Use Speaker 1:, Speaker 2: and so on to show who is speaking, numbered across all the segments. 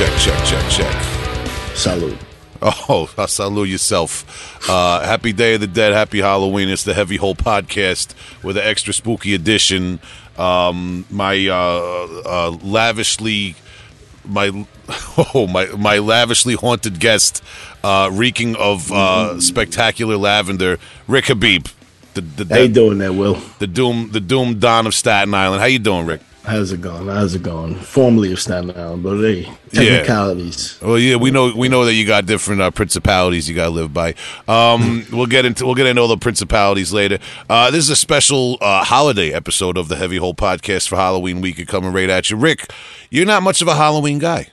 Speaker 1: Check, check, check, check.
Speaker 2: Salute.
Speaker 1: Oh, salute yourself. Uh, happy Day of the Dead. Happy Halloween. It's the Heavy Hole Podcast with an extra spooky edition. Um, my uh, uh, lavishly, my oh my my lavishly haunted guest, uh, reeking of uh, spectacular lavender, Rick Habib. The, the,
Speaker 2: How you doing there, Will?
Speaker 1: the doom the doom don of Staten Island. How you doing, Rick?
Speaker 2: How's it going? How's it going? Formerly of Staten Island, but hey, technicalities.
Speaker 1: Well, yeah, we know we know that you got different uh, principalities you got to live by. Um, we'll get into we'll get into all the principalities later. Uh, this is a special uh, holiday episode of the Heavy Hole Podcast for Halloween week. coming right at you, Rick. You're not much of a Halloween guy.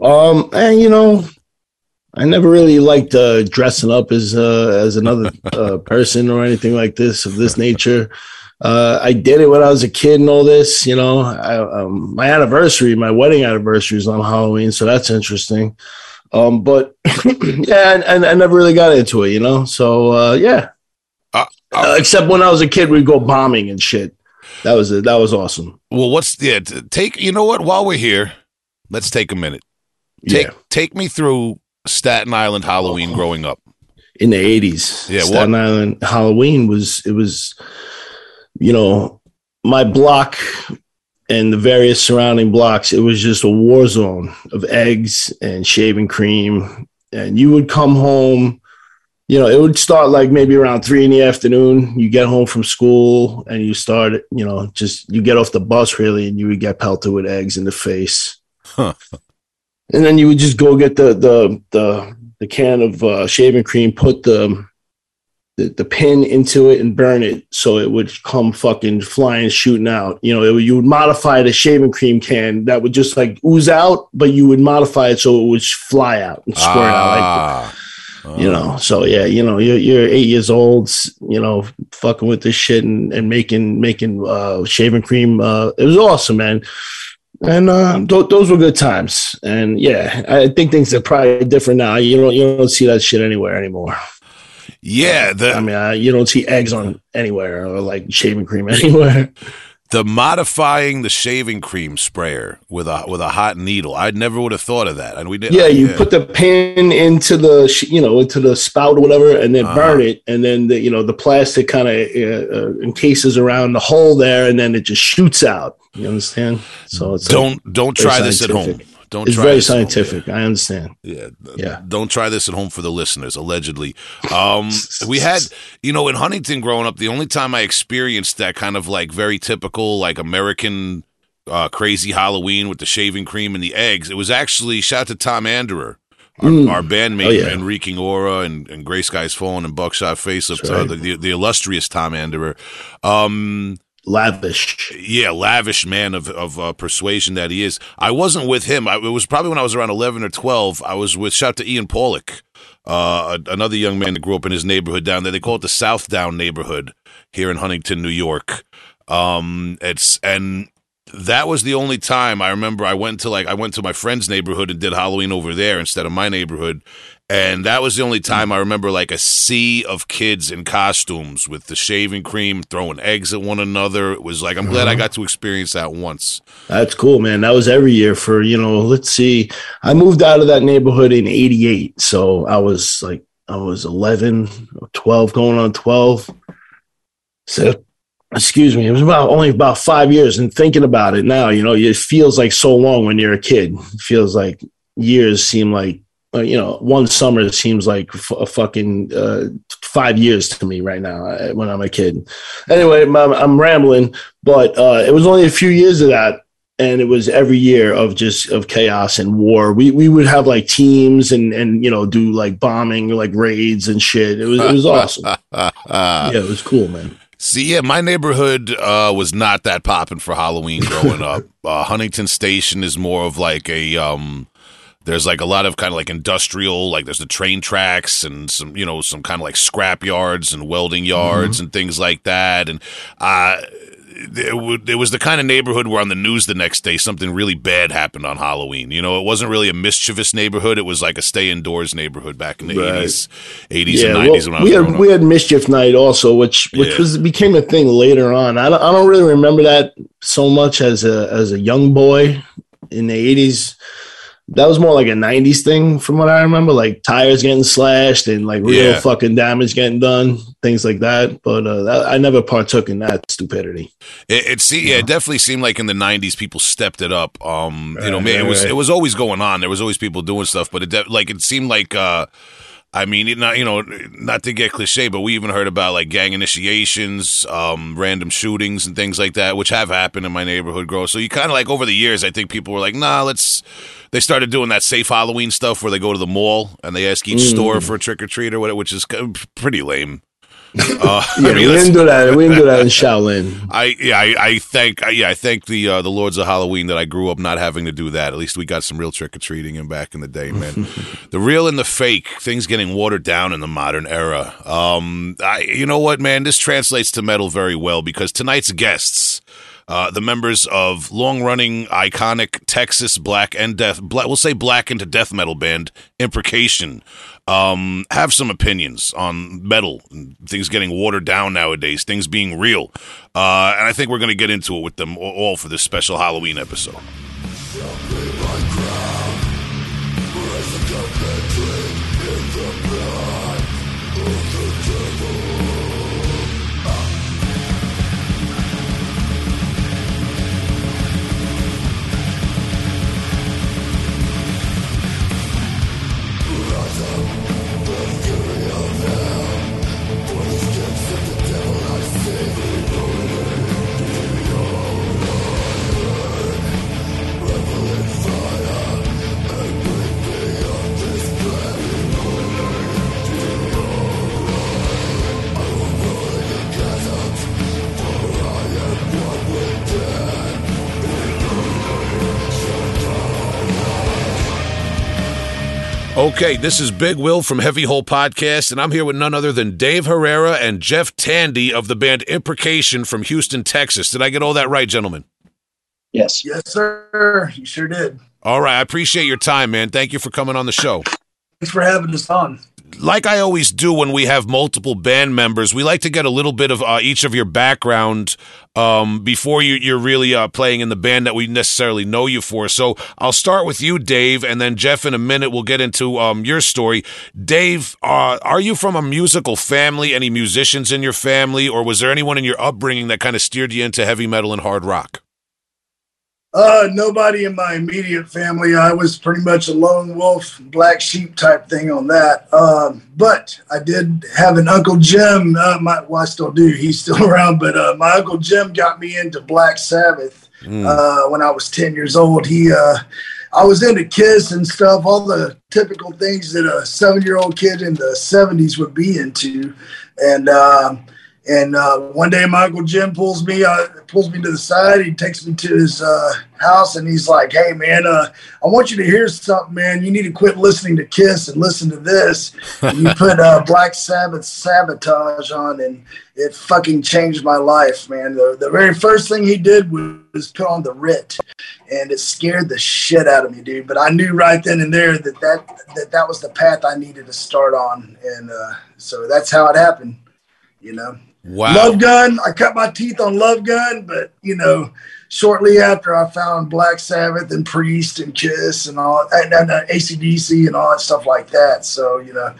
Speaker 2: Um, and you know, I never really liked uh, dressing up as uh, as another uh, person or anything like this of this nature. Uh, I did it when I was a kid and all this. You know, I, um, my anniversary, my wedding anniversary is on Halloween, so that's interesting. Um, but yeah, and, and I never really got into it. You know, so uh, yeah.
Speaker 1: Uh,
Speaker 2: Uh, except when I was a kid, we'd go bombing and shit. That was it. That was awesome.
Speaker 1: Well, what's yeah? Take you know what? While we're here, let's take a minute. Take
Speaker 2: yeah,
Speaker 1: take me through Staten Island Halloween growing up.
Speaker 2: in the eighties.
Speaker 1: Yeah,
Speaker 2: Staten Island Halloween was it was, you know, my block and the various surrounding blocks. It was just a war zone of eggs and shaving cream, and you would come home. You know, it would start like maybe around three in the afternoon. You get home from school and you start, you know, just you get off the bus really, and you would get pelted with eggs in the face.
Speaker 1: Huh.
Speaker 2: And then you would just go get the the the the can of uh, shaving cream, put the, the the pin into it, and burn it so it would come fucking flying, shooting out. You know, it you would modify the shaving cream can that would just like ooze out, but you would modify it so it would fly out and squirt out. Like,
Speaker 1: Ah.
Speaker 2: you know so yeah you know you're, you're eight years old you know fucking with this shit and, and making making uh shaving cream uh it was awesome man and uh th- those were good times and yeah i think things are probably different now you don't you don't see that shit anywhere anymore
Speaker 1: yeah, the
Speaker 2: i mean uh, you don't see eggs on anywhere or like shaving cream anywhere
Speaker 1: the modifying the shaving cream sprayer with a with a hot needle. I never would have thought of that. And we did.
Speaker 2: yeah you put the pin into the sh- you know into the spout or whatever and then
Speaker 1: Uh-huh.
Speaker 2: burn it and then the you know the plastic kind of uh, uh, encases around the hole there and then it just shoots out you understand so it's
Speaker 1: don't don't try this at home. Don't
Speaker 2: it's very scientific i understand
Speaker 1: Yeah,
Speaker 2: Yeah.
Speaker 1: Don't try this at home for the listeners. Allegedly, um, we had you know in Huntington growing up. The only time I experienced that kind of like very typical like American uh, crazy Halloween with the shaving cream and the eggs. It was actually shout out to Tom Anderer. Our,
Speaker 2: Mm.
Speaker 1: our bandmate
Speaker 2: Oh, yeah.
Speaker 1: and Reeking Aura and, and Grey Skies Fallen and Buckshot Face of
Speaker 2: That's
Speaker 1: uh, the, the the illustrious Tom Anderer. Um,
Speaker 2: lavish
Speaker 1: yeah, lavish man of of uh, persuasion that he is. I wasn't with him. I, it was probably when I was around eleven or twelve. I was with shout out to Ian Pollock, uh, another young man that grew up in his neighborhood down there. They call it the South Down neighborhood here in Huntington, New York. Um, it's and that was the only time I remember I went to like I went to my friend's neighborhood and did Halloween over there instead of my neighborhood. And that was the only time I remember like a sea of kids in costumes with the shaving cream throwing eggs at one another. It was like I'm glad I uh-huh. got to experience that once.
Speaker 2: that's cool man that was every year for you know let's see i moved out of that neighborhood in 88 so i was like i was 11 or 12 going on 12 so excuse me it was about only about five years and thinking about it now you know it feels like so long when you're a kid. It feels like years seem like uh, you know one summer seems like a fucking uh, five years to me right now uh, when i'm a kid. Anyway i'm, I'm rambling but uh, it was only a few years of that and it was every year of just of chaos and war. We we would have like teams and and you know do like bombing like raids and shit. It was it was awesome. Yeah it was cool man
Speaker 1: See, yeah, my neighborhood uh, was not that popping for Halloween growing up. Uh, Huntington Station is more of like a um, there's like a lot of kind of like industrial, like there's the train tracks and some you know some kind of like scrap yards and welding yards and things like that. And uh, it, was the kind of neighborhood where on the news the next day something really bad happened on Halloween. You know, it wasn't really a mischievous neighborhood. It was like a stay indoors neighborhood back in the
Speaker 2: Right.
Speaker 1: eighties, eighties and
Speaker 2: well,
Speaker 1: nineties when I was
Speaker 2: we had we had mischief night also, which which
Speaker 1: Yeah.
Speaker 2: was became a thing later on. I don't I don't really remember that so much as a as a young boy in the 80s that was more like a 90s thing from what I remember, like tires getting slashed and like real
Speaker 1: Yeah.
Speaker 2: fucking damage getting done, things like that. But uh, that, I never partook in that stupidity.
Speaker 1: It, it see, yeah, it definitely seemed like in the '90s people stepped it up. Um, you know,
Speaker 2: Right,
Speaker 1: it was
Speaker 2: right.
Speaker 1: it was always going on. There was always people doing stuff, but it de- like it seemed like. uh I mean, not you know, not to get cliche, but we even heard about like gang initiations, um, random shootings, and things like that, which have happened in my neighborhood. Grow so you kind of like over the years, I think people were like, nah, let's. They started doing that safe Halloween stuff where they go to the mall and they ask each
Speaker 2: Mm.
Speaker 1: store for a trick or treat or whatever, which is pretty lame. Uh,
Speaker 2: Yeah,
Speaker 1: I mean,
Speaker 2: we
Speaker 1: that's-
Speaker 2: didn't do that. We didn't do that in Shaolin.
Speaker 1: I yeah I, I thank I, yeah I thank the uh, the Lords of Halloween that I grew up not having to do that. At least we got some real trick or treating in back in the day, man. the real and the fake things getting watered down in the modern era. Um, I you know what, man, this translates to metal very well because tonight's guests. Uh, the members of long-running, iconic Texas black and death, black, we'll say black into death metal band Imprecation, um, have some opinions on metal, things getting watered down nowadays, things being real, uh, and I think we're going to get into it with them all for this special Halloween episode. Okay, this is Big Will from Heavy Hole Podcast, and I'm here with none other than Dave Herrera and Jeff Tandy of the band Imprecation from Houston, Texas. Did I get all that right, gentlemen?
Speaker 3: Yes.
Speaker 4: Yes, sir. You sure did.
Speaker 1: All right, I appreciate your time, man. Thank you for coming on the show.
Speaker 4: Thanks for having us on.
Speaker 1: Like I always do when we have multiple band members, we like to get a little bit of uh, each of your background um, before you, you're really uh, playing in the band that we necessarily know you for. So I'll start with you, Dave, and then Jeff. In a minute, we'll get into um, your story. Dave, uh, are you from a musical family? Any musicians in your family, or was there anyone in your upbringing that kind of steered you into heavy metal and hard rock?
Speaker 4: Uh, nobody in my immediate family. I was pretty much a lone wolf, black sheep type thing on that. Um, but I did have an Uncle Jim. Uh, my, well, I still do. He's still around. But uh, my Uncle Jim got me into Black Sabbath
Speaker 1: Mm.
Speaker 4: uh, when I was 10 years old. He, uh, I was into Kiss and stuff, all the typical things that a seven year old kid in the 70s would be into. And, um, and uh, one day, my uncle Jim pulls me uh, pulls me to the side. He takes me to his uh, house, and he's like, "Hey, man, uh, I want you to hear something, man. You need to quit listening to Kiss and listen to this." And you put uh, Black Sabbath "Sabotage" on, and it fucking changed my life, man. The, the very first thing he did was, put on the Writ, and it scared the shit out of me, dude. But I knew right then and there that that that, that was the path I needed to start on, and uh, so that's how it happened. You know.
Speaker 1: Wow.
Speaker 4: Love Gun. I cut my teeth on Love Gun, but you know, shortly after I found Black Sabbath and Priest and Kiss and all and, and uh, ACDC and all that stuff like that. So you know,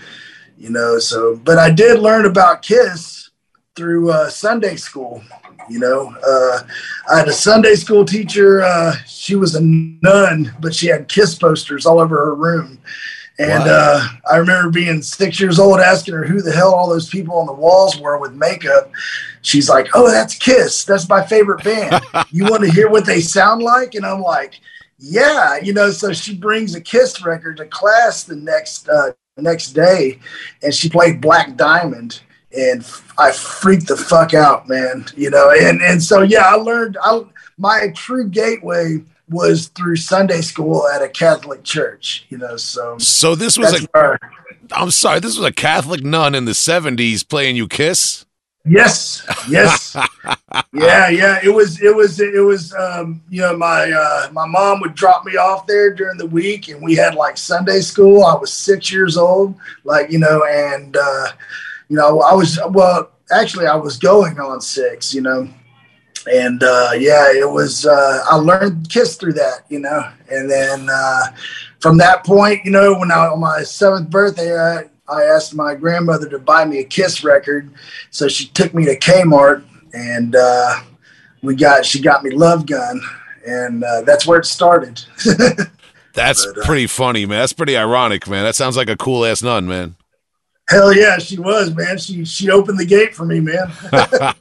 Speaker 4: you know, so but I did learn about Kiss through uh, Sunday school. You know, uh, I had a Sunday school teacher. Uh, she was a nun, but she had Kiss posters all over her room. And
Speaker 1: Wow.
Speaker 4: uh, I remember being six years old, asking her who the hell all those people on the walls were with makeup. She's like, "Oh, that's Kiss. That's my favorite band. you want to hear what they sound like?" And I'm like, "Yeah." You know, so she brings a Kiss record to class the next uh, next day, and she played Black Diamond, and I freaked the fuck out, man. You know, and and so yeah, I learned. I my true gateway was through Sunday school at a Catholic church. You know, so
Speaker 1: So this was a I'm sorry, this was a Catholic nun in the 70s playing you Kiss?
Speaker 4: Yes, yes, yeah, yeah. It was, it was, it was. Um, you know, my uh, my mom would drop me off there during the week, and we had like Sunday school. I was six years old, like you know, and uh, you know, I was well. Actually, I was going on six. You know, and uh, yeah, it was. Uh, I learned Kiss through that, you know, and then uh, from that point, you know, when I on my seventh birthday, I, I asked my grandmother to buy me a Kiss record, so she took me to Kmart, and uh, we got she got me Love Gun, and uh, that's where it started.
Speaker 1: That's
Speaker 4: But, uh,
Speaker 1: pretty funny, man. That's pretty ironic, man. That sounds like a cool ass nun, man.
Speaker 4: Hell yeah, she was, man. She she opened the gate for me, man.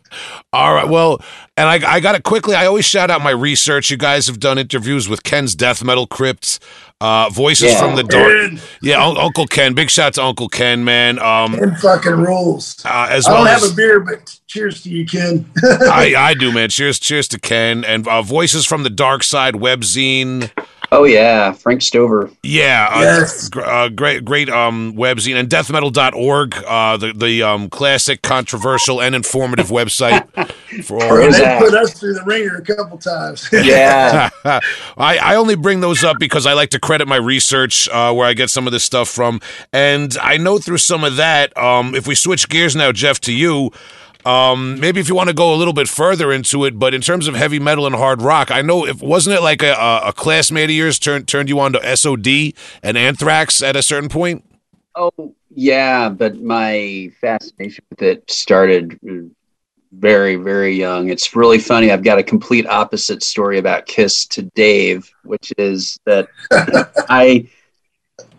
Speaker 1: All right. Well, and I, I got to quickly. I always shout out my research. You guys have done interviews with Ken's Death Metal Crypt, uh, Voices
Speaker 3: Yeah.
Speaker 1: from the Dark. Yeah, Un- Uncle Ken. Big shout to Uncle Ken, man. Um,
Speaker 4: Ken fucking rules.
Speaker 1: uh, as
Speaker 4: I
Speaker 1: well
Speaker 4: don't
Speaker 1: as
Speaker 4: have a beer, but cheers to you, Ken.
Speaker 1: I, I do, man. Cheers, cheers to Ken and uh, Voices from the Dark Side webzine.
Speaker 3: Oh yeah, Frank Stover.
Speaker 1: Yeah, uh,
Speaker 4: Yes.
Speaker 1: gr- uh, great, great um, webzine and deathmetal.org, uh, the the um, classic, controversial, and informative website for all.
Speaker 3: Prozak.
Speaker 4: they put us through the ringer a couple times.
Speaker 3: Yeah,
Speaker 1: I, I only bring those up because I like to credit my research uh, where I get some of this stuff from. And I know through some of that, um, if we switch gears now, Jeff, to you, um, maybe if you want to go a little bit further into it, but in terms of heavy metal and hard rock, I know if wasn't it like a, a, classmate of yours turned turned you on to SOD and Anthrax at a certain point?
Speaker 3: Oh, yeah, but my fascination with it started very, very young. It's really funny. I've got a complete opposite story about Kiss to Dave, which is that I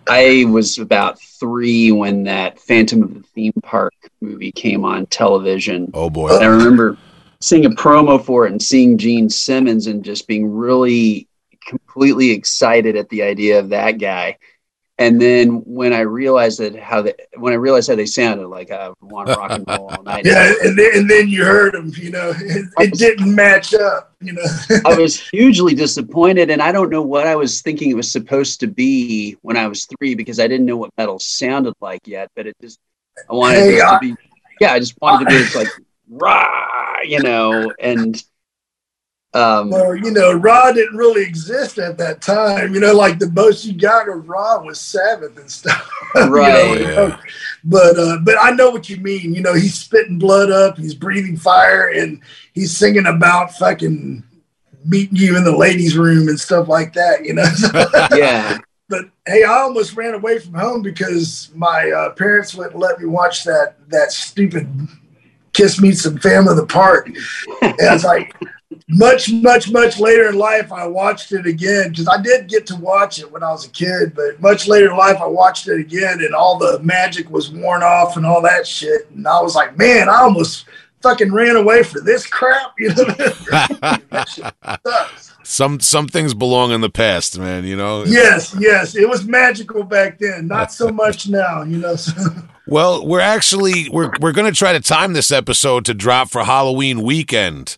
Speaker 3: I was about three when that Phantom of the Theme Park movie came on television.
Speaker 1: Oh boy,
Speaker 3: And I remember seeing a promo for it and seeing Gene Simmons and just being really completely excited at the idea of that guy. And then when I realized that how they, when I realized how they sounded, like I want to rock and roll all night.
Speaker 4: yeah, and then, and then you heard them. You know, it, it didn't match up. You know,
Speaker 3: I was hugely disappointed, and I don't know what I was thinking it was supposed to be when I was three because I didn't know what metal sounded like yet. But it just, I wanted
Speaker 4: Hey,
Speaker 3: it to
Speaker 4: I-
Speaker 3: be, yeah, I just wanted to be just like rah, you know, and um,
Speaker 4: well, you know, Raw didn't really exist at that time. You know, like the most you got of Raw was Sabbath and stuff.
Speaker 3: Right.
Speaker 4: you know. But uh, but I know what you mean. You know, he's spitting blood up, he's breathing fire, and he's singing about fucking meeting you in the ladies' room and stuff like that. You know.
Speaker 3: yeah,
Speaker 4: but hey, I almost ran away from home because my uh, parents wouldn't let me watch that that stupid Kiss Meets the Phantom of the Park. And I was like, much, much, much later in life, I watched it again because I did get to watch it when I was a kid. But much later in life, I watched it again, and all the magic was worn off and all that shit. And I was like, man, I almost fucking ran away for this crap. You know, that shit sucks.
Speaker 1: some some things belong in the past, man. You know.
Speaker 4: Yes, yes, it was magical back then. Not so much now, you know.
Speaker 1: Well, we're actually we're we're going to try to time this episode to drop for Halloween weekend.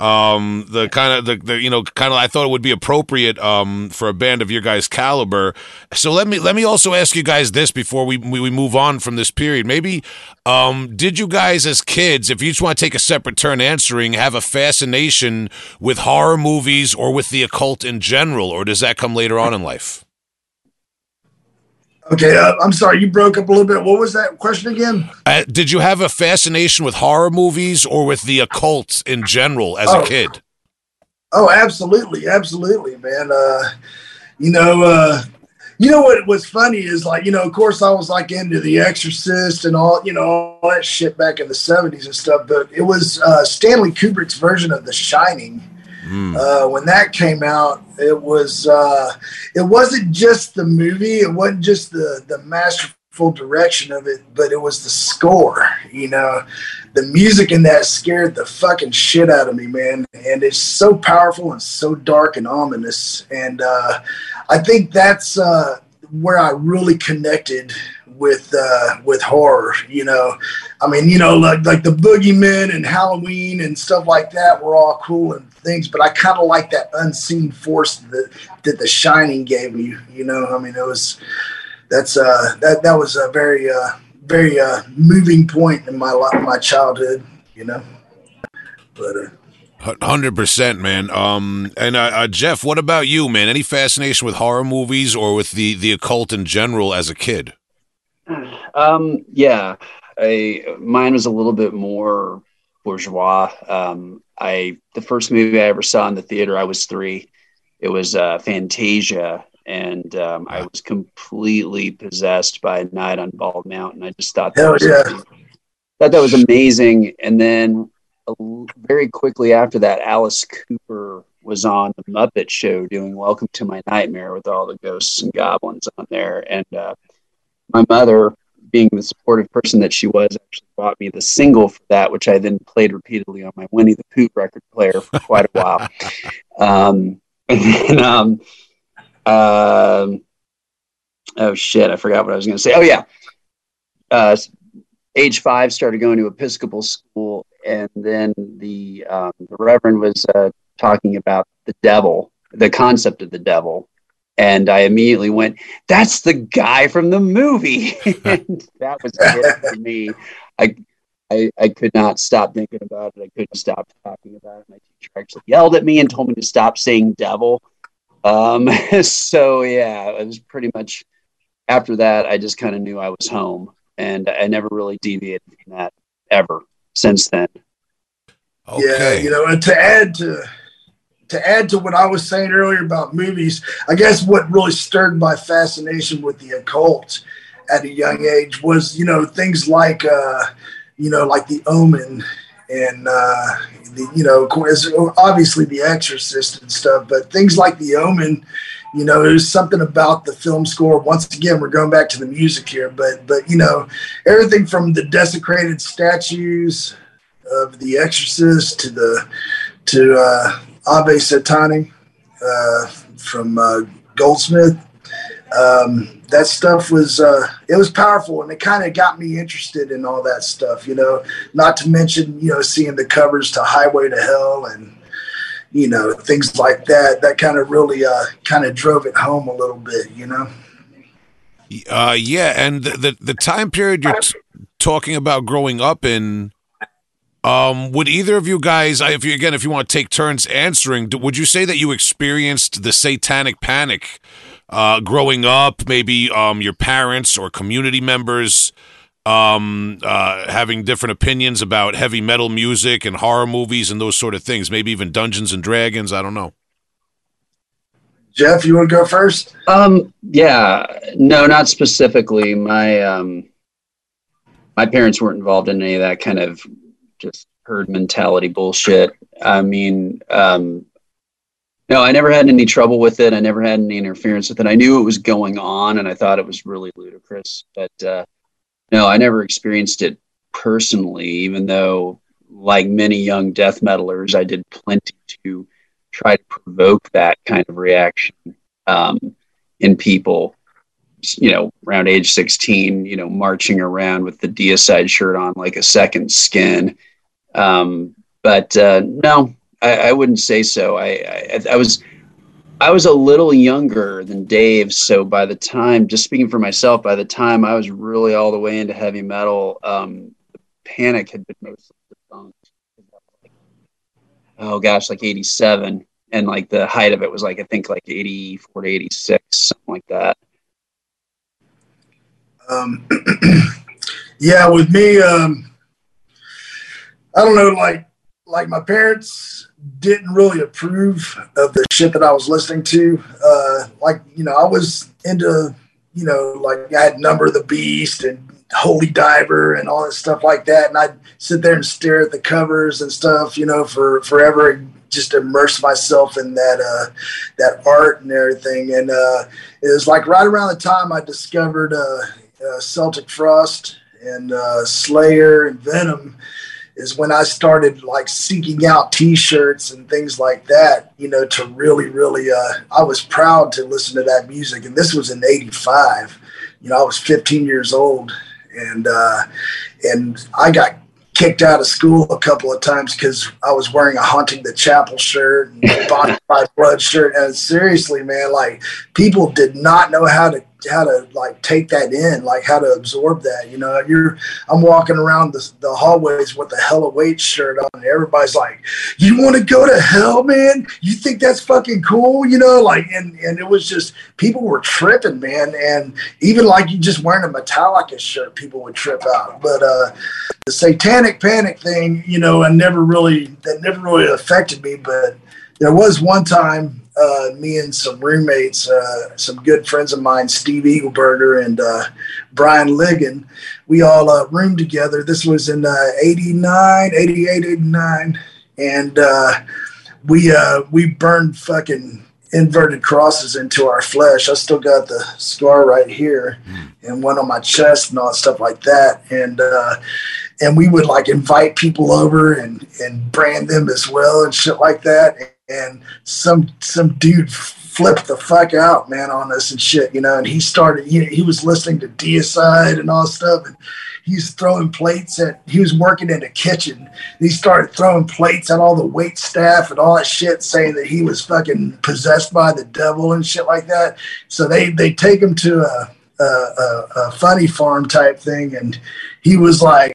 Speaker 1: Um, the kind of the, the you know kind of I thought it would be appropriate um for a band of your guys' caliber. So let me let me also ask you guys this before we we, we move on from this period. Maybe um did you guys as kids, if you just want to take a separate turn answering, have a fascination with horror movies or with the occult in general, or does that come later on in life?
Speaker 4: Okay, uh, I'm sorry, you broke up a little bit. What was that question again?
Speaker 1: Uh, did you have a fascination with horror movies or with the occult in general as
Speaker 4: Oh.
Speaker 1: a kid?
Speaker 4: Oh, absolutely, absolutely, man. Uh, you know, uh, you know what? What's funny is like, you know, of course, I was like into The Exorcist and all, you know, all that shit back in the '70s and stuff. But it was uh, Stanley Kubrick's version of The Shining.
Speaker 1: Hmm.
Speaker 4: uh, when that came out, it was uh, it wasn't just the movie, it wasn't just the the masterful direction of it, but it was the score. You know, the music in that scared the fucking shit out of me, man. And it's so powerful and so dark and ominous. And uh, I think that's uh, where I really connected with uh, with horror. You know, I mean, you know, like like the boogeymen and Halloween and stuff like that were all cool and things, but I kind of like that unseen force that that The Shining gave me. You know, I mean, it was that's uh that that was a very uh very uh moving point in my life, my childhood. You know, but. Uh,
Speaker 1: Hundred percent, man. Um, and uh, uh, Jeff, what about you, man? Any fascination with horror movies or with the the occult in general as a kid?
Speaker 3: Um, yeah, I, mine was a little bit more bourgeois. Um, I the first movie I ever saw in the theater, I was three. It was uh, Fantasia, and um, I was completely possessed by Night on Bald Mountain. I just thought that
Speaker 4: Hell
Speaker 3: was
Speaker 4: yeah.
Speaker 3: thought that was amazing. And then uh, very quickly after that, Alice Cooper was on the Muppet Show doing "Welcome to My Nightmare" with all the ghosts and goblins on there, and uh, my mother being the supportive person that she was, actually bought me the single for that, which I then played repeatedly on my Winnie the Pooh record player for quite a while. Um, and then, um, um, oh shit, I forgot what I was going to say. Oh yeah, uh, age five started going to Episcopal school, and then the um, the Reverend was uh, talking about the devil, the concept of the devil, and I immediately went, "That's the guy from the movie." and that was it for me. I, I I could not stop thinking about it. I couldn't stop talking about it. My teacher actually yelled at me and told me to stop saying "devil." Um, so yeah, it was pretty much after that. I just kind of knew I was home, and I never really deviated from that ever since then.
Speaker 1: Okay.
Speaker 4: Yeah, you know, and to add to to add to what I was saying earlier about movies, I guess what really stirred my fascination with the occult at a young age was, you know, things like uh, you know, like the omen and uh the you know, course obviously the exorcist and stuff, but things like the omen you know, there's something about the film score. Once again, we're going back to the music here, but but you know, everything from the desecrated statues of The Exorcist to the to uh, Ave Satani uh, from uh, Goldsmith. Um, that stuff was uh, it was powerful, and it kind of got me interested in all that stuff. You know, not to mention you know seeing the covers to Highway to Hell and you know things like that. That kind of really uh, kind of drove it home a little bit. You know.
Speaker 1: Uh, yeah, and the, the the time period you're t- talking about growing up in, um, would either of you guys, if you again, if you want to take turns answering, would you say that you experienced the satanic panic, uh, growing up? Maybe um, your parents or community members, um, uh, having different opinions about heavy metal music and horror movies and those sort of things. Maybe even Dungeons and Dragons. I don't know.
Speaker 4: Jeff, you want to go first?
Speaker 3: Um, yeah, no, not specifically. My um, my parents weren't involved in any of that kind of just herd mentality bullshit. I mean, um, no, I never had any trouble with it. I never had any interference with it. I knew it was going on, and I thought it was really ludicrous. But uh, no, I never experienced it personally. Even though, like many young death metalers, I did plenty to try to provoke that kind of reaction um, in people you know around age 16 you know marching around with the deicide shirt on like a second skin um, but uh, no I, I wouldn't say so I, I i was i was a little younger than dave so by the time just speaking for myself by the time i was really all the way into heavy metal um, the panic had been mostly debunked oh gosh, like 87. And like the height of it was like, I think like 84 to 86, something like that.
Speaker 4: Um, yeah, with me, um, I don't know, like like my parents didn't really approve of the shit that I was listening to. Uh, like you know, I was into you know, like I had Number of the Beast and Holy Diver and all that stuff like that, and I'd sit there and stare at the covers and stuff, you know, for forever and just immerse myself in that uh, that art and everything. And uh, it was like right around the time I discovered uh, uh, Celtic Frost and uh, Slayer and Venom is when I started like seeking out T-shirts and things like that. You know, to really, really, uh, I was proud to listen to that music. And this was in '85. You know, I was 15 years old, and uh, and I got kicked out of school a couple of times because I was wearing a haunting the chapel shirt and body by blood shirt. And seriously, man, like people did not know how to how to like take that in, like how to absorb that. You know, you're I'm walking around the, the hallways with the Hell Awaits shirt on, and everybody's like, "You want to go to hell, man? You think that's fucking cool?" You know, like, and and it was just people were tripping, man, and even like you just wearing a Metallica shirt, people would trip out. But uh, the Satanic Panic thing, you know, I never really that never really affected me, but there was one time uh, me and some roommates, uh, some good friends of mine, Steve Eagleburger and uh, Brian Ligon, we all uh, roomed together. This was in uh, 89, 88, 89. And uh, we, we burned fucking inverted crosses into our flesh. I still got the scar right here mm. and one on my chest and all stuff like that. And, and we would like invite people over and, and brand them as well and shit like that and some some dude flipped the fuck out, man, on us and shit, you know. And he started, he, he was listening to Deicide and all stuff, and he's throwing plates at. He was working in the kitchen. he started throwing plates at all the wait staff and all that shit, saying that he was fucking possessed by the devil and shit like that. So they they take him to a a, a, a funny farm type thing, and he was like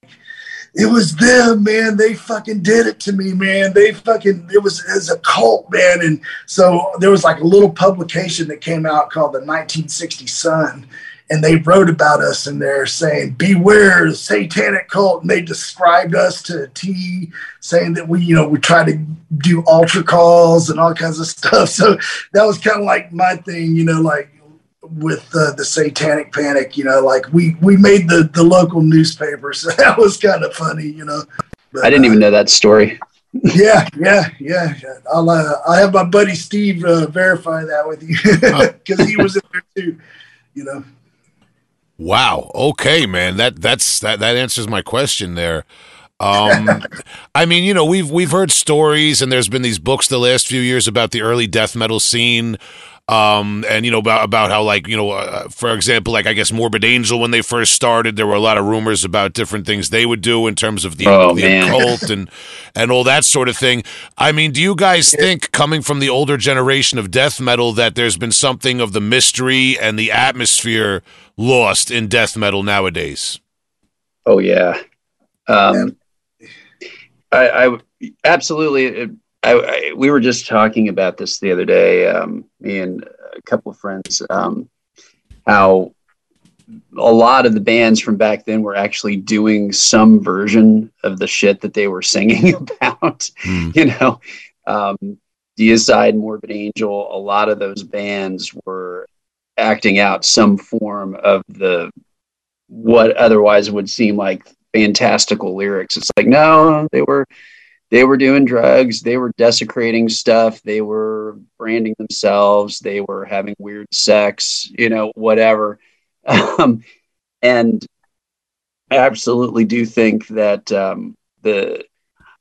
Speaker 4: it was them, man. They fucking did it to me, man. They fucking it was as a cult, man. And so there was like a little publication that came out called the 1960 Sun, and they wrote about us in there saying, "Beware the satanic cult." And they described us to a T, saying that we, you know, we try to do altar calls and all kinds of stuff. So that was kind of like my thing, you know, like with uh, the satanic panic you know like we we made the the local newspaper so that was kind of funny you know.
Speaker 3: But, i didn't uh, even know that story.
Speaker 4: Yeah yeah yeah. I'll uh, i'll have my buddy steve uh, verify that with you. Because he was in there too you know.
Speaker 1: Wow. Okay man. That that's that that answers my question there. Um, I mean, you know, we've we've heard stories, and there's been these books the last few years about the early death metal scene um, and you know about about how like you know, uh, for example, like I guess Morbid Angel when they first started, there were a lot of rumors about different things they would do in terms of the, oh, the occult and and all that sort of thing. I mean, do you guys think coming from the older generation of death metal that there's been something of the mystery and the atmosphere lost in death metal nowadays?
Speaker 3: Oh yeah, um, I, I absolutely I, I, we were just talking about this the other day, um, me and a couple of friends, um, how a lot of the bands from back then were actually doing some version of the shit that they were singing about. Mm. You know, um, Deicide, Morbid Angel, a lot of those bands were acting out some form of the what otherwise would seem like fantastical lyrics. It's like, no, they were they were doing drugs, they were desecrating stuff, they were branding themselves, they were having weird sex, you know, whatever. Um, and I absolutely do think that um, the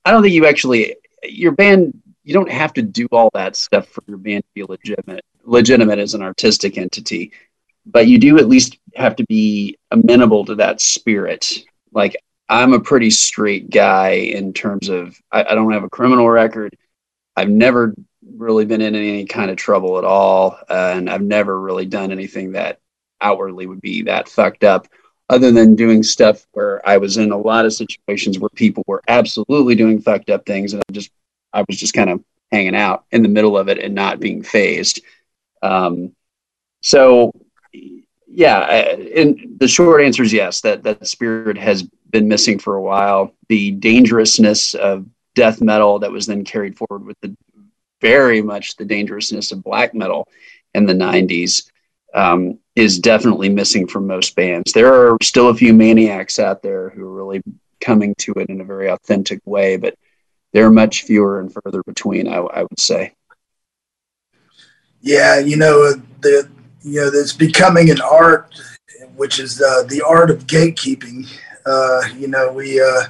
Speaker 3: I don't think you actually your band you don't have to do all that stuff for your band to be legitimate legitimate as an artistic entity but you do at least have to be amenable to that spirit. Like I'm a pretty straight guy in terms of I, I, don't have a criminal record. I've never really been in any kind of trouble at all, uh, and I've never really done anything that outwardly would be that fucked up. Other than doing stuff where I was in a lot of situations where people were absolutely doing fucked up things, and I just I was just kind of hanging out in the middle of it and not being phased. Um, so yeah, and the short answer is yes. That that spirit has been missing for a while. The dangerousness of death metal that was then carried forward with the very much the dangerousness of black metal in the 90s um, is definitely missing from most bands. There are still a few maniacs out there who are really coming to it in a very authentic way, but they're much fewer and further between, I, I would say.
Speaker 4: Yeah, you know, the you know, it's becoming an art, which is uh, the art of gatekeeping. Uh, you know, we uh,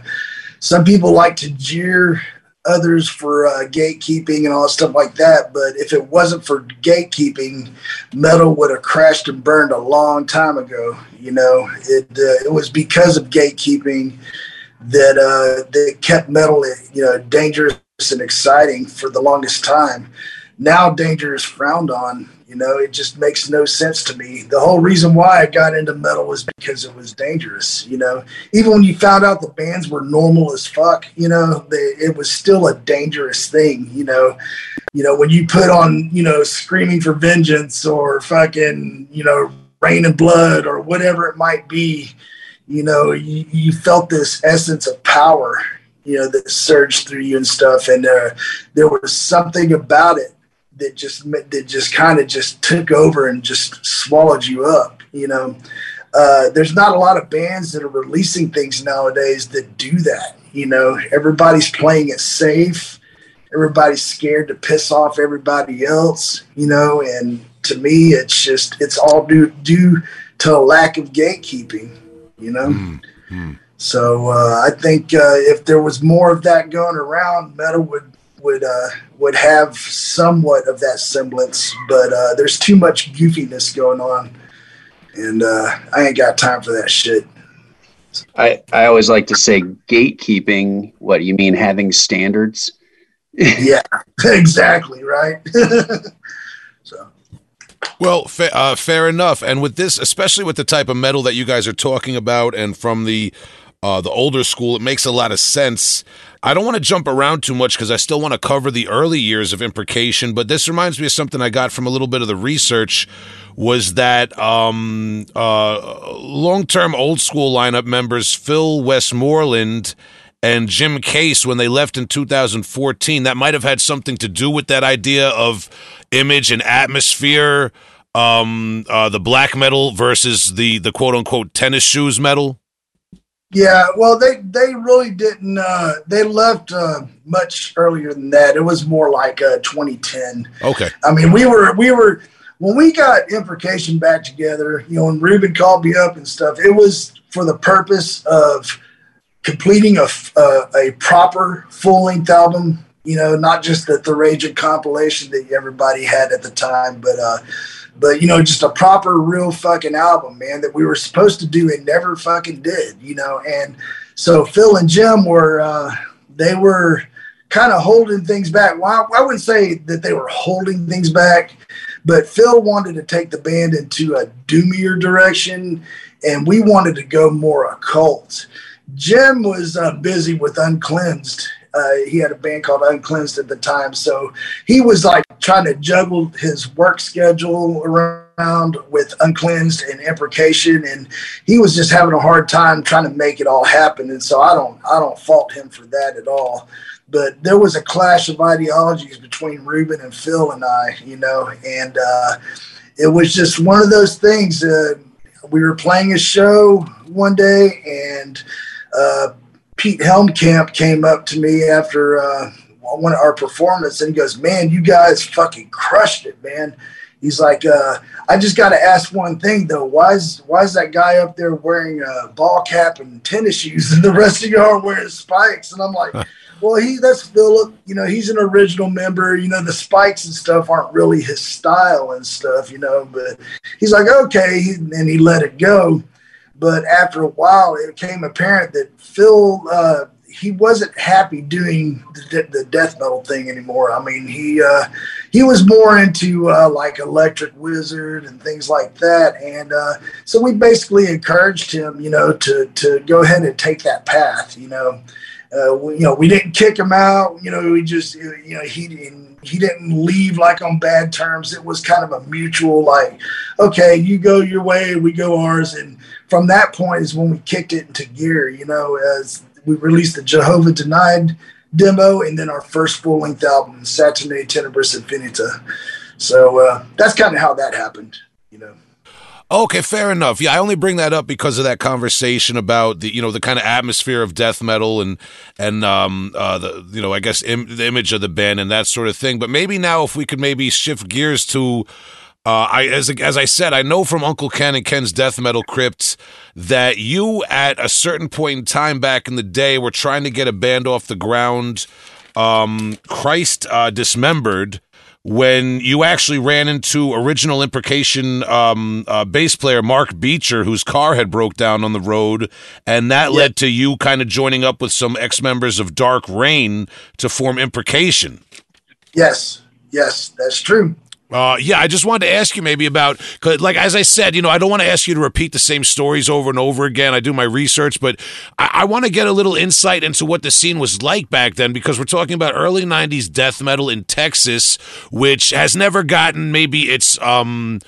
Speaker 4: some people like to jeer others for uh, gatekeeping and all stuff like that. But if it wasn't for gatekeeping, metal would have crashed and burned a long time ago. You know, it uh, it was because of gatekeeping that uh, that kept metal, you know, dangerous and exciting for the longest time. now danger is frowned on. You know, it just makes no sense to me. The whole reason why I got into metal was because it was dangerous. You know, even when you found out the bands were normal as fuck, you know, they, it was still a dangerous thing. You know, you know when you put on, you know, screaming for vengeance or fucking, you know, Reign in Blood or whatever it might be. You know, you, you felt this essence of power you know, that surged through you and stuff. And uh, there was something about it that just that just kind of just took over and just swallowed you up. You know, uh, there's not a lot of bands that are releasing things nowadays that do that. You know, everybody's playing it safe. Everybody's scared to piss off everybody else. You know, and to me, it's just it's all due due to a lack of gatekeeping. You know. Mm-hmm. So uh, I think uh, if there was more of that going around, metal would would uh, would have somewhat of that semblance, but uh, there's too much goofiness going on, and uh, I ain't got time for that shit.
Speaker 3: I, I always like to say gatekeeping. What you mean having standards?
Speaker 4: yeah, exactly right. so.
Speaker 1: Well, fa- uh, fair enough. And with this, especially with the type of metal that you guys are talking about, and from the uh, the older school, it makes a lot of sense. I don't want to jump around too much because I still want to cover the early years of imprecation, but this reminds me of something I got from a little bit of the research was that um, uh, long-term old school lineup members Phil Westmoreland and Jim Case when they left in 2014 that might have had something to do with that idea of image and atmosphere um, uh, the black metal versus the the quote unquote tennis shoes metal
Speaker 4: yeah, well, they they really didn't. Uh, they left uh, much earlier than that. It was more like uh, 2010.
Speaker 1: Okay.
Speaker 4: I mean, we were we were when we got imprecation back together. You know, when Ruben called me up and stuff, it was for the purpose of completing a a, a proper full length album. You know, not just the the Rage compilation that everybody had at the time, but uh, but you know, just a proper, real fucking album, man, that we were supposed to do and never fucking did, you know. And so Phil and Jim were, uh, they were kind of holding things back. Well, I wouldn't say that they were holding things back, but Phil wanted to take the band into a doomier direction, and we wanted to go more occult. Jim was uh, busy with Uncleansed uh, he had a band called Uncleansed at the time, so he was like trying to juggle his work schedule around with Uncleansed and Imprecation, and he was just having a hard time trying to make it all happen. And so I don't I don't fault him for that at all. But there was a clash of ideologies between Ruben and Phil and I, you know, and uh, it was just one of those things. Uh, we were playing a show one day, and uh, Pete Helmkamp came up to me after uh, one of our performance and he goes, "Man, you guys fucking crushed it, man." He's like, uh, "I just got to ask one thing though. Why is why is that guy up there wearing a ball cap and tennis shoes, and the rest of you are wearing spikes?" And I'm like. Well, he that's Philip. You know, he's an original member. You know, the spikes and stuff aren't really his style and stuff. You know, but he's like, okay, and he let it go. But after a while, it became apparent that Phil uh, he wasn't happy doing the, the, death metal thing anymore. I mean, he uh, he was more into uh, like Electric Wizard and things like that, and uh, so we basically encouraged him, you know, to to go ahead and take that path. You know, uh, we, you know, we didn't kick him out. You know, we just you know he didn't he didn't leave like on bad terms. It was kind of a mutual like, okay, you go your way, we go ours, and from that point is when we kicked it into gear. You know, as we released the Jehovah Denied demo and then our first full length album, Satanae Tenebris Infinita. So uh, that's kind of how that happened. You know.
Speaker 1: Okay, fair enough. Yeah, I only bring that up because of that conversation about the you know the kind of atmosphere of death metal and and um uh the you know I guess Im- the image of the band and that sort of thing. But maybe now if we could maybe shift gears to uh, I as as I said, I know from Uncle Ken and Ken's Death Metal Crypt that you at a certain point in time back in the day were trying to get a band off the ground. Um, Christ uh, dismembered when you actually ran into original imprecation um, uh, bass player Mark Beecher, whose car had broke down on the road, and that yeah. led to you kind of joining up with some ex members of Dark Rain to form imprecation.
Speaker 4: Yes, Yes, that's true.
Speaker 1: Uh, yeah, I just wanted to ask you maybe about, like as I said, you know, I don't want to ask you to repeat the same stories over and over again. I do my research, but I, I want to get a little insight into what the scene was like back then because we're talking about early '90s death metal in Texas, which has never gotten maybe its um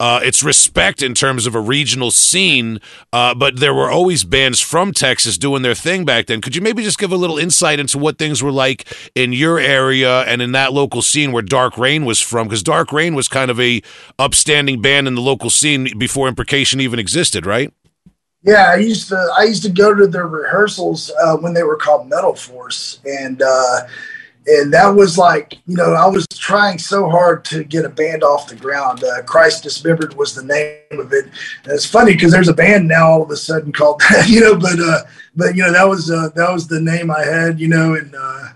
Speaker 1: uh, its respect in terms of a regional scene, uh, but there were always bands from Texas doing their thing back then. Could you maybe just give a little insight into what things were like in your area and in that local scene where Dark Rain was from? Because Dark Rain was kind of a upstanding band in the local scene before Imprecation even existed, right?
Speaker 4: Yeah, I used to I used to go to their rehearsals uh, when they were called Metal Force, and uh, and that was like you know i was trying so hard to get a band off the ground uh, christ dismembered was the name of it and it's funny because there's a band now all of a sudden called that you know but uh but you know that was uh that was the name i had you know and uh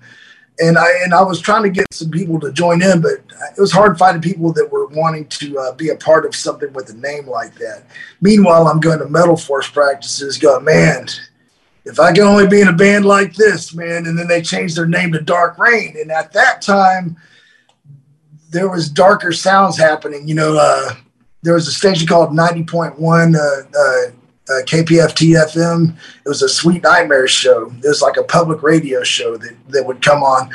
Speaker 4: and I and I was trying to get some people to join in, but it was hard finding people that were wanting to uh, be a part of something with a name like that. Meanwhile, I'm going to Metal Force practices, going, man, if I can only be in a band like this, man, and then they changed their name to Dark Rain. And at that time, there was darker sounds happening. You know, uh, there was a station called 90.1 uh, uh, uh, KPFT FM. It was a Sweet Nightmares show. It was like a public radio show that, that would come on.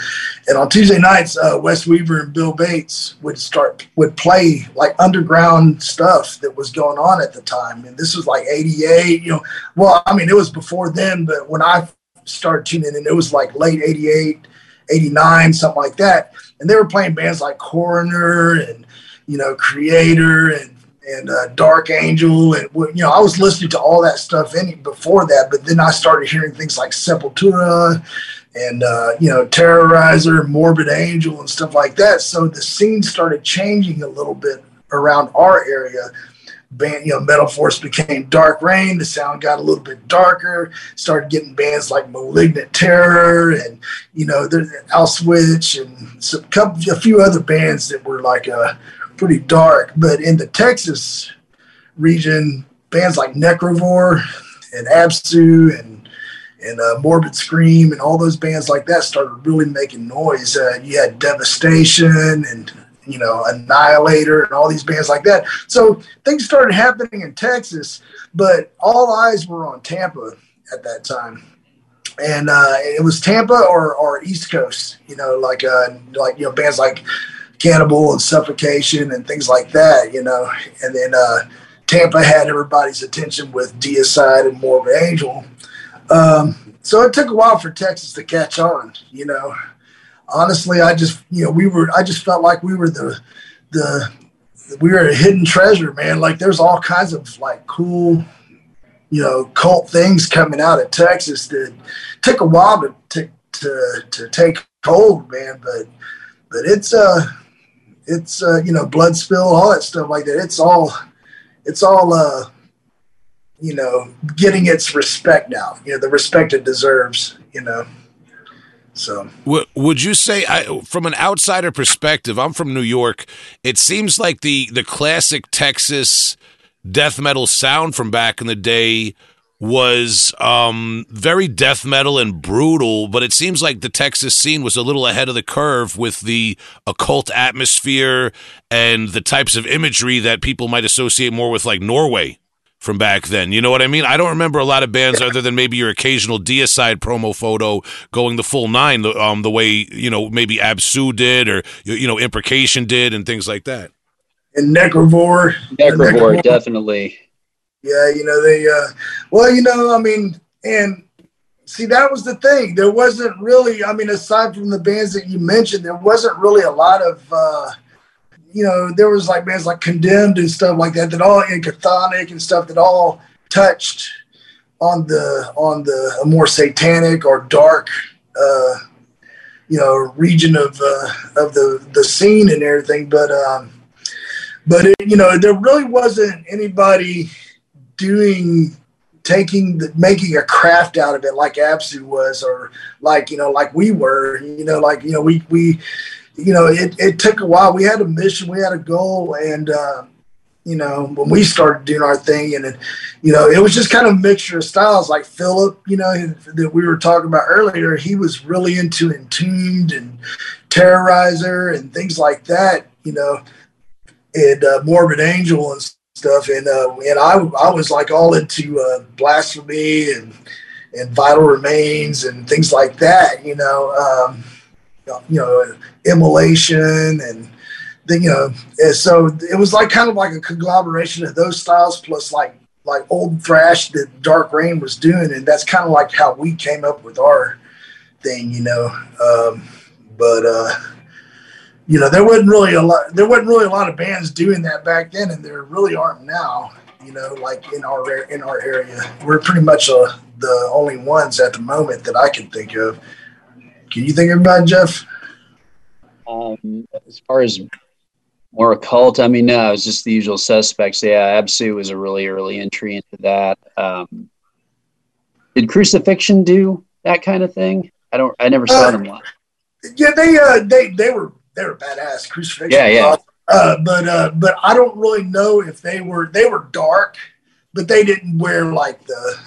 Speaker 4: And on Tuesday nights, uh, Wes Weaver and Bill Bates would start would play like underground stuff that was going on at the time. And this was like '88. You know, well, I mean, it was before then, but when I started tuning in, it was like late '88, '89, something like that. And they were playing bands like Coroner and you know Kreator and and uh, Dark Angel, and you know, I was listening to all that stuff any before that, but then I started hearing things like Sepultura and uh, you know, Terrorizer, Morbid Angel, and stuff like that. So the scene started changing a little bit around our area. Band, you know, Metal Force became Dark Rain. The sound got a little bit darker. Started getting bands like Malignant Terror and you know, there's Auschwitz and some a few other bands that were like a uh, pretty dark. But in the Texas region, bands like Necrovore and Absu and and uh, Morbid Scream and all those bands like that started really making noise. Uh, you had Devastation and you know Annihilator and all these bands like that. So things started happening in Texas, but all eyes were on Tampa at that time. And uh, it was Tampa or, or East Coast, you know, like uh, like you know bands like Cannibal and Suffocation and things like that, you know. And then uh, Tampa had everybody's attention with Deicide and more Morbid Angel. Um, so it took a while for Texas to catch on, you know. Honestly, I just, you know, we were, I just felt like we were the, the, we were a hidden treasure, man. Like there's all kinds of like cool, you know, cult things coming out of Texas that took a while to, to, to, to take hold, man. But, but it's, uh, it's uh, you know blood spill, all that stuff like that. It's all it's all uh, you know getting its respect now. You know the respect it deserves. You know. So,
Speaker 1: would you say, I, from an outsider perspective, I'm from New York. It seems like the the classic Texas death metal sound from back in the day was um, very death metal and brutal, but it seems like the Texas scene was a little ahead of the curve with the occult atmosphere and the types of imagery that people might associate more with like Norway from back then. You know what I mean? I don't remember a lot of bands other than maybe your occasional Deicide promo photo going the full nine, the, um, the way, you know, maybe Absu did or, you know, Imprecation did and things like that.
Speaker 4: And Necrovore.
Speaker 3: Necrovore, definitely.
Speaker 4: Yeah, you know, they, uh, well, you know, I mean, and see, that was the thing. There wasn't really, I mean, aside from the bands that you mentioned, there wasn't really a lot of, uh, you know, there was like bands like Condemned and stuff like that, that all, and Chthonic and stuff that all touched on the, on the more satanic or dark, uh, you know, region of, uh, of the, the scene and everything. But, um, but it, you know, there really wasn't anybody, doing taking the making a craft out of it like Absu was or like you know like we were you know like you know we we you know it, it took a while. We had a mission we had a goal and uh, you know when we started doing our thing and it, you know it was just kind of a mixture of styles. Like Philip you know that we were talking about earlier he was really into entombed and Terrorizer and things like that, you know, and uh, Morbid Angel and stuff. And uh, and I I was like all into uh, blasphemy and and Vital Remains and things like that, you know, um, you know, immolation and you know, and so it was like kind of like a conglomeration of those styles plus like like old thrash that Dark Reign was doing, and that's kind of like how we came up with our thing, you know. Um, but uh, you know, there wasn't really a lot. There wasn't really a lot of bands doing that back then, and there really aren't now. You know, like in our in our area, we're pretty much uh, the only ones at the moment that I can think of. Can you think of anybody, Jeff?
Speaker 3: Um, as far as more occult, I mean, no, it's just the usual suspects. Yeah, Absu was a really early entry into that. Um, did Crucifixion do that kind of thing? I don't. I never saw
Speaker 4: Uh,
Speaker 3: them live.
Speaker 4: Yeah, they uh, they they were they were badass crucifixion.
Speaker 3: Yeah, yeah.
Speaker 4: Uh, but uh, but I don't really know if they were they were dark, but they didn't wear like the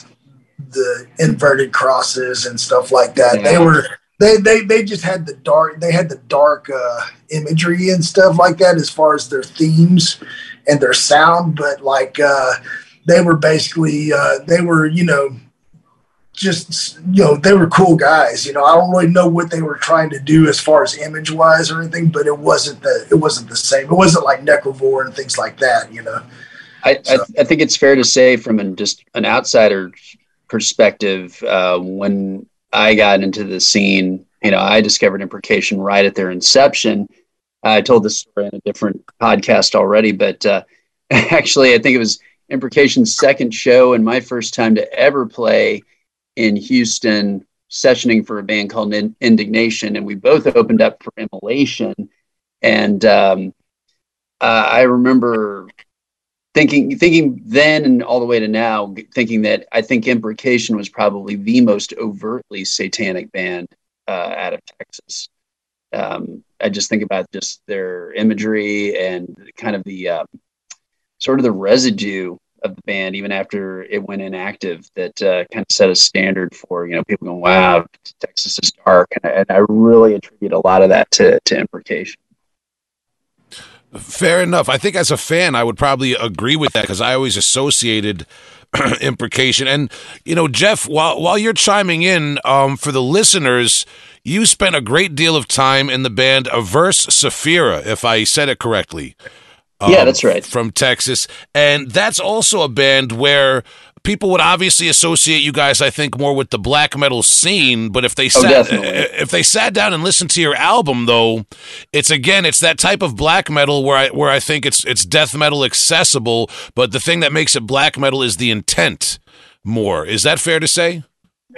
Speaker 4: the inverted crosses and stuff like that. They were they they they just had the dark they had the dark uh, imagery and stuff like that as far as their themes and their sound, but like uh, they were basically uh, they were you know just you know they were cool guys you know. I don't really know what they were trying to do as far as image wise or anything but it wasn't the it wasn't the same. It wasn't like necrovore and things like that you know.
Speaker 3: I, I, I think it's fair to say, from an, just an outsider perspective, uh, when I got into the scene, you know, I discovered imprecation right at their inception. I told this story in a different podcast already, but uh, actually, I think it was imprecation's second show and my first time to ever play in Houston, sessioning for a band called In- Indignation, and we both opened up for Immolation. And um, uh, I remember thinking thinking then and all the way to now thinking that i think imprecation was probably the most overtly satanic band uh, out of texas um, i just think about just their imagery and kind of the um, sort of the residue of the band even after it went inactive that uh, kind of set a standard for you know people going wow texas is dark and I, and I really attribute a lot of that to, to imprecation
Speaker 1: Fair enough. I think as a fan, I would probably agree with that because I always associated imprecation. And you know, Jeff, while while you're chiming in, um, for the listeners, you spent a great deal of time in the band Averse Sefira, if I said it correctly.
Speaker 3: Yeah, that's right.
Speaker 1: From Texas, and that's also a band where people would obviously associate you guys, I think, more with the black metal scene. But if they sat,
Speaker 3: definitely.
Speaker 1: if they sat down and listened to your album, though, it's again, it's that type of black metal where I where I think it's it's death metal accessible. But the thing that makes it black metal is the intent. More is that fair to say?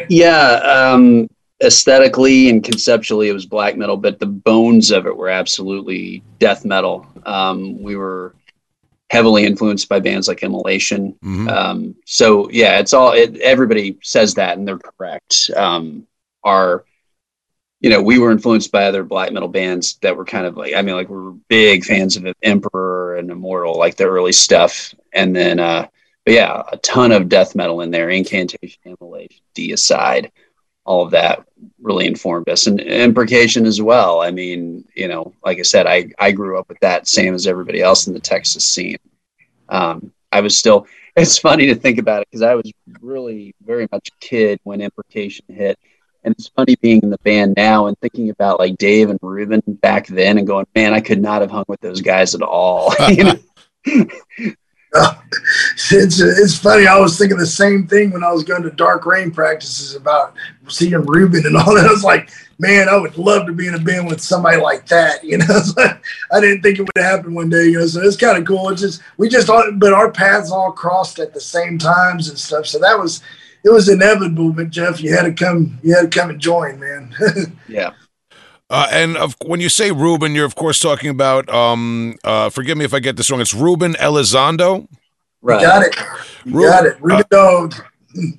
Speaker 3: Yeah, um, aesthetically and conceptually, it was black metal, but the bones of it were absolutely death metal. Um, we were heavily influenced by bands like Immolation.
Speaker 1: Mhm.
Speaker 3: Um, so yeah, it's all. It, everybody says that, and they're correct. Um, our, you know, we were influenced by other black metal bands that were kind of like, I mean, like we were big fans of Emperor and Immortal, like the early stuff, and then, uh, but yeah, a ton of death metal in there, Incantation, Immolation, Deicide, all of that really informed us, and Imprecation as well. I mean, you know, like I said, I I grew up with that, same as everybody else in the Texas scene. Um, I was still. It's funny to think about it because I was really very much a kid when Imprecation hit, and it's funny being in the band now and thinking about like Dave and Ruben back then and going, man, I could not have hung with those guys at all. you know?
Speaker 4: it's it's funny. I was thinking the same thing when I was going to dark rain practices about seeing Ruben and all that. I was like, man, I would love to be in a band with somebody like that. You know, like, I didn't think it would happen one day. You know, so it's kind of cool. It's just we just all, but our paths all crossed at the same times and stuff. So that was it was inevitable. But Jeff, you had to come. You had to come and join, man.
Speaker 3: yeah.
Speaker 1: Uh, and of, when you say Ruben, you're of course talking about. Um, uh, forgive me if I get this wrong. It's Ruben Elizondo.
Speaker 3: Right.
Speaker 4: got it. You
Speaker 1: Ruben,
Speaker 4: got it. Ruben Dog.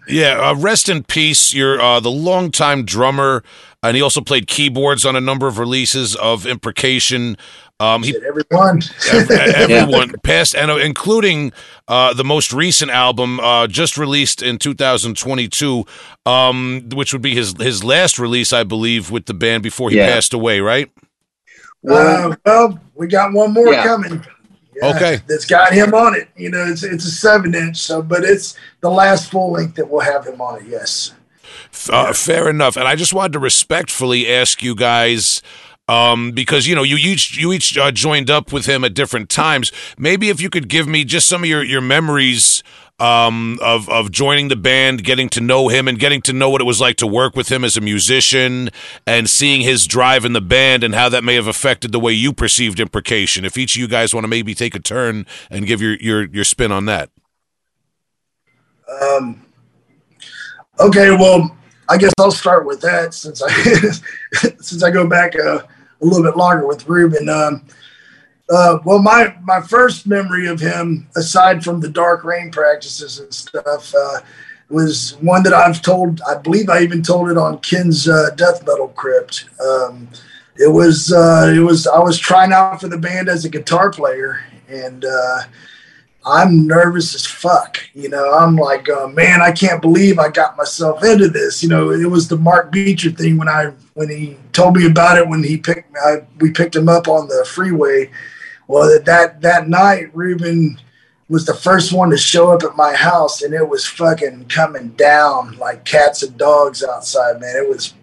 Speaker 1: Yeah, uh, rest in peace. You're uh, the longtime drummer, and he also played keyboards on a number of releases of Imprecation. Um, he
Speaker 4: Shit, everyone.
Speaker 1: ev- everyone past and uh, including uh, the most recent album uh, just released in 2022, um, which would be his his last release, I believe, with the band before he
Speaker 3: Yeah.
Speaker 1: passed away. Right?
Speaker 4: Uh, well, we got one more yeah. coming.
Speaker 1: Yeah, okay,
Speaker 4: that's got him on it. You know, it's it's a seven inch, so but it's the last full length that will have him on it. Yes.
Speaker 1: Uh, fair enough. And I just wanted to respectfully ask you guys. Um, because you know you each you each uh, joined up with him at different times. Maybe if you could give me just some of your your memories um, of of joining the band, getting to know him, and getting to know what it was like to work with him as a musician, and seeing his drive in the band, and how that may have affected the way you perceived imprecation. If each of you guys want to maybe take a turn and give your your your spin on that.
Speaker 4: Um. Okay. Well, I guess I'll start with that since I since I go back a, a little bit longer with Ruben. Um, uh, well, my my first memory of him, aside from the dark rain practices and stuff, uh, was one that I've told. I believe I even told it on Ken's uh, death metal crypt. Um, it was uh, it was I was trying out for the band as a guitar player, and uh, I'm nervous as fuck. You know, I'm like, uh, man, I can't believe I got myself into this. You know, it was the Mark Beecher thing when I when he told me about it when he picked I, we picked him up on the freeway. Well, that that that night, Ruben was the first one to show up at my house, and it was fucking coming down like cats and dogs outside. Man, it was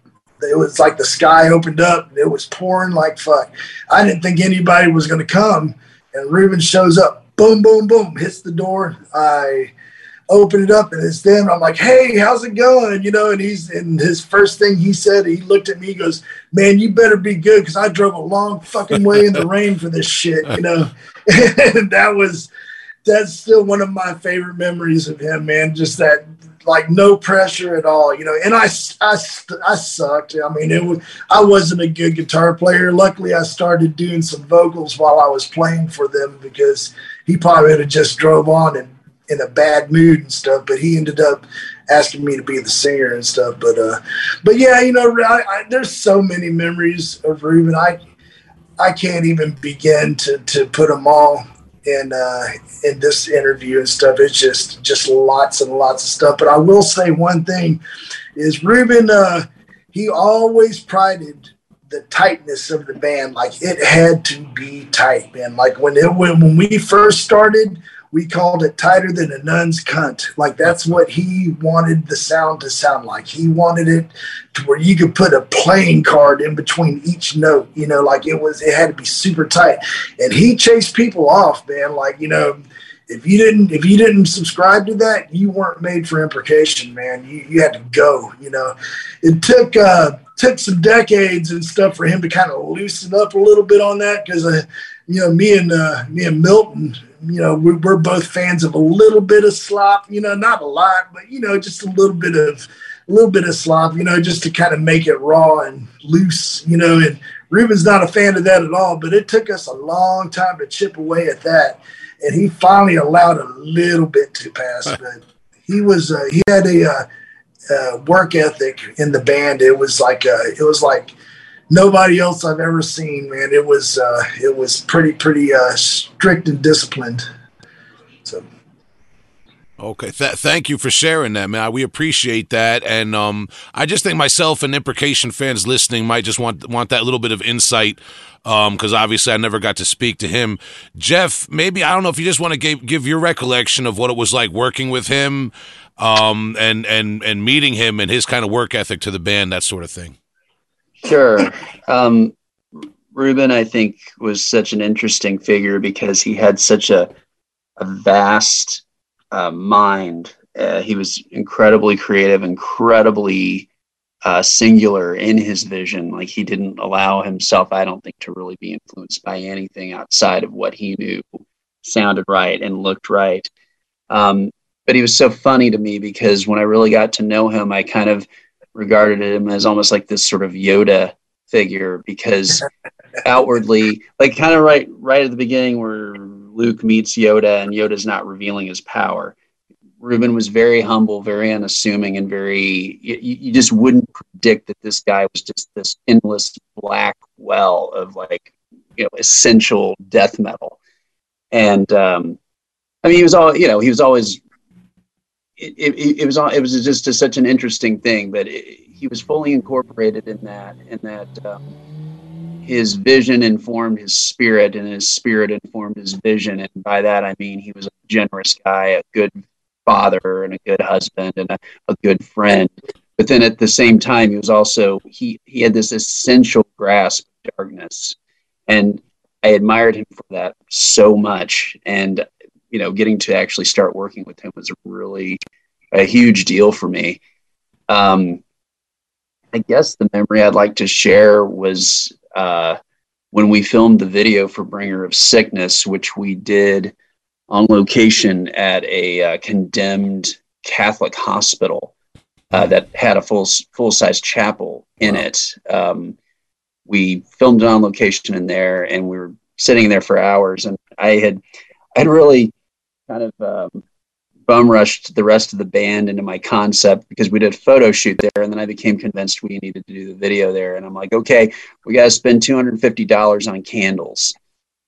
Speaker 4: it was like the sky opened up. It was pouring like fuck. I didn't think anybody was to come, and Ruben shows up boom, boom, boom, hits the door. I open it up and it's them. I'm like, hey, how's it going? You know, and he's and his first thing he said, he looked at me, he goes, Man, you better be good because I drove a long fucking way in the rain for this shit, you know. and that was that's still one of my favorite memories of him, man. Just that like no pressure at all, you know. And I, I, I sucked. I mean, it was I wasn't a good guitar player. Luckily, I started doing some vocals while I was playing for them because he probably would have just drove on and in a bad mood and stuff. But he ended up asking me to be the singer and stuff. But uh, but yeah, you know, I, I, there's so many memories of Ruben. I I can't even begin to to put them all in uh, in this interview and stuff. It's just just lots and lots of stuff. But I will say one thing is Ruben. Uh, he always prided the tightness of the band. Like it had to be tight, man. Like when it when, when we first started, we called it tighter than a nun's cunt. Like that's what he wanted the sound to sound like. He wanted it to where you could put a playing card in between each note. You know, like it was. It had to be super tight. And he chased people off, man. Like you know. If you didn't, if you didn't subscribe to that, you weren't made for imprecation, man. You, you had to go. You know, it took uh, took some decades and stuff for him to kind of loosen up a little bit on that because, uh, you know, me and uh, me and Milton, you know, we're, we're both fans of a little bit of slop. You know, not a lot, but you know, just a little bit of a little bit of slop. You know, just to kind of make it raw and loose. You know, and Ruben's not a fan of that at all. But it took us a long time to chip away at that, and he finally allowed a little bit to pass. But he was uh, he had a uh, uh, work ethic in the band. It was like uh, it was like nobody else I've ever seen. Man, it was uh, it was pretty pretty uh, strict and disciplined. So.
Speaker 1: Okay, Th- thank you for sharing that, man. We appreciate that, and um, I just think myself and imprecation fans listening might just want want that little bit of insight, because um, obviously I never got to speak to him. Jeff, maybe I don't know if you just want to give, give your recollection of what it was like working with him um, and and and meeting him and his kind of work ethic to the band, that sort of thing.
Speaker 3: Sure. Um, Ruben, I think, was such an interesting figure because he had such a, a vast uh, mind. Uh, he was incredibly creative, incredibly uh, singular in his vision. Like he didn't allow himself, I don't think, to really be influenced by anything outside of what he knew sounded right and looked right. Um, but he was so funny to me because when I really got to know him, I kind of regarded him as almost like this sort of Yoda figure because outwardly, like kind of right right at the beginning where Luke meets Yoda and Yoda's not revealing his power. Ruben was very humble, very unassuming, and very you, you just wouldn't predict that this guy was just this endless black well of like you know essential death metal. And um, I mean, he was all you know, he was always it, it, it, was it was just a, such an interesting thing, but it, he was fully incorporated in that, and that um, his vision informed his spirit, and his spirit informed his vision. And by that, I mean he was a generous guy, a good father, and a good husband, and a, a good friend. But then at the same time, he was also he he had this essential grasp of darkness, and I admired him for that so much. And you know, getting to actually start working with him was really a huge deal for me. Um, I guess the memory I'd like to share was uh, when we filmed the video for Bringer of Sickness, which we did on location at a uh, condemned Catholic hospital uh, that had a full full size chapel in wow. it. Um, we filmed it on location in there, and we were sitting there for hours. And I had I had really kind of um, bum rushed the rest of the band into my concept because we did a photo shoot there and then I became convinced we needed to do the video there. And I'm like, okay, we got to spend $250 on candles,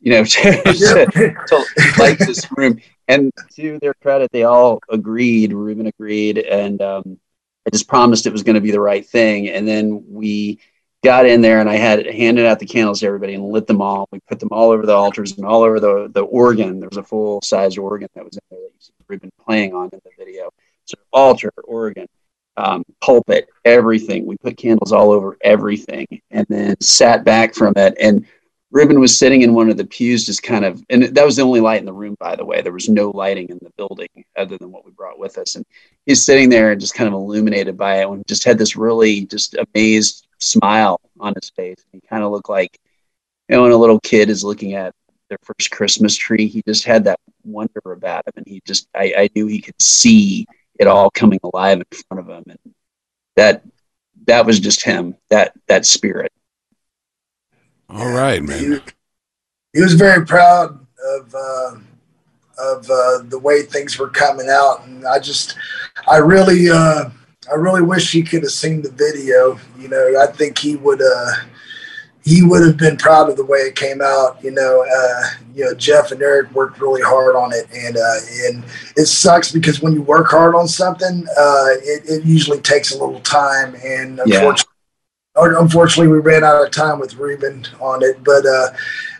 Speaker 3: you know, to, to, to light this room. And to their credit, they all agreed, Ruben agreed. And um, I just promised it was going to be the right thing. And then we, got in there and I had handed out the candles to everybody and lit them all. We put them all over the altars and all over the, the organ. There was a full sized organ that was in there that you see playing on in the video. So altar, organ, um, pulpit, everything. We put candles all over everything and then sat back from it. And Ruben was sitting in one of the pews, just kind of, and that was the only light in the room, by the way. There was no lighting in the building other than what we brought with us. And he's sitting there and just kind of illuminated by it and just had this really just amazed smile on his face. He kind of looked like, you know, when a little kid is looking at their first Christmas tree, he just had that wonder about him. And he just, I, I knew he could see it all coming alive in front of him. And that, that was just him, that, that spirit.
Speaker 1: All right, man.
Speaker 4: He, he was very proud of, uh, of uh, the way things were coming out. And I just, I really, uh, I really wish he could have seen the video. You know, I think he would uh he would have been proud of the way it came out. You know, uh, you know, Jeff and Eric worked really hard on it, and uh, and it sucks because when you work hard on something, uh, it, it usually takes a little time, and unfortunately, yeah. unfortunately, we ran out of time with Ruben on it. But uh,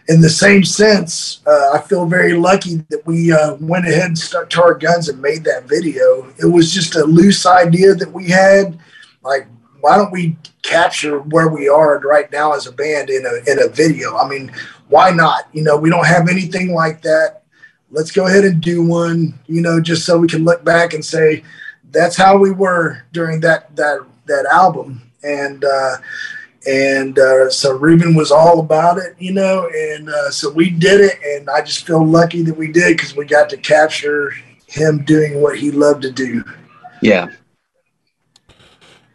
Speaker 4: in the same sense, uh, I feel very lucky that we uh, went ahead and stuck to our guns and made that video. It was just a loose idea that we had. Like, why don't we capture where we are right now as a band in a in a video? I mean, why not? You know, we don't have anything like that. Let's go ahead and do one. You know, just so we can look back and say that's how we were during that that that album. And uh, and uh, so Ruben was all about it, you know, and uh, so we did it, and I just feel lucky that we did because we got to capture him doing what he loved to do.
Speaker 3: Yeah.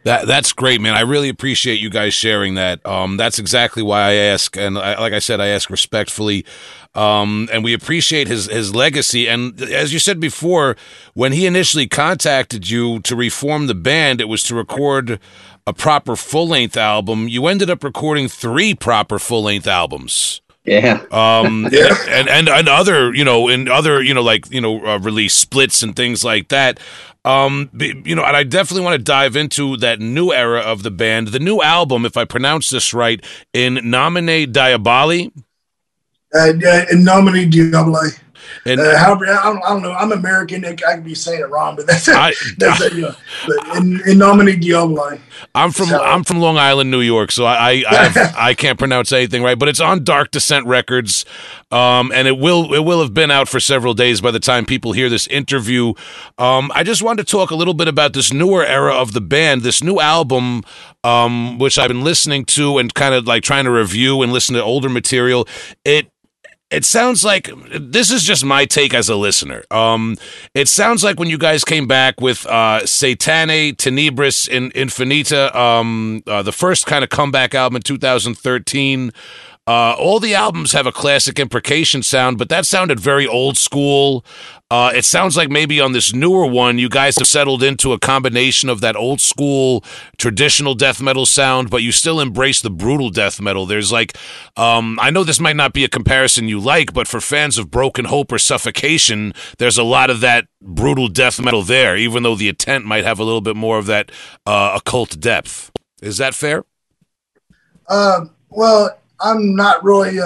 Speaker 1: That that's great, man. I really appreciate you guys sharing that. Um, that's exactly why I ask, and I, like I said, I ask respectfully. Um, and we appreciate his his legacy. And as you said before, when he initially contacted you to reform the band, it was to record a proper full length album. You ended up recording three proper full length albums.
Speaker 3: Yeah.
Speaker 1: Um, yeah. And, and, and other, you know, and other, you know, like, you know, uh, release splits and things like that. Um, you know, and I definitely want to dive into that new era of the band. The new album, if I pronounce this right, in Nomine Diaboli.
Speaker 4: Uh, in Nomine Diaboli. And uh, however, I don't, I don't, know. I'm American. I could be saying it wrong, but that's, I, that's I, you know, but in, in nomine Diaboli.
Speaker 1: I'm from so. I'm from Long Island, New York, so I I, I can't pronounce anything right. But it's on Dark Descent Records, um, and it will it will have been out for several days by the time people hear this interview. Um, I just wanted to talk a little bit about this newer era of the band, this new album, um, which I've been listening to and kind of like trying to review and listen to older material. It it sounds like this is just my take as a listener. Um, it sounds like when you guys came back with uh, Satanae Tenebris in Infinita, um, uh, the first kind of comeback album in 2013. Uh, all the albums have a classic imprecation sound, but that sounded very old school. Uh, it sounds like maybe on this newer one, you guys have settled into a combination of that old school traditional death metal sound, but you still embrace the brutal death metal. There's like, um, I know this might not be a comparison you like, but for fans of Broken Hope or Suffocation, there's a lot of that brutal death metal there, even though the intent might have a little bit more of that uh, occult depth. Is that fair?
Speaker 4: Um, well, I'm not really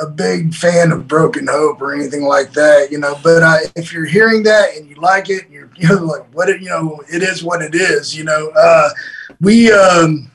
Speaker 4: a, big fan of Broken Hope or anything like that, you know. But I, if you're hearing that and you like it, you're you know like what it, you know, it is what it is, you know. Uh, we um,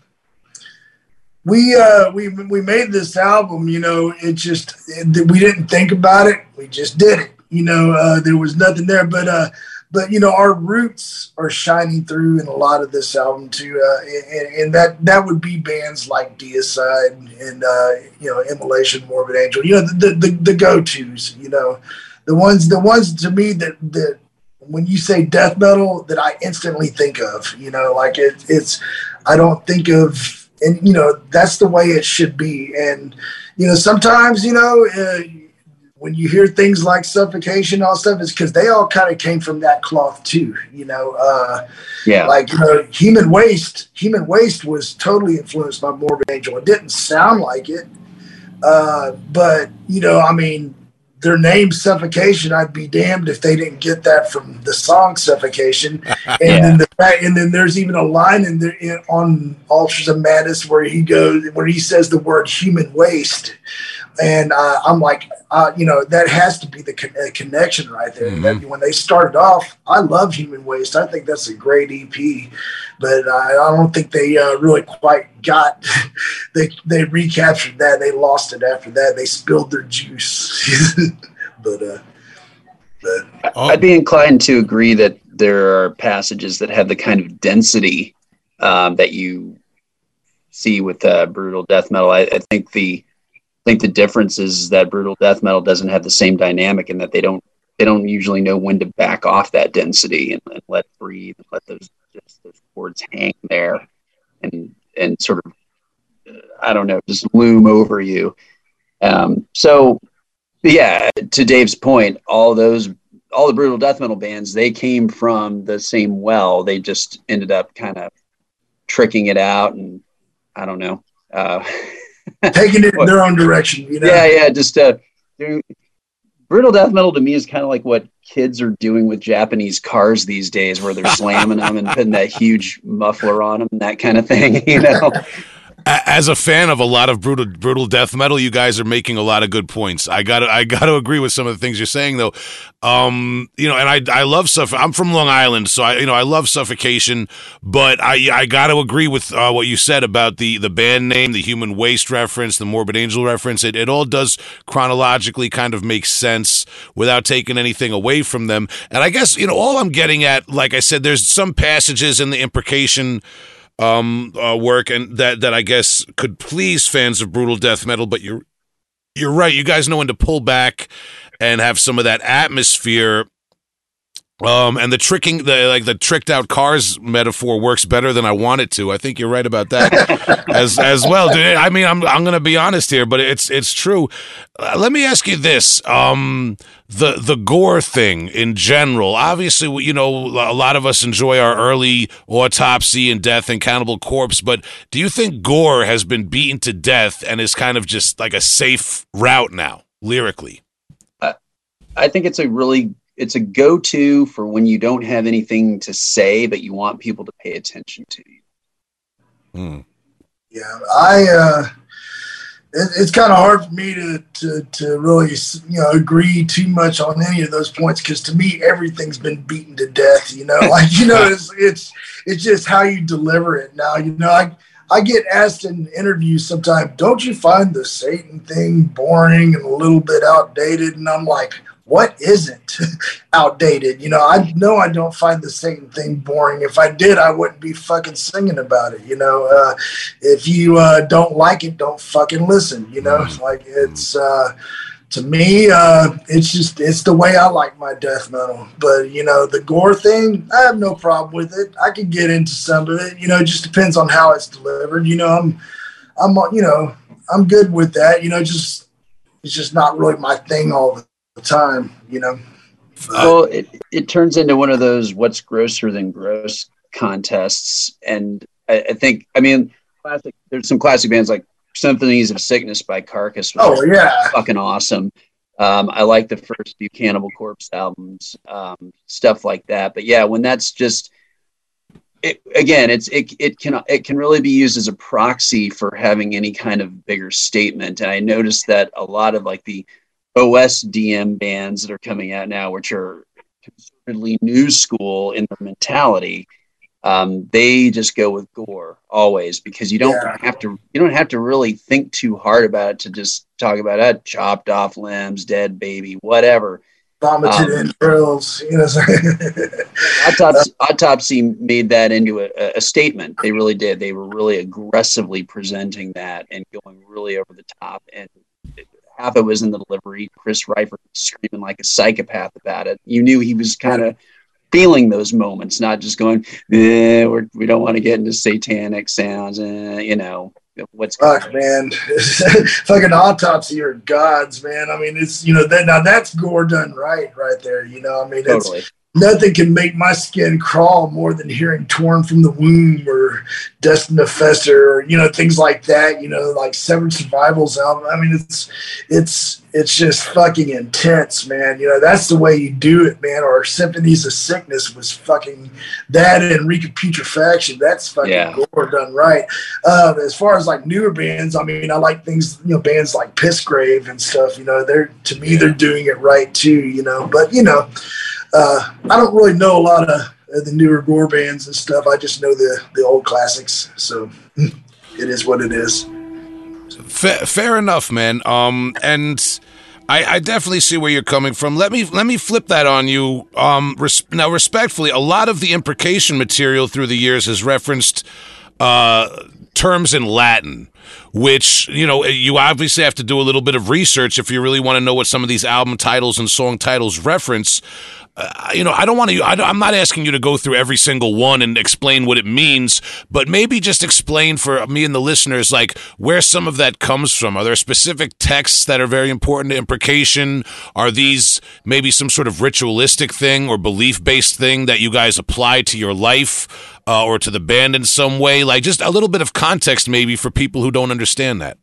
Speaker 4: we uh, we we made this album, you know. It just it, we didn't think about it, we just did it, you know. Uh, there was nothing there, but uh, but you know our roots are shining through in a lot of this album too uh, and, and, that that would be bands like deicide and uh, you know immolation morbid angel you know the, the, the go-to's you know. The ones the ones to me that that when you say death metal that i instantly think of you know like it, it's i don't think of and you know that's the way it should be. And you know sometimes you know uh, when you hear things like suffocation, all stuff, is because they all kind of came from that cloth too. You know, uh,
Speaker 3: yeah.
Speaker 4: Like you know, human waste. Human waste was totally influenced by Morbid Angel. It didn't sound like it, uh, but you know, I mean, their name Suffocation. I'd be damned if they didn't get that from the song Suffocation. And yeah. then the and then there's even a line in there in, on Altars of Madness where he goes where he says the word human waste and uh, I'm like, uh, you know, that has to be the con- connection right there. Mm-hmm. when they started off, I love Human Waste. I think that's a great EP, but I don't think they uh, really quite got. they they recaptured that. They lost it after that. They spilled their juice. but, uh,
Speaker 3: but oh. I'd be inclined to agree that there are passages that have the kind of density um, that you see with uh, brutal death metal. I, I think the think the difference is that brutal death metal doesn't have the same dynamic and that they don't they don't usually know when to back off that density and, and let breathe and let those just those chords hang there and and sort of I don't know just loom over you. Um, so yeah, to Dave's point, all those all the brutal death metal bands they came from the same well. They just ended up kind of tricking it out and I don't know. Uh,
Speaker 4: taking it in their own direction. You know?
Speaker 3: Yeah, yeah. Just uh, brutal death metal to me is kind of like what kids are doing with Japanese cars these days, where they're slamming them and putting that huge muffler on them and that kind of thing. You know
Speaker 1: as a fan of a lot of brutal brutal death metal, you guys are making a lot of good points. I got I got to agree with some of the things you're saying though. Um, you know, and I I love stuff. I'm from Long Island, so I you know I love suffocation, but I I got to agree with uh, what you said about the the band name, the Human Waste reference, the Morbid Angel reference. It it all does chronologically kind of make sense without taking anything away from them. And I guess you know all I'm getting at, like I said, there's some passages in the imprecation um, uh, work, and that that I guess could please fans of brutal death metal. But you're you're right. You guys know when to pull back and have some of that atmosphere. Um, and the tricking, the like the tricked out cars metaphor works better than I want it to. I think you're right about that as as well. Dude. I mean, I'm I'm gonna be honest here, but it's it's true. Uh, let me ask you this: um, the the gore thing in general. Obviously, you know, a lot of us enjoy our early autopsy and death and Cannibal Corpse, but do you think gore has been beaten to death and is kind of just like a safe route now lyrically?
Speaker 3: Uh, I think it's a really it's a go-to for when you don't have anything to say but you want people to pay attention to you.
Speaker 4: Hmm. Yeah, I uh it, it's kind of hard for me to, to, to really you know agree too much on any of those points because to me everything's been beaten to death. You know, like you know it's it's it's just how you deliver it. Now you know I. I get asked in interviews sometimes, don't you find the Satan thing boring and a little bit outdated? And I'm like, what isn't outdated? You know, I know I don't find the same thing boring. If I did, I wouldn't be fucking singing about it. You know, uh, if you uh, don't like it, don't fucking listen. You know, mm-hmm. like it's uh, to me, uh, it's just it's the way I like my death metal. But you know, the gore thing, I have no problem with it. I can get into some of it. You know, it just depends on how it's delivered. You know, I'm I'm you know I'm good with that. You know, just it's just not really my thing all the time, you know.
Speaker 3: Well, it, it turns into one of those what's grosser than gross contests. And I, I think, I mean, classic, there's some classic bands like Symphonies of Sickness by Carcass.
Speaker 4: Oh, yeah.
Speaker 3: Fucking awesome. Um, I like the first few Cannibal Corpse albums, um, stuff like that. But yeah, when that's just, it, again, it's it it can it can really be used as a proxy for having any kind of bigger statement. And I noticed that a lot of like the OSDM bands that are coming out now, which are considerably new school in their mentality, um, they just go with gore always because you don't yeah. have to you don't have to really think too hard about it to just talk about it, chopped off limbs, dead baby, whatever
Speaker 4: vomited um, entrails. You know,
Speaker 3: autopsy, autopsy made that into a, a, statement. They really did. They were really aggressively presenting that and going really over the top. And half it was in the delivery. Chris Reifert screaming like a psychopath about it. You knew he was kind of feeling those moments, not just going, eh, we're, we don't want to get into satanic sounds, eh, you know what's
Speaker 4: fuck man fucking autopsy or gods man i mean it's you know that now that's gore done right right there you know i mean totally. Nothing can make my skin crawl more than hearing torn from the womb or destined to fester or you know things like that you know like severed survivals album. I mean it's it's it's just fucking intense man. You know that's the way you do it man. Or symphonies of sickness was fucking that and of Putrefaction that's fucking yeah. gore done right. Uh, as far as like newer bands i mean i like things you know bands like pissgrave and stuff you know they're to me they're doing it right too you know. But you know uh, I don't really know a lot of the newer gore bands and stuff. I just know the the old classics. So it is what it is.
Speaker 1: Fair, fair enough, man. Um, and I, I, definitely see where you're coming from. Let me let me flip that on you. Um, res- now, respectfully, a lot of the imprecation material through the years has referenced uh, terms in Latin, which, you know, you obviously have to do a little bit of research if you really want to know what some of these album titles and song titles reference uh, you know, I don't want to. I am not asking you to go through every single one and explain what it means, but maybe just explain for me and the listeners, like where some of that comes from. Are there specific texts that are very important to imprecation? Are these maybe some sort of ritualistic thing or belief based thing that you guys apply to your life uh, or to the band in some way? Like just a little bit of context, maybe for people who don't understand that.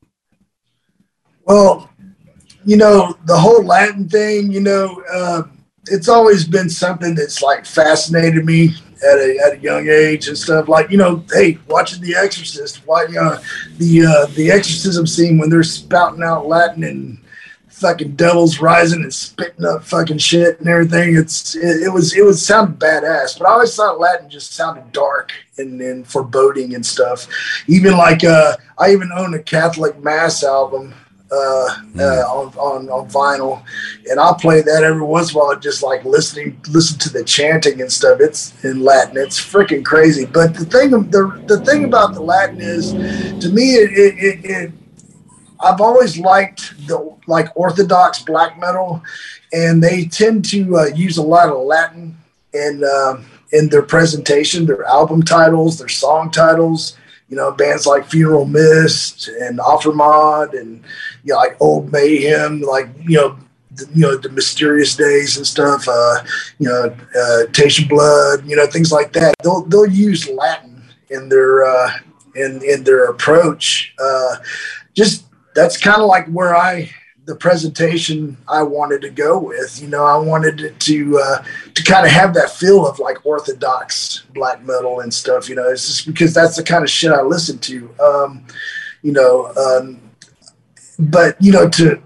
Speaker 4: Well, you know, the whole Latin thing, you know. Uh, it's always been something that's like fascinated me at a, at a young age and stuff. Like you know, hey, watching The Exorcist, why uh, the uh, the exorcism scene when they're spouting out Latin and fucking devils rising and spitting up fucking shit and everything. It's it, it was it was sounded badass, but I always thought Latin just sounded dark and, and foreboding and stuff. Even like uh, I even own a Catholic Mass album uh, uh, on, on, on vinyl, and I'll play that every once in a while, just like listening listen to the chanting and stuff. It's in Latin. It's freaking crazy. But the thing the the thing about the Latin is, to me, it, it, it, it I've always liked the like Orthodox black metal, and they tend to uh, use a lot of Latin in uh, in their presentation, their album titles, their song titles. You know, bands like Funeral Mist and Ofermod and you know, like Old Mayhem, like you know, the, you know the mysterious days and stuff. Uh, you know, uh, Taste Blood, you know, things like that. They'll they'll use Latin in their uh, in in their approach. Uh, just that's kind of like where I the presentation I wanted to go with. You know, I wanted to uh, to kind of have that feel of like orthodox black metal and stuff. You know, it's just because that's the kind of shit I listen to. Um, you know, um, but you know to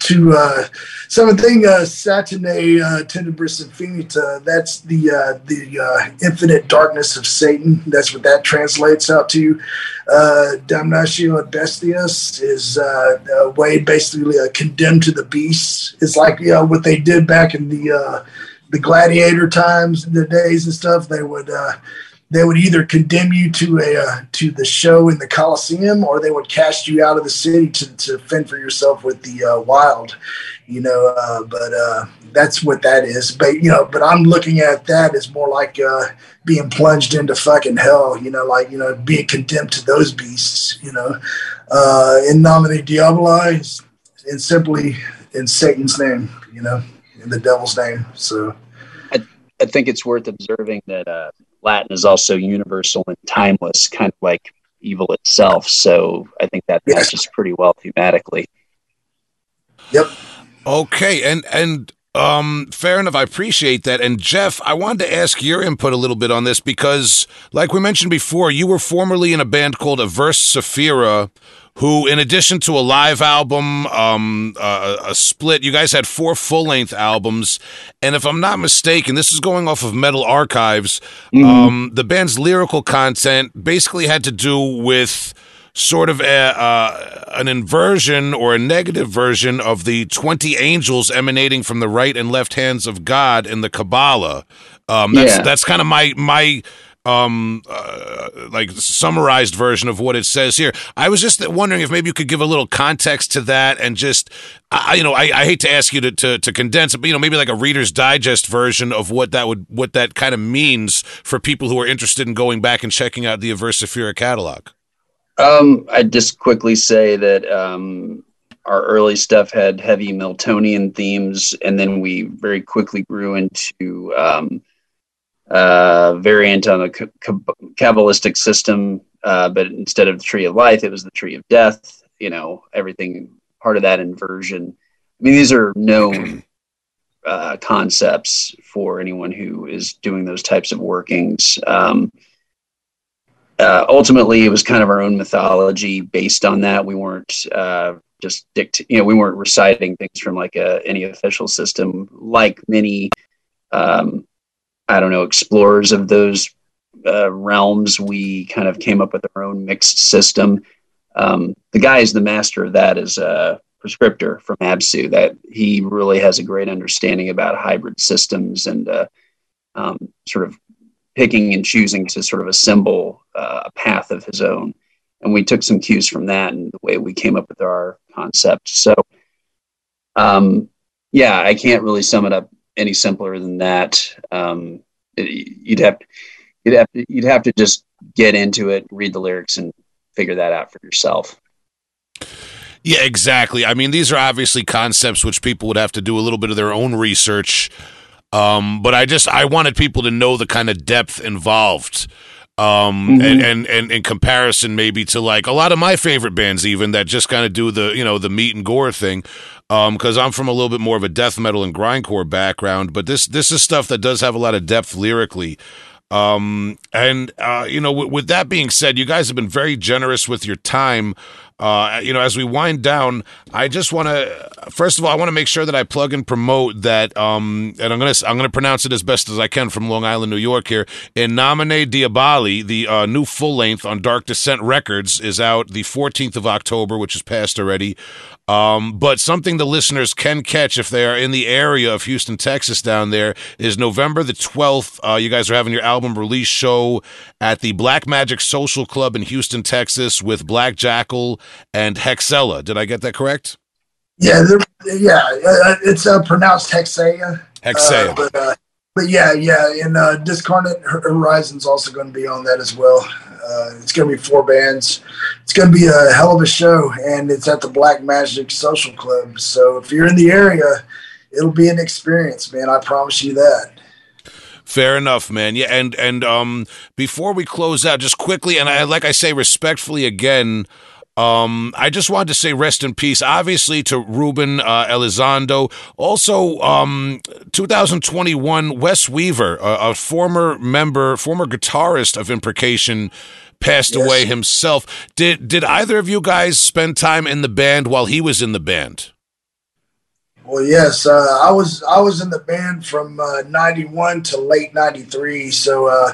Speaker 4: to uh, something uh, Satanae uh, Tenebris Infinita. That's the uh, the uh, infinite darkness of Satan. That's what that translates out to. Uh, Damnatio ad Bestias is uh, way basically uh, condemned to the beast. It's like you know what they did back in the uh, the gladiator times, the days and stuff. They would uh, they would either condemn you to a uh, to the show in the Coliseum, or they would cast you out of the city to, to fend for yourself with the uh, wild, you know. Uh, but uh, that's what that is. But you know, but I'm looking at that as more like uh, being plunged into fucking hell, you know, like you know, being condemned to those beasts, you know. Uh, in nomine diaboli, and simply in Satan's name, you know, in the devil's name. So.
Speaker 3: I, I think it's worth observing that Latin is also universal and timeless, kind of like evil itself. So I think that matches pretty well thematically.
Speaker 4: Yep.
Speaker 1: Okay, and and Um, fair enough. I appreciate that. And Jeff, I wanted to ask your input a little bit on this because, like we mentioned before, you were formerly in a band called Averse Sefira, who, in addition to a live album, um, uh, a split, you guys had four full length albums. And if I'm not mistaken, this is going off of Metal Archives. Mm-hmm. Um, the band's lyrical content basically had to do with sort of a, uh, an inversion or a negative version of the 20 angels emanating from the right and left hands of God in the Kabbalah. Um, that's yeah. that's kind of my my um uh, like summarized version of what it says here. I was just wondering if maybe you could give a little context to that and just I, you know I, I hate to ask you to, to, to condense it, but you know maybe like a Reader's Digest version of what that would what that kind of means for people who are interested in going back and checking out the Averse Sefira catalog.
Speaker 3: Um, I'd just quickly say that um, our early stuff had heavy Miltonian themes, and then we very quickly grew into um, uh, variant on the Kabbalistic system. Uh, but instead of the tree of life, it was the tree of death. You know, everything part of that inversion. I mean, these are known uh, concepts for anyone who is doing those types of workings. Um, uh, ultimately, it was kind of our own mythology based on that. We weren't uh, just dict- you know, we weren't reciting things from like a, any official system, like many, um, I don't know, explorers of those uh, realms. We kind of came up with our own mixed system. Um, the guy is the master of that as a Proscriptor from Absu. That he really has a great understanding about hybrid systems and uh, um, sort of picking and choosing to sort of assemble uh, a path of his own. And we took some cues from that and the way we came up with our concept. So, um, yeah, I can't really sum it up any simpler than that. Um, you'd have, you'd have, to, you'd have to just get into it, read the lyrics, and figure that out for yourself.
Speaker 1: Yeah, exactly. I mean, these are obviously concepts which people would have to do a little bit of their own research um, but I just I wanted people to know the kind of depth involved. Um, mm-hmm. and, and, and in comparison maybe to like a lot of my favorite bands even that just kind of do the, you know, the meat and gore thing. Um, cause I'm from a little bit more of a death metal and grindcore background, but this, this is stuff that does have a lot of depth lyrically. Um, and, uh, you know, w- with that being said, you guys have been very generous with your time. Uh, you know, as we wind down, I just want to first of all, I want to make sure that I plug and promote that. Um, and I'm gonna I'm gonna pronounce it as best as I can from Long Island, New York. Here, in Nomine Diaboli, the uh, new full length on Dark Descent Records is out the 14th of October, which is passed already. Um, but something the listeners can catch if they are in the area of Houston, Texas, down there is November the 12th. Uh, you guys are having your album release show at the Black Magic Social Club in Houston, Texas, with Black Jackal and Hexella. Did I get that correct?
Speaker 4: Yeah, yeah, uh, it's uh, pronounced Hexea.
Speaker 1: Hexea.
Speaker 4: Uh, but, uh, but yeah, yeah, and uh, Discarnate Horizon's also going to be on that as well. Uh, it's going to be four bands. It's going to be a hell of a show, and it's at the Black Magic Social Club. So if you're in the area, it'll be an experience, man. I promise you that.
Speaker 1: Fair enough, man. Yeah, and and um, before we close out, just quickly, and I like I say respectfully again. Um, I just wanted to say rest in peace, obviously, to Ruben uh, Elizondo. Also, um, 2021, Wes Weaver, a, a, former member, former guitarist of Imprecation, passed yes. away himself. Did did either of you guys spend time in the band while he was in the band?
Speaker 4: Well, yes, uh, I was I was in the band from uh, '91 to late '93. So uh,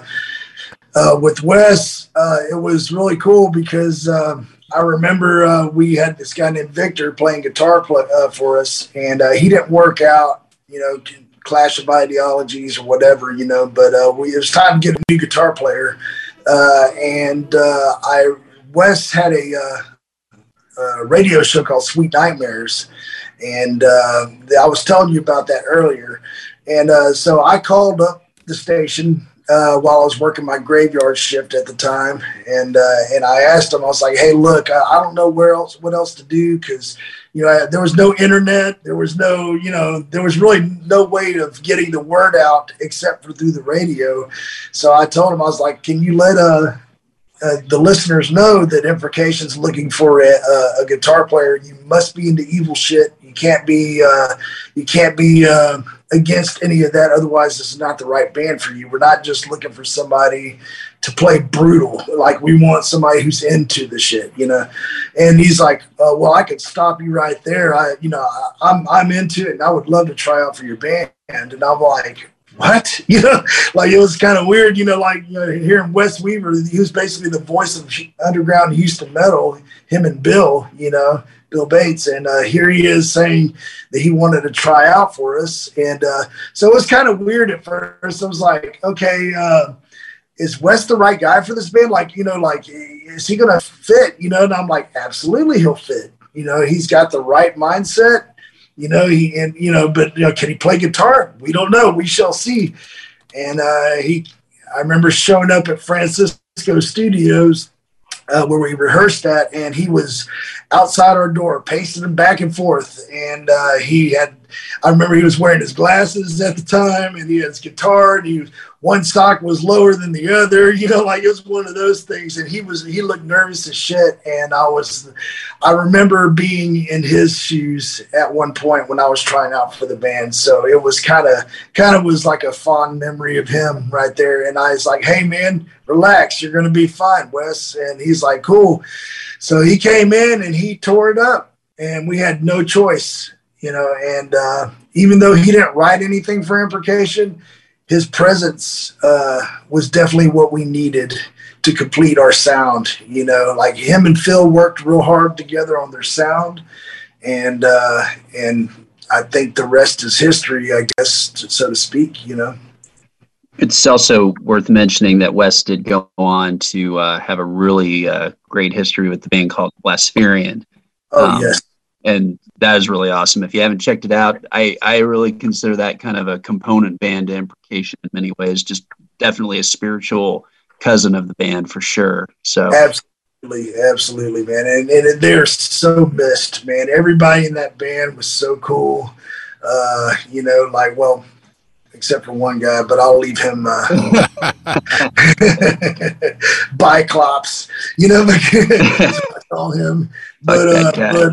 Speaker 4: uh, with Wes, uh, it was really cool because um, I remember uh, we had this guy named Victor playing guitar play, uh, for us, and uh, he didn't work out, you know, clash of ideologies or whatever, you know. But uh, we, it was time to get a new guitar player, uh, and uh, I Wes had a, a, radio show called Sweet Nightmares, and I was telling you about that earlier, and so I called up the station uh, while I was working my graveyard shift at the time, and uh, and I asked him, I was like, "Hey, look, I, I don't know where else, what else to do, because you know I, there was no internet, there was no, you know, there was really no way of getting the word out except for through the radio." So I told him, I was like, "Can you let uh, uh the listeners know that Imprecation's looking for a, a, guitar player? You must be into evil shit. You can't be uh, you can't be uh, against any of that. Otherwise, this is not the right band for you. We're not just looking for somebody to play brutal. Like we want somebody who's into the shit, you know. And he's like, uh, "Well, I could stop you right there. I, you know, I, I'm I'm into it, and I would love to try out for your band." And I'm like, what? You know, like it was kind of weird, you know, like you know, hearing Wes Weaver, he was basically the voice of underground Houston metal, him and Bill, you know, Bill Bates. And uh, here he is saying that he wanted to try out for us. And uh, so it was kind of weird at first. I was like, okay, uh, is Wes the right guy for this band? Like, you know, like, is he going to fit? You know, and I'm like, absolutely, he'll fit. You know, he's got the right mindset you know, he and you know, but you know, can he play guitar? We don't know. We shall see. And uh, he, I remember showing up at Francisco Studios uh, where we rehearsed at, and he was outside our door, pacing back and forth. And uh, he had, I remember he was wearing his glasses at the time, and he had his guitar, and he was one sock was lower than the other, you know, like it was one of those things. And he was, he looked nervous as shit. And I was, I remember being in his shoes at one point when I was trying out for the band. So it was kind of, kind of was like a fond memory of him right there. And I was like, hey, man, relax. You're going to be fine, Wes. And he's like, cool. So he came in and he tore it up. And we had no choice, you know. And uh, even though he didn't write anything for imprecation, his presence uh, was definitely what we needed to complete our sound. You know, like him and Phil worked real hard together on their sound, and uh, and I think the rest is history, I guess, so to speak. You know.
Speaker 3: It's also worth mentioning that Wes did go on to uh, have a really uh, great history with the band called Blaspherian.
Speaker 4: Oh um, yes,
Speaker 3: and that is really awesome. If you haven't checked it out, I, I really consider that kind of a component band imprecation in many ways, just definitely a spiritual cousin of the band for sure. So
Speaker 4: absolutely, absolutely, man. And, and they're so missed, man. Everybody in that band was so cool. Uh, you know, like, well, except for one guy, but I'll leave him uh, Biclops, you know, I call him. But, uh, but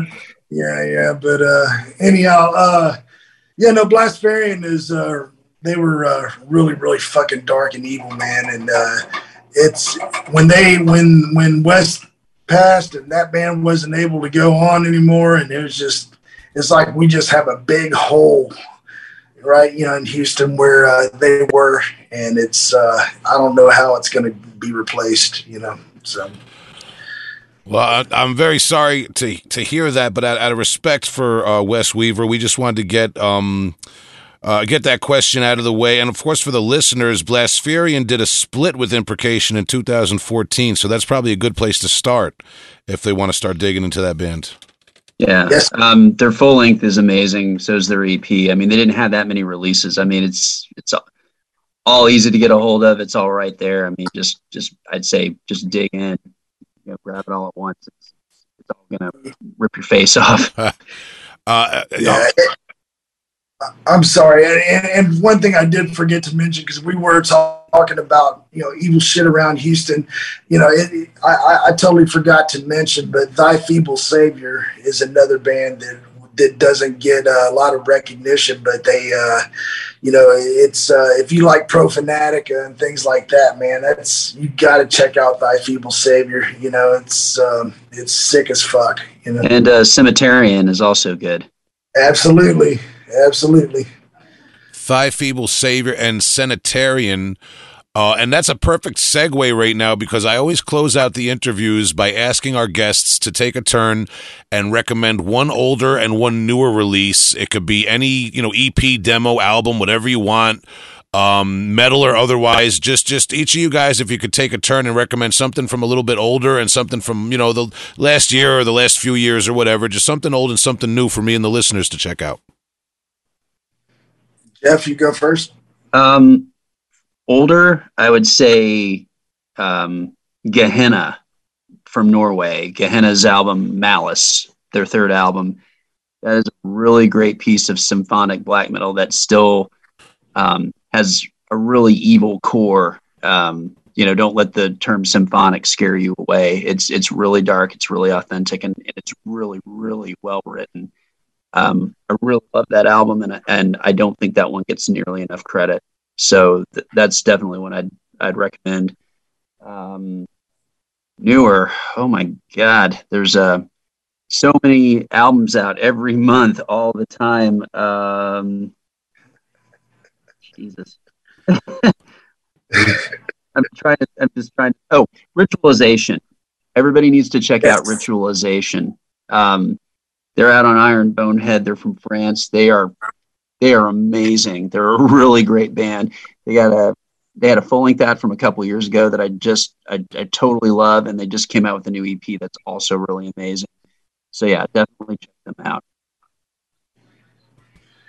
Speaker 4: yeah, yeah. But uh, anyhow, uh, yeah, no, Blaspherian is uh, they were uh, really, really fucking dark and evil, man. And uh, it's when they when when Wes passed and that band wasn't able to go on anymore, and it was just it's like we just have a big hole right you know in houston where uh, they were and it's uh, i don't know how it's going to be replaced you know so
Speaker 1: well, I'm very sorry to to hear that, but out, out of respect for uh, Wes Weaver, we just wanted to get um, uh, get that question out of the way. And of course, for the listeners, Blaspherian did a split with Imprecation in 2014, so that's probably a good place to start if they want to start digging into that band.
Speaker 3: Yeah, yes. um, their full length is amazing. So is their EP. I mean, they didn't have that many releases. I mean, it's it's all easy to get a hold of. It's all right there. I mean, just just I'd say just dig in you know, grab it all at once, it's, it's all gonna rip your face off. uh,
Speaker 4: yeah. I'm sorry, and, and, one thing I did forget to mention because we were talking about you know evil shit around Houston, you know, it, I, I totally forgot to mention, but Thy Feeble Savior is another band that that doesn't get a lot of recognition, but they, uh, you know, it's uh, if you like Profanatica and things like that, man, that's you got to check out Thy Feeble Savior. You know, it's um, it's sick as fuck. You know,
Speaker 3: and uh, Cemeterian is also good.
Speaker 4: Absolutely, absolutely.
Speaker 1: Thy Feeble Savior and Sanitarian uh, and that's a perfect segue right now because I always close out the interviews by asking our guests to take a turn and recommend one older and one newer release. It could be any, you know, EP, demo, album, whatever you want, um, metal or otherwise. Just, just each of you guys, if you could take a turn and recommend something from a little bit older and something from, you know, the last year or the last few years or whatever, just something old and something new for me and the listeners to check out.
Speaker 4: Jeff, you go first.
Speaker 3: Um, older, I would say um, Gehenna from Norway. Gehenna's album Malice, their third album. That is a really great piece of symphonic black metal that still um, has a really evil core. Um, you know, don't let the term symphonic scare you away. It's it's really dark, it's really authentic, and, and it's really really well written. Um, I really love that album, and and I don't think that one gets nearly enough credit. So th- that's definitely one I'd I'd recommend. Um, newer, oh my God, there's uh, so many albums out every month, all the time. Um, Jesus. I'm trying to. I'm just trying. To, oh, ritualization. Everybody needs to check yes. out ritualization. Um, they're out on Iron Bonehead. They're from France. They are they are amazing. They're a really great band. They got a they had a full length out from a couple years ago that I just I, I totally love, and they just came out with a new EP that's also really amazing. So yeah, definitely check them out.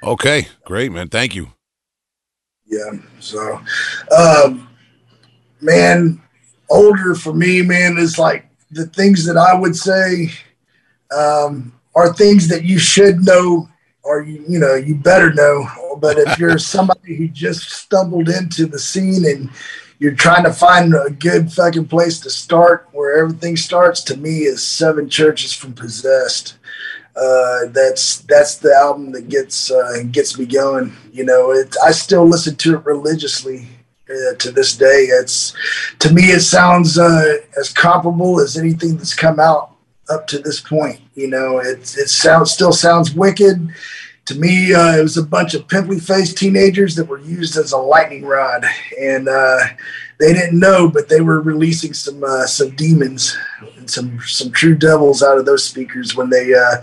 Speaker 1: Okay, great man. Thank you.
Speaker 4: Yeah. So, um, man, older for me, man, is like the things that I would say um, are things that you should know or you you know you better know. But if you're somebody who just stumbled into the scene and you're trying to find a good fucking place to start where everything starts to me is seven churches from possessed. Uh, that's that's the album that gets uh, gets me going. You know it, i still listen to it religiously uh, to this day. It's to me it sounds uh, as comparable as anything that's come out up to this point. You know, it it sounds still sounds wicked. To me, uh, it was a bunch of pimply faced teenagers that were used as a lightning rod, and uh, they didn't know, but they were releasing some uh, some demons and some some true devils out of those speakers when they uh,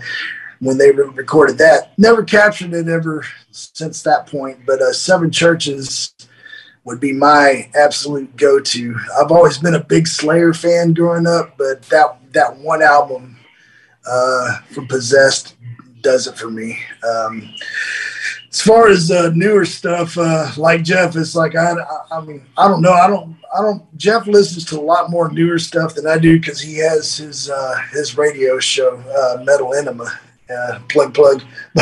Speaker 4: when they re- recorded that. Never captured it ever since that point, but uh, Seven Churches would be my absolute go-to. I've always been a big Slayer fan growing up, but that that one album uh, from Possessed does it for me. Um, as far as uh, newer stuff, uh, like Jeff, it's like I, I, I, mean, I don't know. I don't, I don't. Jeff listens to a lot more newer stuff than I do because he has his uh, his radio show, uh, Metal Enema, uh, plug plug,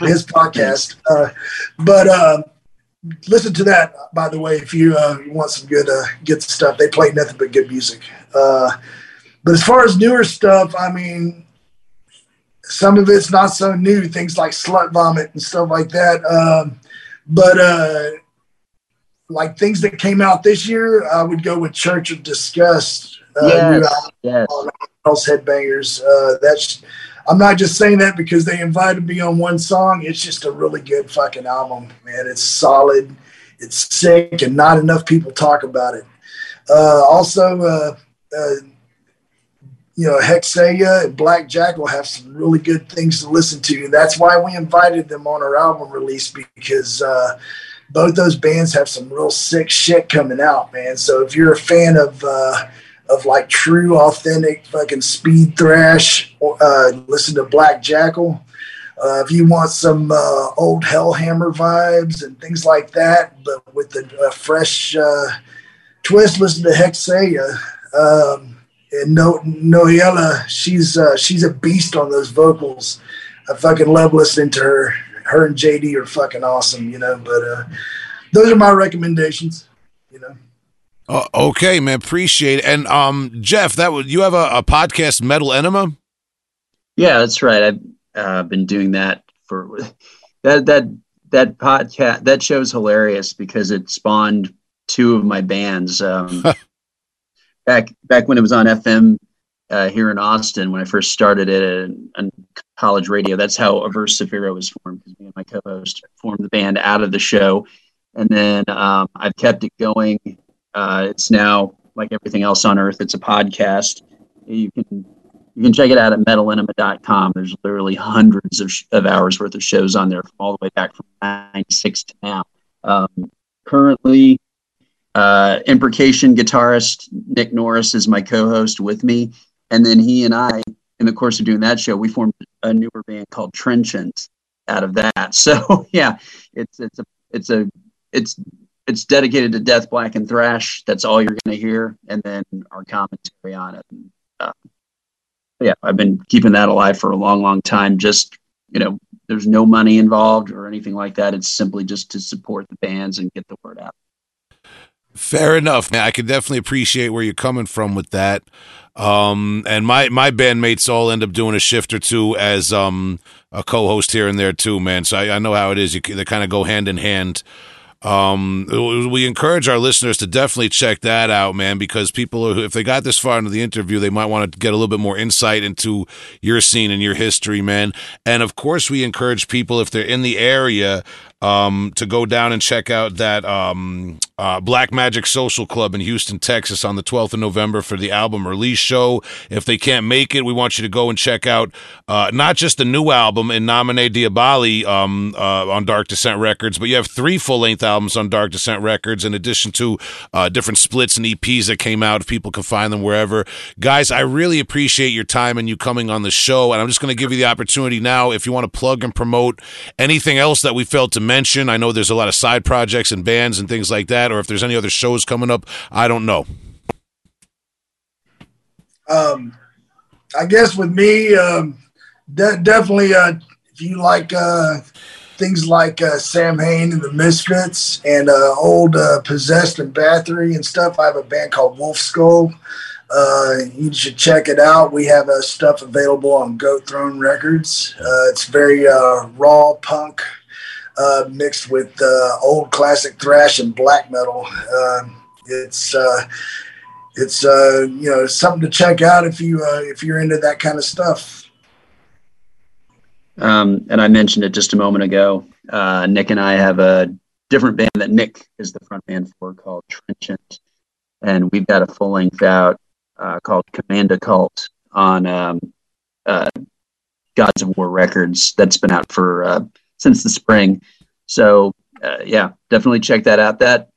Speaker 4: his podcast. Uh, but um, listen to that, by the way, if you, you want some good good stuff. They play nothing but good music. But as far as newer stuff, I mean, some of it's not so new, things like Slut Vomit and stuff like that. Um, but uh, like things that came out this year, I would go with Church of Disgust.
Speaker 3: Uh, yes, yes.
Speaker 4: Headbangers. Uh, that's. I'm not just saying that because they invited me on one song. It's just a really good fucking album, man. It's solid. It's sick, and not enough people talk about it. Uh, also, uh, uh, you know, Hexeia and Black will have some really good things to listen to. And that's why we invited them on our album release because uh, both those bands have some real sick shit coming out, man. So if you're a fan of, uh, of like true, authentic fucking speed thrash, uh, listen to Black Jackal. Uh, if you want some uh, old Hellhammer vibes and things like that, but with a, fresh uh, twist, listen to Hexeia. Um, and no Noella, she's uh, she's a beast on those vocals. I fucking love listening to her. Her and JD are fucking awesome, you know. But uh, those are my recommendations, you know.
Speaker 1: Uh, okay, man, appreciate it. And um, Jeff, that would you have a, a podcast, Metal Enema?
Speaker 3: Yeah, that's right. I've uh, been doing that for that that that podcast. That show's hilarious because it spawned two of my bands. Um, back back when it was on FM uh, here in Austin when I first started it on college radio. That's how Averse Sefira was formed because me and my co-host formed the band out of the show, and then um, I've kept it going. Uh, it's now like everything else on earth. It's a podcast. You can you can check it out at metalenema.com. There's literally hundreds of, of hours worth of shows on there, from all the way back from '96 to now. Um, currently, uh, imprecation guitarist Nick Norris is my co-host with me, and then he and I, in the course of doing that show, we formed a newer band called Trenchant out of that. So yeah, it's it's a it's a it's it's dedicated to death, black, and thrash. That's all you're going to hear, and then our commentary on it. And, uh, yeah, I've been keeping that alive for a long, long time. Just you know, there's no money involved or anything like that. It's simply just to support the bands and get the word out.
Speaker 1: Fair enough, man. I can definitely appreciate where you're coming from with that. Um, and my my bandmates all end up doing a shift or two as um a co-host here and there too, man. So I, I know how it is. You, they kind of go hand in hand. Um, we encourage our listeners to definitely check that out, man, because people, if they got this far into the interview, they might want to get a little bit more insight into your scene and your history, man. And of course, we encourage people if they're in the area um, to go down and check out that um, uh, Black Magic Social Club in Houston, Texas on the 12th of November for the album release show. If they can't make it, we want you to go and check out uh, not just the new album in Nomine Diaboli um, uh, on Dark Descent Records, but you have three full length albums on Dark Descent Records in addition to uh, different splits and EPs that came out. If people can find them wherever. Guys, I really appreciate your time and you coming on the show. And I'm just going to give you the opportunity now if you want to plug and promote anything else that we failed to mention. I know there's a lot of side projects and bands and things like that, or if there's any other shows coming up. I don't know.
Speaker 4: Um, I guess with me, um, de- definitely, uh, if you like uh, things like uh, Samhain and the Misfits and uh, old uh, Possessed and Bathory and stuff, I have a band called Wolf Skull. Uh, you should check it out. We have stuff available on Goat Throne Records. It's very raw punk uh, mixed with uh, old classic thrash and black metal. Um, it's uh, it's uh, you know something to check out if you uh, if you're into that kind of stuff.
Speaker 3: Um, and I mentioned it just a moment ago. Uh, Nick and I have a different band that Nick is the front man for called Trenchant, and we've got a full length out called Command Cult on um, Gods of War Records that's been out for since the spring. So uh, yeah, definitely check that out. That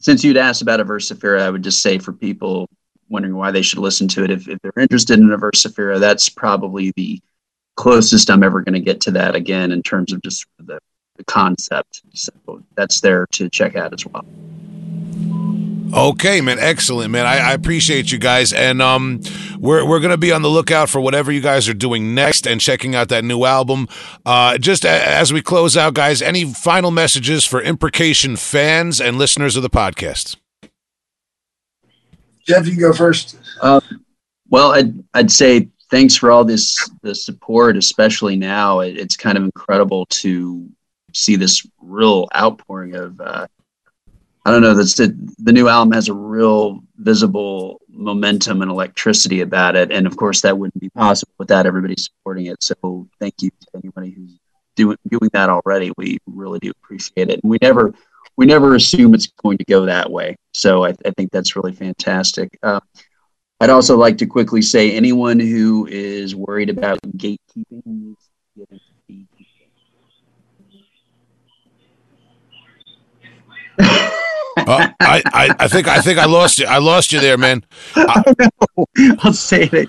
Speaker 3: since you'd asked about Averse Sefira, I would just say for people wondering why they should listen to it, if, if they're interested in Averse Sefira, that's probably the closest I'm ever going to get to that again in terms of just the, the concept. So that's there to check out as well.
Speaker 1: Okay, man, excellent, man. I, I, appreciate you guys, and um, we're we're gonna be on the lookout for whatever you guys are doing next, and checking out that new album. Uh, just a, as we close out, guys, any final messages for imprecation fans and listeners of the podcast?
Speaker 4: Jeff, you go first.
Speaker 3: Uh, well, I'd I'd say thanks for all this the support, especially now. It, it's kind of incredible to see this real outpouring of. Uh, I don't know. That's the, the new album has a real visible momentum and electricity about it, and of course that wouldn't be possible without everybody supporting it. So thank you to anybody who's doing doing that already. We really do appreciate it, and we never we never assume it's going to go that way. So I, I think that's really fantastic. Uh, I'd also like to quickly say anyone who is worried about gatekeeping needs
Speaker 1: beekeeping. Uh, I, I, I think I think I lost you. I lost you there, man. I,
Speaker 3: I'll say it.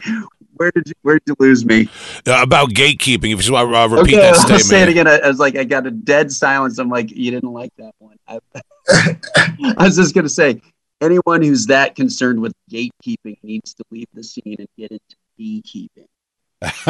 Speaker 3: Where did you Where did you lose me?
Speaker 1: Uh, about gatekeeping. If you want to repeat
Speaker 3: okay,
Speaker 1: that statement.
Speaker 3: I'll say it again. I, I, was like, I got a dead silence. I'm like, you didn't like that one. I, I was just gonna say, anyone who's that concerned with gatekeeping needs to leave the scene and get into beekeeping.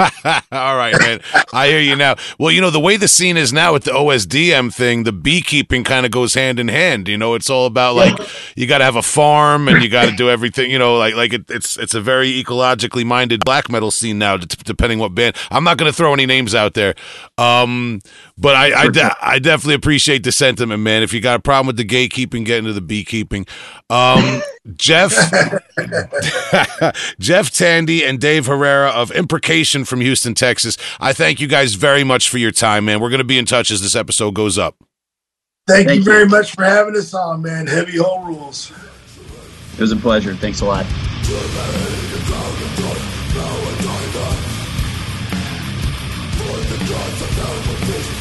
Speaker 1: All right, man. I hear you now. Well, you know, the way the scene is now with the OSDM thing, the beekeeping kind of goes hand in hand. You know, it's all about like you got to have a farm and you got to do everything. You know, like like it, it's it's a very ecologically minded black metal scene now. Depending what band, I'm not going to throw any names out there, um, but I I, de- I, definitely appreciate the sentiment, man. If you got a problem with the gatekeeping, get into the beekeeping. Um, Jeff Jeff Tandy and Dave Herrera of Imprecation from Houston, Texas. I thank you guys very much for your time, man. We're gonna be in touch as this episode goes up.
Speaker 4: Thank, thank you very you. much for having us on, man. Heavy hole rules.
Speaker 3: It was a pleasure. Thanks a lot.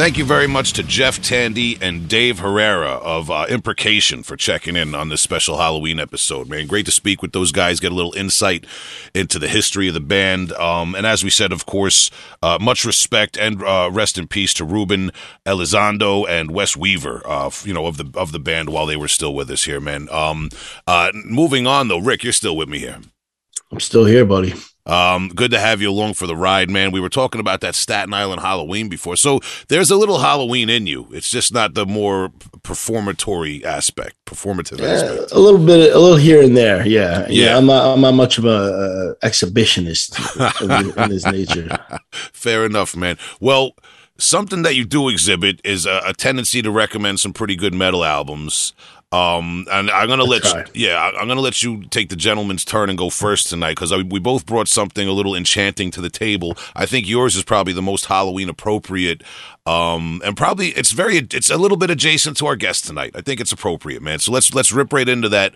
Speaker 1: Thank you very much to Jeff Tandy and Dave Herrera of uh, Imprecation for checking in on this special Halloween episode, man. Great to speak with those guys, get a little insight into the history of the band. Um, and as we said, of course, uh, much respect and uh, rest in peace to Ruben Elizondo and Wes Weaver, uh, you know, of the of the band while they were still with us here, man. Um, uh, moving on, though, Rick, you're still with me here.
Speaker 2: I'm still here, buddy.
Speaker 1: Um, good to have you along for the ride, man. We were talking about that Staten Island Halloween before, so there's a little Halloween in you. It's just not the more performatory aspect, performative
Speaker 2: Yeah,
Speaker 1: aspect.
Speaker 2: a little bit, a little here and there. Yeah,
Speaker 1: Yeah.
Speaker 2: yeah. I'm not, I'm not much of a uh, exhibitionist in, in his nature.
Speaker 1: Fair enough, man. Well, something that you do exhibit is a, a tendency to recommend some pretty good metal albums. Um, and I'm gonna let
Speaker 2: try.
Speaker 1: you, yeah, I'm gonna let you take the gentleman's turn and go first tonight because we both brought something a little enchanting to the table. I think yours is probably the most Halloween appropriate, um, and probably it's very it's a little bit adjacent to our guest tonight. I think it's appropriate, man. So let's let's rip right into that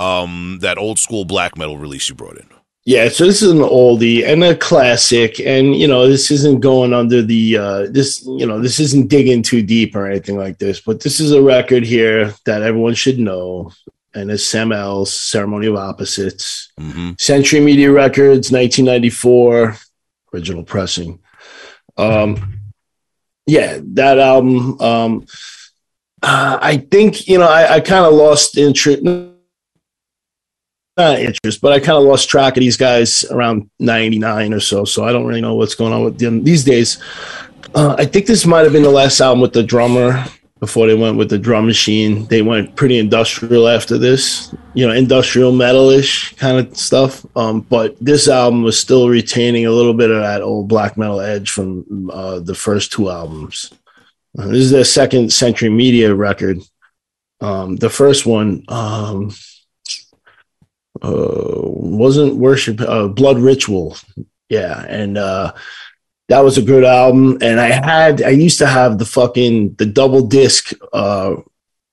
Speaker 1: um that old school black metal release you brought in.
Speaker 2: Yeah, so this is an oldie and a classic, and you know this isn't going under the uh, this you know this isn't digging too deep or anything like this, but this is a record here that everyone should know, and it's Samael's Ceremony of Opposites,
Speaker 1: hmm
Speaker 2: Century Media Records, 1994, original pressing. Um, yeah, that album. Um, uh, I think you know I, I kind of lost interest. Not interest, but I kind of lost track of these guys around '99 or so. So I don't really know what's going on with them these days. Uh, I think this might have been the last album with the drummer before they went with the drum machine. They went pretty industrial after this, you know, industrial metalish kind of stuff. Um, but this album was still retaining a little bit of that old black metal edge from uh, the first two albums. Uh, this is their second Century Media record. Um, the first one um, uh, wasn't worship, uh, Blood Ritual. Yeah, and uh, that was a good album. And I had, I used to have the fucking the double disc uh,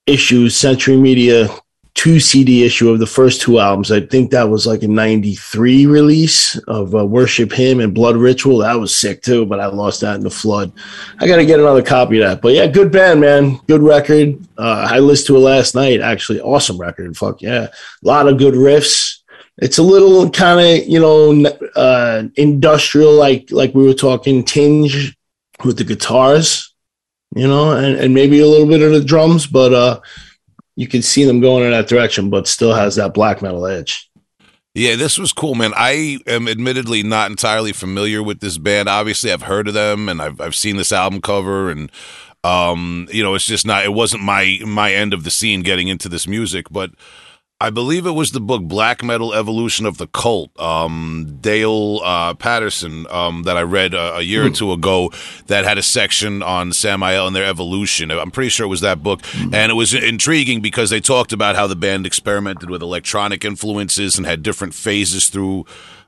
Speaker 2: issue, Century Media two CD issue of the first two albums. I think that was like a '93 release of uh, Worship Him and Blood Ritual. That was sick too, but I lost that in the flood. I got to get another copy of that. But yeah, good band, man. Good record. Uh, I listened to it last night. Actually, awesome record. Fuck yeah, a lot of good riffs. It's a little kind of you know uh, industrial, like like we were talking, tinge with the guitars, you know, and, and maybe a little bit of the drums, but uh, you can see them going in that direction, but still has that black metal edge.
Speaker 1: Yeah, this was cool, man. I am admittedly not entirely familiar with this band. Obviously, I've heard of them and I've I've seen this album cover and um, you know, it's just not it wasn't my my end of the scene getting into this music, but I believe it was the book Black Metal Evolution of the Cult, um, Dayal uh, Patterson, um, that I read a, a year or two ago that had a section on Samael and their evolution. I'm pretty sure it was that book. And it was intriguing because they talked about how the band experimented with electronic influences and had different phases through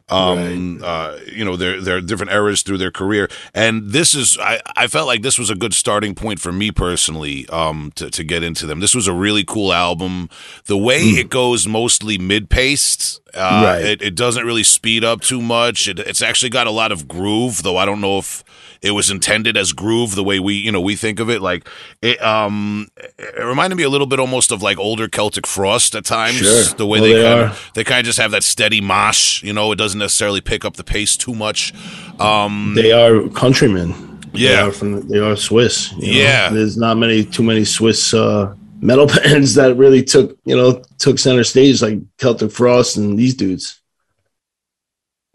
Speaker 1: um uh you know their their different eras through their career. And this is i i felt like this was a good starting point for me personally um to, to get into them. This was a really cool album. The way it goes mostly mid-paced uh
Speaker 2: Right.
Speaker 1: it, it doesn't really speed up too much. It, it's actually got a lot of groove though. I don't know if it was intended as groove the way we you know we think of it like it um it reminded me a little bit almost of like older celtic frost at times
Speaker 2: Sure.
Speaker 1: the way
Speaker 2: Well,
Speaker 1: they,
Speaker 2: they
Speaker 1: kind
Speaker 2: are.
Speaker 1: of they kind of just have that steady mosh you know it doesn't necessarily pick up the pace too much um
Speaker 2: They are countrymen. They
Speaker 1: Yeah.
Speaker 2: are from they are Swiss. you know?
Speaker 1: Yeah.
Speaker 2: there's not many too many Swiss uh, metal bands that really took you know took center stage like Celtic Frost and these dudes.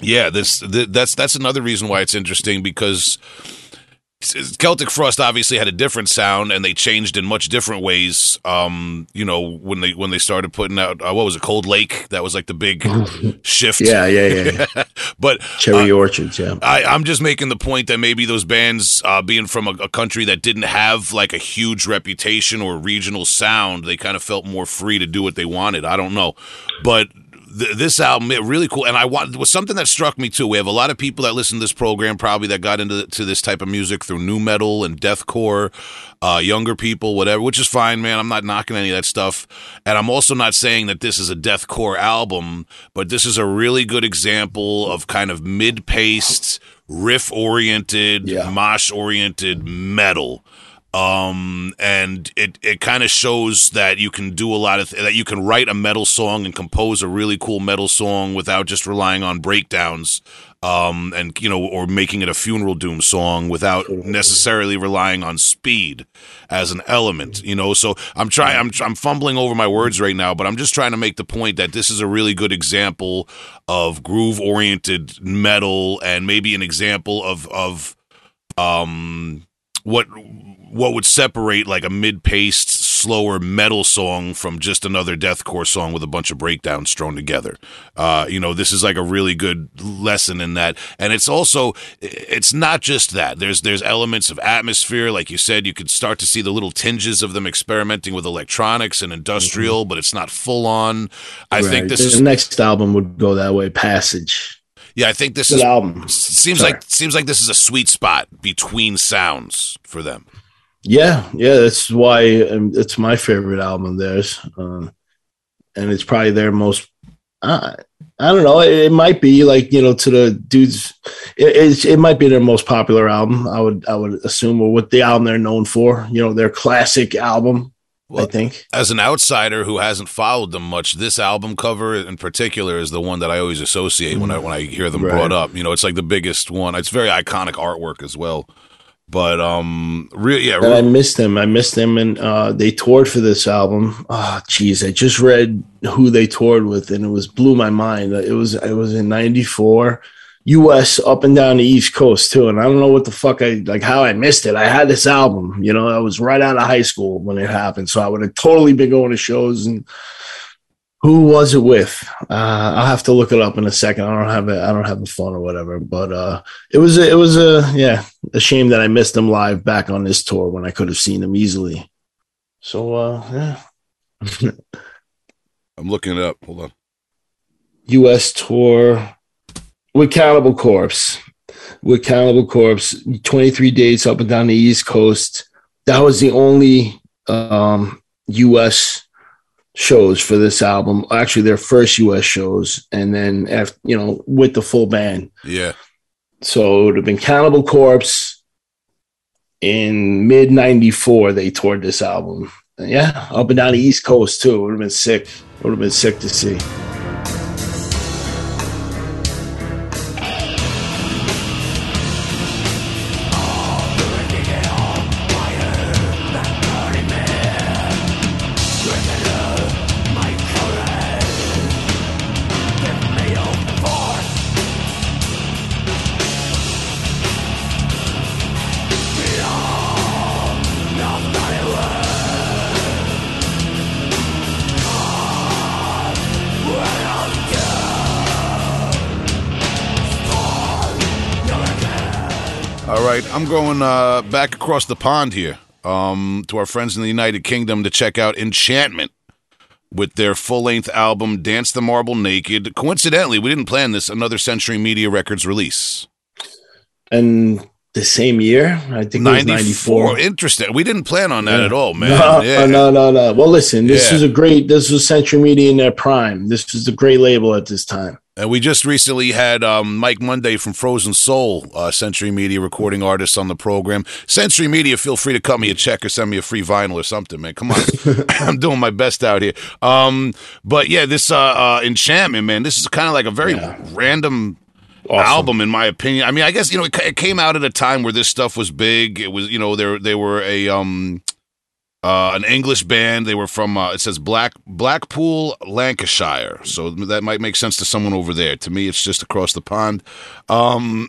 Speaker 1: Yeah, this th- that's that's another reason why it's interesting because Celtic Frost obviously had a different sound and they changed in much different ways. Um, you know, when they when they started putting out uh, what was it, Cold Lake? That was like the big shift.
Speaker 2: Yeah, yeah, yeah. yeah.
Speaker 1: but
Speaker 2: Cherry orchards. Yeah,
Speaker 1: I, I'm just making the point that maybe those bands, uh, being from a, a country that didn't have like a huge reputation or regional sound, they kind of felt more free to do what they wanted. I don't know, but th- this album, really cool. And I want was something that struck me too. We have a lot of people that listen to this program probably that got into to this type of music through nu metal and deathcore, uh, younger people, whatever, which is fine, man. I'm not knocking any of that stuff, and I'm also not saying that this is a deathcore album, but this is a really good example of kind of mid-paced riff oriented,
Speaker 2: Yeah.
Speaker 1: mosh oriented metal. Um, and it, it kind of shows that you can do a lot of, th- that you can write a metal song and compose a really cool metal song without just relying on breakdowns. Um, and, you know, or making it a funeral doom song without necessarily relying on speed as an element, you know. So I'm trying, I'm, I'm fumbling over my words right now, but I'm just trying to make the point that this is a really good example of groove oriented metal and maybe an example of, of, um, what what would separate like a mid-paced slower metal song from just another deathcore song with a bunch of breakdowns thrown together uh you know this is like a really good lesson in that and it's also it's not just that there's there's elements of atmosphere like you said you could start to see the little tinges of them experimenting with electronics and industrial but it's not full on i think
Speaker 2: Right.
Speaker 1: this
Speaker 2: the
Speaker 1: is
Speaker 2: next album would go that way. Passage.
Speaker 1: yeah i think this
Speaker 2: Good
Speaker 1: is
Speaker 2: album.
Speaker 1: seems
Speaker 2: Sorry.
Speaker 1: like seems like this is a sweet spot between sounds for them
Speaker 2: Yeah, yeah, that's why um, it's my favorite album of theirs, uh, and it's probably their most. Uh, I don't know. It, it might be like you know to the dudes. It, it's, it might be their most popular album. I would I would assume, or what the album they're known for. You know, their classic album.
Speaker 1: Well,
Speaker 2: I think.
Speaker 1: as an outsider who hasn't followed them much, this album cover in particular is the one that I always associate when I when I hear them
Speaker 2: Right.
Speaker 1: brought up. You know, it's like the biggest one. It's very iconic artwork as well. But um, really, yeah,
Speaker 2: I missed them. I missed them, and uh, they toured for this album. Oh, geez, I just read who they toured with, and it was blew my mind. It was it was in '94, U.S. up and down the East Coast too. And I don't know what the fuck I like how I missed it. I had this album, you know, I was right out of high school when it happened, so I would have totally been going to shows. And who was it with? Uh, I'll have to look it up in a second. I don't have it. I don't have the phone or whatever. But uh, it was a, it was a yeah a shame that I missed them live back on this tour when I could have seen them easily. So uh yeah.
Speaker 1: I'm looking it up. Hold on.
Speaker 2: US tour with Cannibal Corpse. With Cannibal Corpse, 23 dates up and down the East Coast. That was the only um US shows for this album. Actually, their first US shows, and then after you know, with the full band.
Speaker 1: Yeah,
Speaker 2: So it would have been Cannibal Corpse in mid 94. They toured this album. Yeah, up and down the East Coast too. It would have been sick. It would have been sick to see.
Speaker 1: Going uh, back across the pond here um, to our friends in the United Kingdom to check out Enchantment with their full length album Dance the Marble Naked. Coincidentally, we didn't plan this, another Century Media Records release.
Speaker 2: And the same year, I think it was
Speaker 1: 94.
Speaker 2: 94.
Speaker 1: Interesting. We didn't plan on that
Speaker 2: Yeah.
Speaker 1: at all, man.
Speaker 2: No,
Speaker 1: yeah.
Speaker 2: no, no, no. Well, listen, this
Speaker 1: Yeah.
Speaker 2: was a great, this was Century Media in their prime. This was a great label at this time.
Speaker 1: And we just recently had um, Mike Munday from Frozen Soul, uh, Century Media recording artist, on the program. Century Media, feel free to cut me a check or send me a free vinyl or something, man. Come on, I'm doing my best out here. Um, but yeah, this uh, uh, Enchantment, man, this is kind of like a very
Speaker 2: Yeah.
Speaker 1: random
Speaker 2: Awesome.
Speaker 1: album, in my opinion. I mean, I guess you know it, it came out at a time where this stuff was big. It was, you know, they they were a um uh, an English band. They were from uh, it says Black Blackpool, Lancashire. So that might make sense to someone over there. To me, it's just across the pond. Um,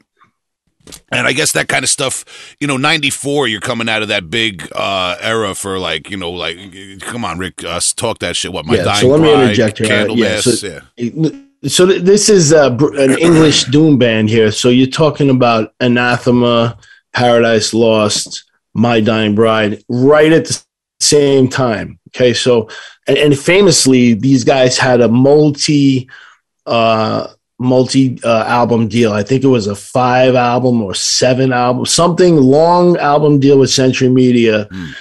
Speaker 1: and I guess that kind of stuff, you know, '94. You're coming out of that big uh, era for like, you know, like, come on, Rick, uh, talk that shit. What my
Speaker 2: Yeah,
Speaker 1: dying
Speaker 2: so let me
Speaker 1: bride,
Speaker 2: interject here. Yeah, so-
Speaker 1: yeah.
Speaker 2: So th- this is uh, an English doom band here. So you're talking about Anathema, Paradise Lost, My Dying Bride, right at the same time. Okay, so and, and famously, these guys had a multi, uh, multi uh, album deal. I think it was a five album or seven album, something long album deal with Century Media.
Speaker 1: Hmm.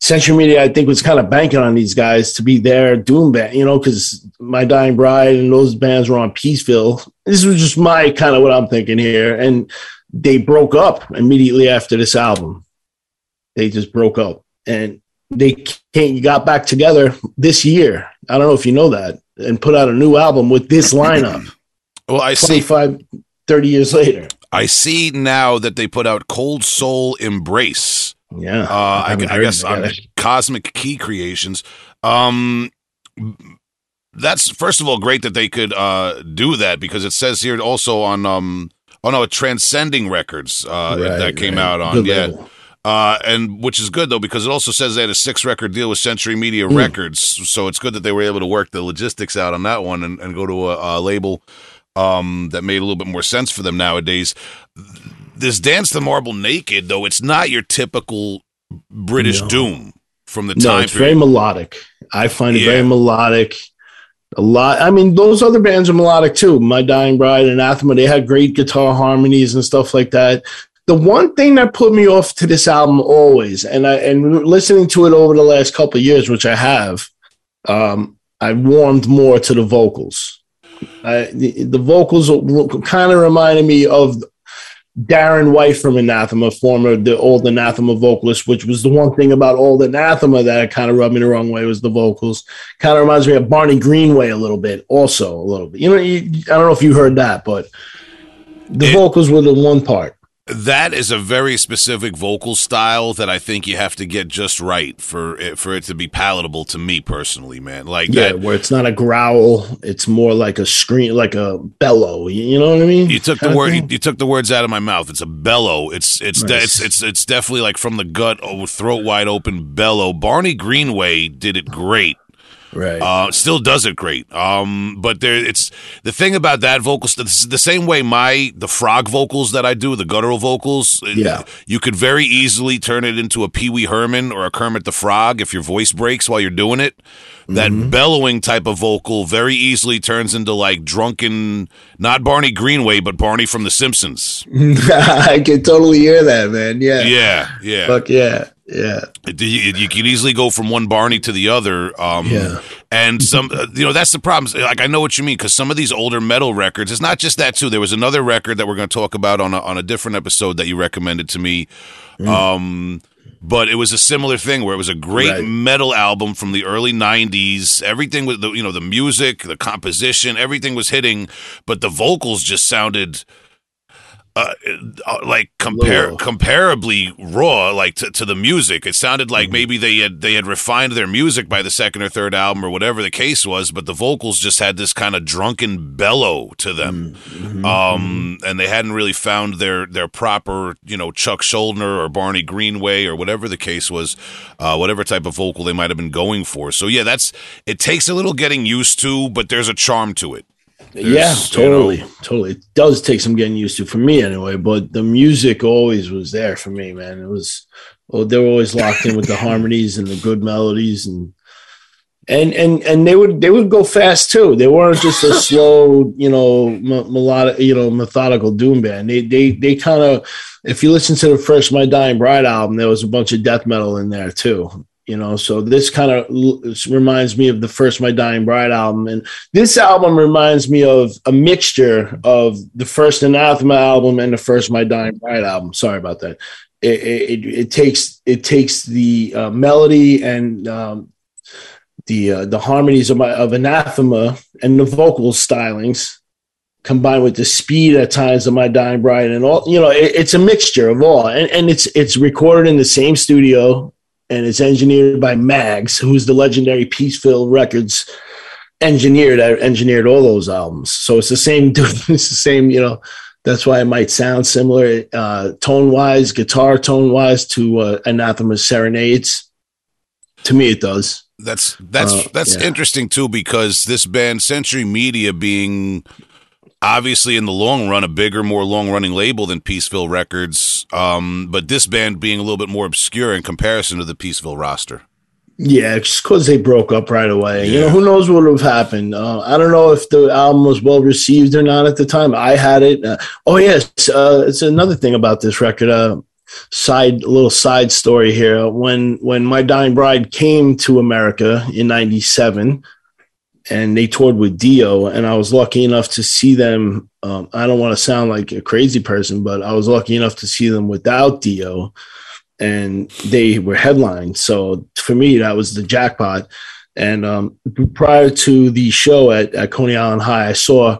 Speaker 2: Century Media, I think, was kind of banking on these guys to be their doom band, you know, because My Dying Bride and those bands were on Peaceville. This was just my kind of what I'm thinking here. And they broke up immediately after this album. They just broke up, and they came, got back together this year. I don't know if you know that, and put out a new album with this lineup.
Speaker 1: Well, I see.
Speaker 2: 25, 30 years later.
Speaker 1: I see now that they put out Cold Soul Embrace.
Speaker 2: Yeah,
Speaker 1: Uh, I,
Speaker 2: haven't
Speaker 1: I guess on. Cosmic Key Creations. Um, that's first of all great that they could uh, do that because it says here also on um oh no Transcending Records uh,
Speaker 2: Right,
Speaker 1: that came
Speaker 2: right.
Speaker 1: out on
Speaker 2: Good
Speaker 1: yeah
Speaker 2: label.
Speaker 1: Uh, and which is good though because it also says they had a six record deal with Century Media
Speaker 2: Hmm.
Speaker 1: Records so it's good that they were able to work the logistics out on that one and, and go to a, a label um, that made a little bit more sense for them nowadays. This Dance the Marble Naked though it's not your typical British
Speaker 2: No.
Speaker 1: doom from the time.
Speaker 2: No,
Speaker 1: time
Speaker 2: it's very melodic. I find it
Speaker 1: Yeah.
Speaker 2: very melodic. A lot. I mean, those other bands are melodic too. My Dying Bride, Anathema, they had great guitar harmonies and stuff like that. The one thing that put me off to this album always, and I and listening to it over the last couple of years, which I have, um, I warmed more to the vocals. I, the, the vocals kind of reminded me of Darren White from Anathema, former the old Anathema vocalist, which was the one thing about old Anathema that kind of rubbed me the wrong way was the vocals. Kind of reminds me of Barney Greenway a little bit, also a little bit. You know, you, I don't know if you heard that, but the
Speaker 1: It-
Speaker 2: vocals were the one part.
Speaker 1: That is a very specific vocal style that I think you have to get just right for it, for it to be palatable to me personally, man. Like
Speaker 2: Yeah,
Speaker 1: that.
Speaker 2: where it's not a growl, it's more like a scream, like a bellow. You, know what I mean?
Speaker 1: You took the word. You, you took the words out of my mouth. It's a bellow. It's it's de- it's it's it's definitely like from the gut, oh, throat wide open bellow. Barney Greenway did it great.
Speaker 2: Right.
Speaker 1: Uh, still does it great. Um, but there, it's the thing about that vocal. st- the same way my the frog vocals that I do, the guttural vocals.
Speaker 2: Yeah.
Speaker 1: you could very easily turn it into a Pee Wee Herman or a Kermit the Frog if your voice breaks while you're doing it. That
Speaker 2: Mm-hmm.
Speaker 1: bellowing type of vocal very easily turns into like drunken, not Barney Greenway, but Barney from The Simpsons.
Speaker 2: I can totally hear that, man. Yeah.
Speaker 1: Yeah, yeah.
Speaker 2: Fuck yeah. Yeah.
Speaker 1: You, you can easily go from one Barney to the other. Um,
Speaker 2: Yeah.
Speaker 1: And some, uh, you know, that's the problem. Like, I know what you mean because some of these older metal records, it's not just that, too. There was another record that we're going to talk about on a, on a different episode that you recommended to me. Um, but it was a similar thing where it was a great
Speaker 2: Right.
Speaker 1: metal album from the early 90s. Everything was, the, you know, the music, the composition, everything was hitting, but the vocals just sounded uh, uh, like compare
Speaker 2: Low.
Speaker 1: comparably raw like to, to the music. It sounded like maybe they had they had refined their music by the second or third album or whatever the case was but the vocals just had this kind of drunken bellow to them. Um and they hadn't really found their their proper you know chuck schuldiner or barney greenway or whatever the case was uh whatever type of vocal they might have been going for. So yeah that's it takes a little getting used to but there's a charm to it
Speaker 2: Yeah,
Speaker 1: There's, you know-
Speaker 2: totally, totally. It does take some getting used to for me anyway, but the music always was there for me, man. It was, oh, they were always locked in with the harmonies and the good melodies and. And and and they would they would go fast too. They weren't just a slow, you know, me- melodic, you know, methodical doom band. They they they kind of, if you listen to the first My Dying Bride album, there was a bunch of death metal in there too. You know, so this kind of reminds me of the first My Dying Bride album, and this album reminds me of a mixture of the first Anathema album and the first My Dying Bride album. Sorry about that. It, it, it takes it takes the uh, melody and um, the uh, the harmonies of, my, of Anathema and the vocal stylings combined with the speed at times of My Dying Bride and all. You know, it, it's a mixture of all, and, and it's it's recorded in the same studio and it's engineered by Mags, who's the legendary Peaceville Records engineer that engineered all those albums. So it's the same dude. It's the same, you know. That's why it might sound similar, uh, tone wise, guitar tone wise to uh, Anathema's Serenades. To me, it does.
Speaker 1: That's that's
Speaker 2: Uh,
Speaker 1: that's
Speaker 2: yeah.
Speaker 1: interesting too because this band Century Media being obviously in the long run a bigger, more long running label than Peaceville Records, um, but this band being a little bit more obscure in comparison to the Peaceville roster.
Speaker 2: Yeah, just because they broke up right away. You know, who knows what would have happened? Uh, I don't know if the album was well received or not at the time. I had it. Uh, oh yes, uh, it's another thing about this record. Uh, side little side story here. When when my dying bride came to America in '97, and they toured with Dio, and I was lucky enough to see them. Um, I don't want to sound like a crazy person, but I was lucky enough to see them without Dio, and they were headlined. So for me, that was the jackpot. And um, prior to the show at, at Coney Island High, I saw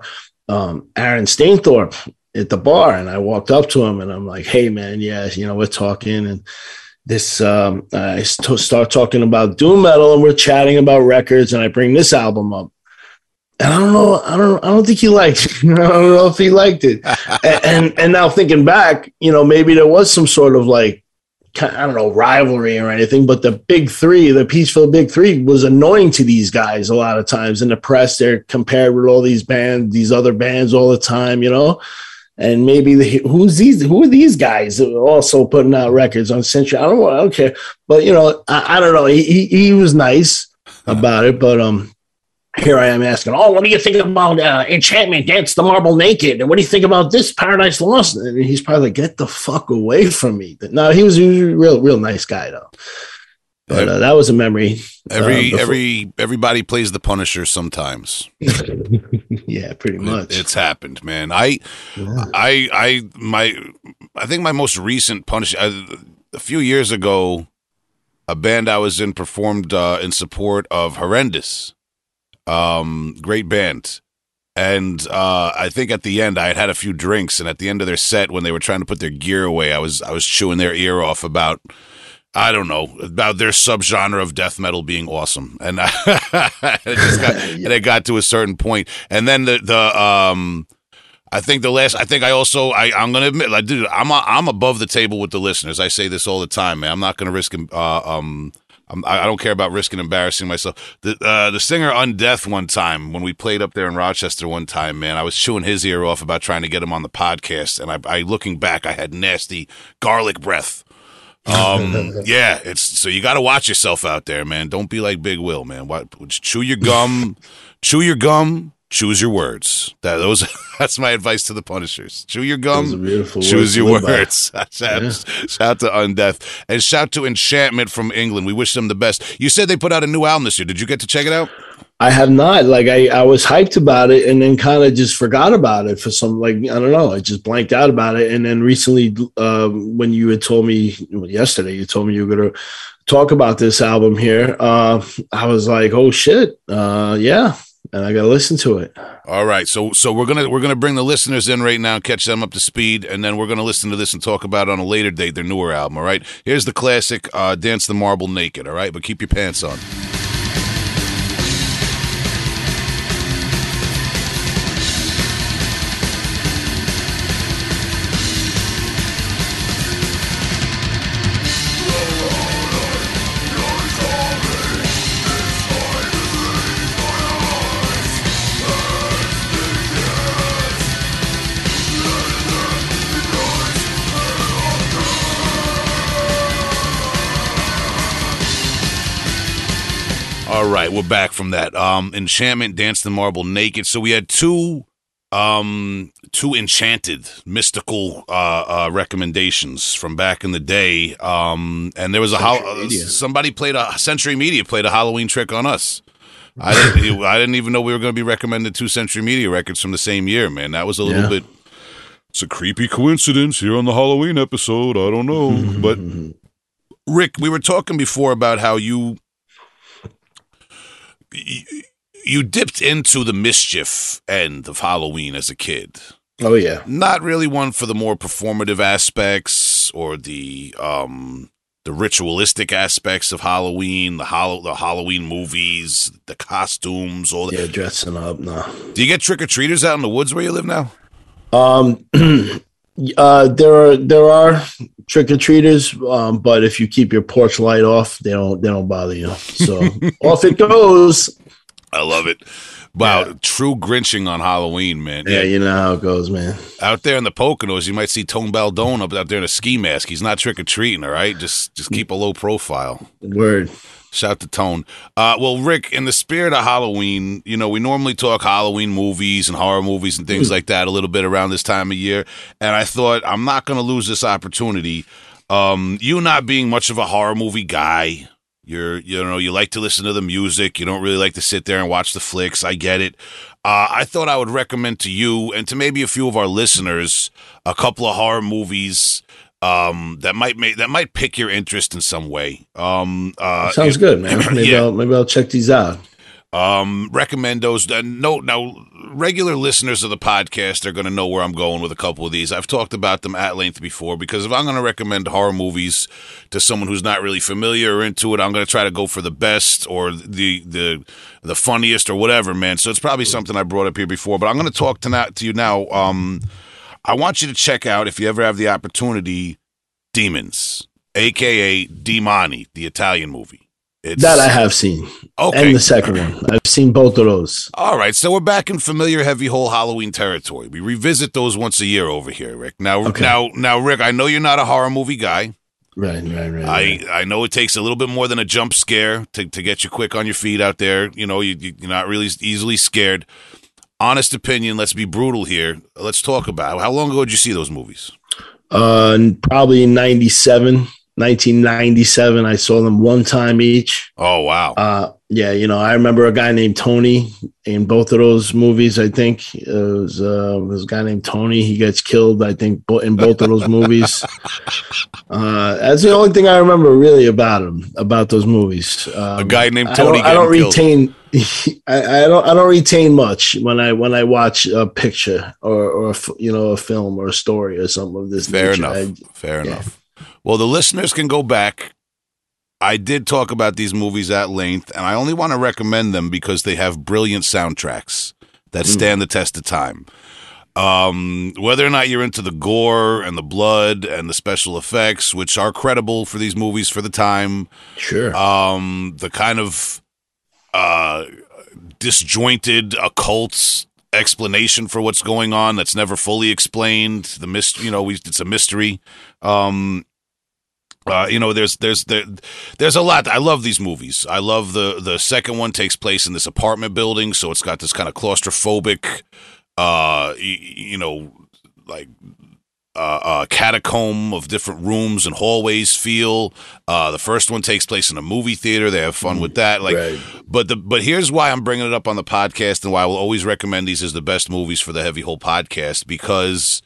Speaker 2: um, Aaron Stainthorpe at the bar, and I walked up to him, and I'm like, "Hey, man, yeah, you know, we're talking, and this um, I st- start talking about doom metal, and we're chatting about records, and I bring this album up." And I don't know, I don't, I don't think he liked. It. I don't know if he liked it. and, and and now thinking back, you know, maybe there was some sort of like I don't know, rivalry or anything, but the big three, the Peaceville big three was annoying to these guys a lot of times in the press. They're compared with all these bands, these other bands all the time, you know? And maybe the, who's these, who are these guys also putting out records on Century? I don't know. I don't care. But, you know, I, I don't know. He, he, he was nice about it, but, um, here I am asking, oh, what do you think about uh, Enchantment Dance the Marble Naked? And what do you think about this Paradise Lost? And he's probably like, get the fuck away from me. No, he was a real, real nice guy though. But uh, that was a memory.
Speaker 1: Every uh, every everybody plays the Punisher sometimes.
Speaker 2: yeah, pretty much.
Speaker 1: It, it's happened, man. I yeah. I I my I think my most recent Punisher a few years ago, a band I was in performed uh, in support of Horrendous um, great band. And uh, I think at the end I had had a few drinks, and at the end of their set, when they were trying to put their gear away, I was I was chewing their ear off about I don't know about their subgenre of death metal being awesome, and, I, it just got, and it got to a certain point, and then the the um. I think the last. I think I also. I, I'm going to admit, like, dude, I'm I'm above the table with the listeners. I say this all the time, man. I'm not going to risk uh, um I'm, I don't care about risking embarrassing myself. The uh, the singer Undeath one time when we played up there in Rochester one time, man, I was chewing his ear off about trying to get him on the podcast, and I, I looking back, I had nasty garlic breath. Um, yeah, it's so you got to watch yourself out there, man. Don't be like Big Will, man. What, chew your gum, chew your gum, choose your words. That those that's my advice to the Punishers. Chew your gum, choose your words. shout, yeah. shout to Undeath and shout to Enchantment from England. We wish them the best. You said they put out a new album this year. Did you get to check it out?
Speaker 2: I have not. Like I, I was hyped about it and then kind of just forgot about it for some like I don't know. I just blanked out about it. And then recently, uh, when you had told me yesterday, you told me you were gonna talk about this album here. Uh, I was like, oh shit, uh, yeah, and I got to listen to it.
Speaker 1: All right, so so we're gonna we're gonna bring the listeners in right now, catch them up to speed, and then we're gonna listen to this and talk about it on a later date their newer album. All right, here's the classic uh, "Dance the Marble Naked." All right, but keep your pants on. We're back from that. Um, Enchantment, Dance the Marble, Naked. So we had two, um, two enchanted mystical uh, uh, recommendations from back in the day. Um, and there was a ho- somebody played a Century Media played a Halloween trick on us. I didn't, I didn't even know we were going to be recommended two Century Media records from the same year, man. That was a little yeah. bit. It's a creepy coincidence here on the Halloween episode. I don't know, but Rick, we were talking before about how you you dipped into the mischief end of Halloween as a kid.
Speaker 2: Oh yeah.
Speaker 1: Not really one for the more performative aspects or the um the ritualistic aspects of Halloween, the hollow the Halloween movies, the costumes, all
Speaker 2: that. Yeah, dressing up. No.
Speaker 1: Do you get trick or treaters out in the woods where you live now?
Speaker 2: Um, uh, there are there are trick or treaters, um, but if you keep your porch light off, they don't they don't bother you. So off it goes.
Speaker 1: I love it. Wow, yeah. true Grinching on Halloween, man.
Speaker 2: Yeah, yeah, you know how it goes, man.
Speaker 1: Out there in the Poconos, you might see Tone Baldone up out there in a ski mask. He's not trick or treating, all right? Just just keep a low profile.
Speaker 2: Word.
Speaker 1: Shout to Tone. Uh, well, Rick, in the spirit of Halloween, you know, we normally talk Halloween movies and horror movies and things mm. like that a little bit around this time of year. And I thought, I'm not going to lose this opportunity. Um, you not being much of a horror movie guy, You're, you know, you like to listen to the music. You don't really like to sit there and watch the flicks. I get it. Uh, I thought I would recommend to you and to maybe a few of our listeners a couple of horror movies um, that might make that might pick your interest in some way. Um, uh,
Speaker 2: Sounds good, man. Maybe
Speaker 1: yeah.
Speaker 2: I'll maybe I'll check these out.
Speaker 1: Um, recommend those. Uh, no, now regular listeners of the podcast are going to know where I'm going with a couple of these. I've talked about them at length before because if I'm going to recommend horror movies to someone who's not really familiar or into it, I'm going to try to go for the best or the the the funniest or whatever, man. So it's probably something I brought up here before, but I'm going to talk to, now, to you now. Um, I want you to check out if you ever have the opportunity, Demons, aka Demoni, the Italian movie. It's,
Speaker 2: That I have seen.
Speaker 1: Okay.
Speaker 2: And the second one. I've seen both of those.
Speaker 1: All right, so we're back in familiar heavy hole Halloween territory. We revisit those once a year over here, Rick. Now,
Speaker 2: Okay.
Speaker 1: now, now, Rick. I know you're not a horror movie guy.
Speaker 2: Right, right, right.
Speaker 1: I
Speaker 2: right.
Speaker 1: I know it takes a little bit more than a jump scare to, to get you quick on your feet out there. You know, you, you- you're not really easily scared. Honest opinion. Let's be brutal here. Let's talk about how long ago did you see those movies?
Speaker 2: Uh, probably 97, 1997. I saw them one time each.
Speaker 1: Oh wow,
Speaker 2: Uh, yeah, you know, I remember a guy named Tony in both of those movies. I think it was, uh, it was a guy named Tony. He gets killed. I think in both of those movies. Uh, that's the only thing I remember really about him, about those movies. Um,
Speaker 1: a guy named
Speaker 2: I
Speaker 1: Tony.
Speaker 2: don't, I don't retain. I, I don't. I don't retain much when I when I watch a picture or or a you know a film or a story or something of this
Speaker 1: Fair
Speaker 2: nature.
Speaker 1: enough.
Speaker 2: I-
Speaker 1: Fair
Speaker 2: yeah.
Speaker 1: enough. Well, the listeners can go back. I did talk about these movies at length, and I only want to recommend them because they have brilliant soundtracks that stand the test of time. Um, whether or not you're into the gore and the blood and the special effects, which are credible for these movies for the time,
Speaker 2: sure.
Speaker 1: um, the kind of uh, disjointed occult explanation for what's going on that's never fully explained. The mist, you know, we, it's a mystery. Um, uh, you know, there's there's there, there's a lot. I love these movies. I love the the second one takes place in this apartment building, so it's got this kind of claustrophobic, uh, y- you know, like uh, uh, catacomb of different rooms and hallways feel. Uh, the first one takes place in a movie theater. They have fun with that. Like,
Speaker 2: Right.
Speaker 1: but the but here's why I'm bringing it up on the podcast and why I will always recommend these as the best movies for the Heavy Hole podcast because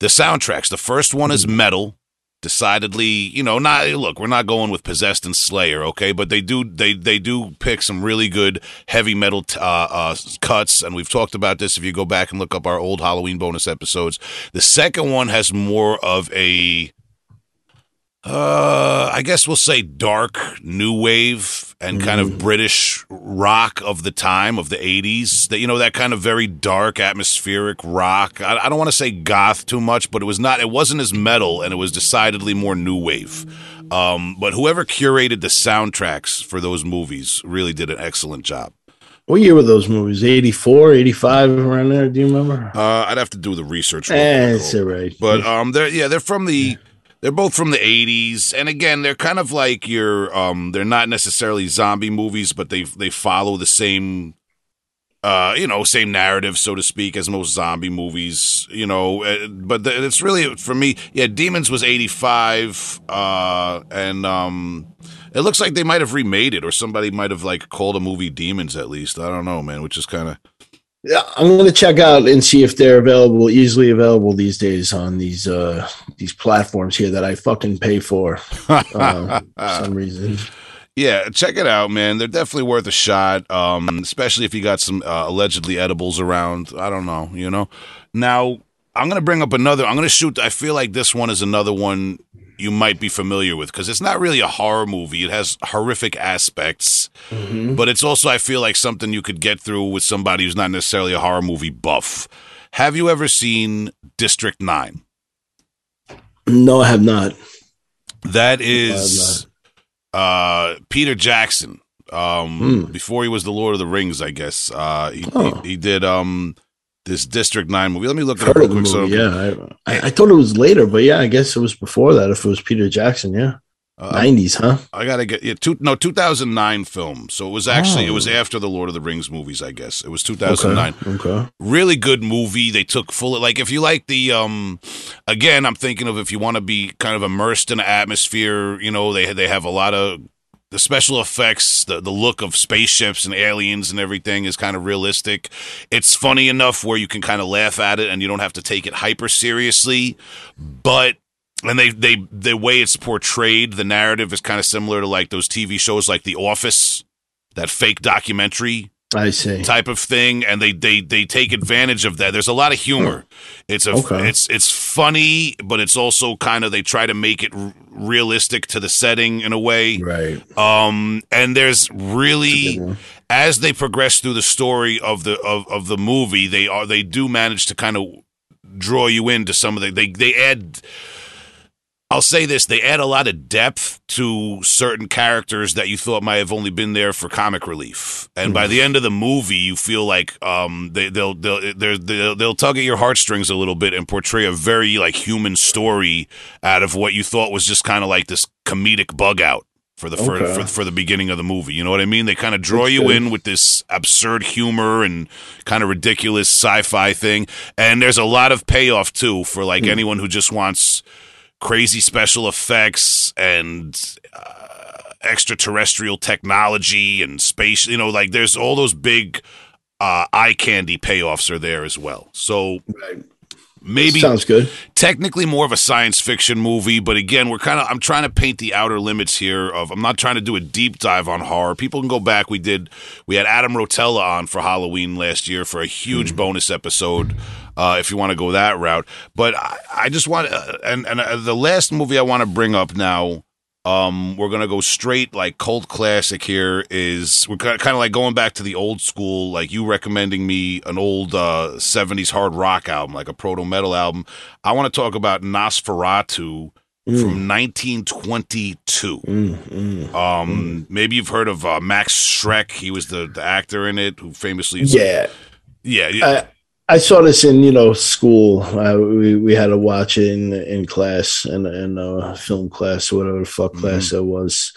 Speaker 1: the soundtracks. The first one is metal. Decidedly, you know, not look. We're not going with possessed and Slayer, okay? But they do, they they do pick some really good heavy metal t- uh, uh, cuts, and we've talked about this. If you go back and look up our old Halloween bonus episodes, the second one has more of a uh, I guess we'll say dark new wave and kind of British rock of the time of the 80s. That you know that kind of very dark atmospheric rock. I, I don't want to say goth too much, but it was not it wasn't as metal and it was decidedly more new wave. Um, but whoever curated the soundtracks for those movies really did an excellent job.
Speaker 2: what year were those movies? 84, 85, around there? Do you remember?
Speaker 1: Uh, I'd have to do the research.
Speaker 2: Eh, it's all right.
Speaker 1: But um, they're yeah, they're from the they're both from the '80s, and again, they're kind of like your um, they're not necessarily zombie movies, but they they follow the same. Uh, you know, same narrative, so to speak, as most zombie movies. You know, uh, but the, it's really for me. Yeah, Demons was '85, uh, and um, it looks like they might have remade it, or somebody might have like called a movie Demons at least. I don't know, man. Which is kind of
Speaker 2: Yeah, I'm gonna check out and see if they're available, easily available these days on these uh these platforms here that I fucking pay for uh, for some reason.
Speaker 1: Yeah, check it out, man. They're definitely worth a shot, um, especially if you got some uh, allegedly edibles around. I don't know, you know. Now, I'm going to bring up another. I'm going to shoot. I feel like this one is another one you might be familiar with because it's not really a horror movie. It has horrific aspects, but it's also, I feel like, something you could get through with somebody who's not necessarily a horror movie buff. Have you ever seen District 9?
Speaker 2: No, I have not.
Speaker 1: That is uh, Peter Jackson. Um,
Speaker 2: Hmm.
Speaker 1: before he was the Lord of the Rings, I guess. Uh, he,
Speaker 2: Oh.
Speaker 1: he, he did um this District Nine movie. Let me look it
Speaker 2: I've
Speaker 1: up real quick. so,
Speaker 2: yeah, I, I, I thought it was later, but yeah, I guess it was before that. If it was Peter Jackson, yeah,
Speaker 1: uh,
Speaker 2: nineties, huh?
Speaker 1: I gotta get yeah, two, no 2009 film. So it was actually it was
Speaker 2: Oh.
Speaker 1: after the Lord of the Rings movies. I guess it was 2009.
Speaker 2: Okay, okay.
Speaker 1: really good movie. They took full like if you like the um again, I'm thinking of if you want to be kind of immersed in an atmosphere, you know, they they have a lot of the special effects, the the look of spaceships and aliens and everything is kind of realistic. It's funny enough where you can kind of laugh at it and you don't have to take it hyper seriously, but and they they the way it's portrayed, the narrative is kind of similar to like those TV shows like The Office, that fake documentary
Speaker 2: I see.
Speaker 1: type of thing, and they they they take advantage of that. There's a lot of humor. It's a
Speaker 2: Okay.
Speaker 1: it's it's funny, but it's also kind of they try to make it r- realistic to the setting in a way.
Speaker 2: Right.
Speaker 1: Um, and there's really as they progress through the story of the of, of the movie, they are they do manage to kind of draw you into some of the they they add. I'll say this: they add a lot of depth to certain characters that you thought might have only been there for comic relief, and by the end of the movie, you feel like um they they'll they'll they're, they'll they'll tug at your heartstrings a little bit and portray a very like human story out of what you thought was just kind of like this comedic bug out for the for,
Speaker 2: Okay.
Speaker 1: for for the beginning of the movie. You know what I mean? They kind of draw
Speaker 2: That's
Speaker 1: you
Speaker 2: good.
Speaker 1: in with this absurd humor and kind of ridiculous sci-fi thing, and there's a lot of payoff too for like
Speaker 2: Hmm.
Speaker 1: anyone who just wants crazy special effects and uh, extraterrestrial technology and space. You know, like there's all those big uh, eye candy payoffs are there as well. So
Speaker 2: Right.
Speaker 1: maybe
Speaker 2: Sounds good.
Speaker 1: technically more of a science fiction movie, but again, we're kind of I'm trying to paint the outer limits here of I'm not trying to do a deep dive on horror. People can go back. We did we had Adam Rotella on for Halloween last year for a huge bonus episode. Uh, if you want to go that route, but I, I just want uh, and and uh, the last movie I want to bring up now. Um, we're gonna go straight like cult classic here. Is we're kind of like going back to the old school, like you recommending me an old uh, '70s hard rock album, like a proto metal album. I want to talk about Nosferatu from 1922.
Speaker 2: Mm, mm.
Speaker 1: Um, maybe you've heard of uh, Max Schreck. He was the, the actor in it who famously,
Speaker 2: Yeah.
Speaker 1: yeah, yeah.
Speaker 2: I, I saw this in you know school. Uh, we we had to watch it in in class and in, uh, film class or whatever the fuck class
Speaker 1: Mm-hmm.
Speaker 2: it was.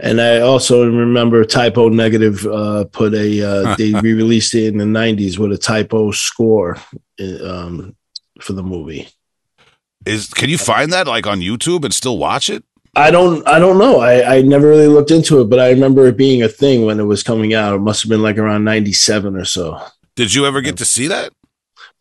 Speaker 2: And I also remember Type O Negative uh, put a uh, they re released it in the '90s with a Type O score um, for the movie.
Speaker 1: Is can you find that like on YouTube and still watch it?
Speaker 2: I don't I don't know. I, I never really looked into it, but I remember it being a thing when it was coming out. It must have been like around '97 or so.
Speaker 1: Did you ever get to see that?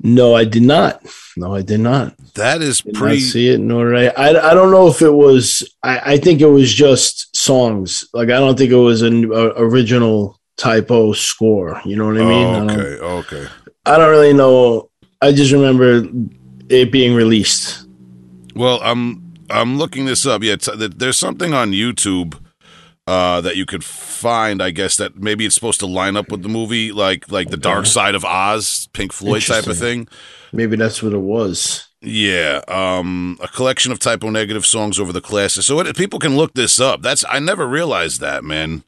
Speaker 2: No, I did not. No, I did not.
Speaker 1: That is
Speaker 2: Did
Speaker 1: pretty.
Speaker 2: see it, nor I. I. I don't know if it was. I, I think it was just songs. Like I don't think it was an uh, original Type O score. You know what I mean?
Speaker 1: Oh, okay, okay.
Speaker 2: I don't really know. I just remember it being released.
Speaker 1: Well, I'm I'm looking this up. Yeah, t- there's something on YouTube uh, that you could find. I guess that maybe it's supposed to line up with the movie, like like the Dark Side of Oz, Pink Floyd type of thing.
Speaker 2: Maybe that's what it was.
Speaker 1: Yeah, um, a collection of Type O Negative songs over the classes. So it, people can look this up. That's I never realized that, man.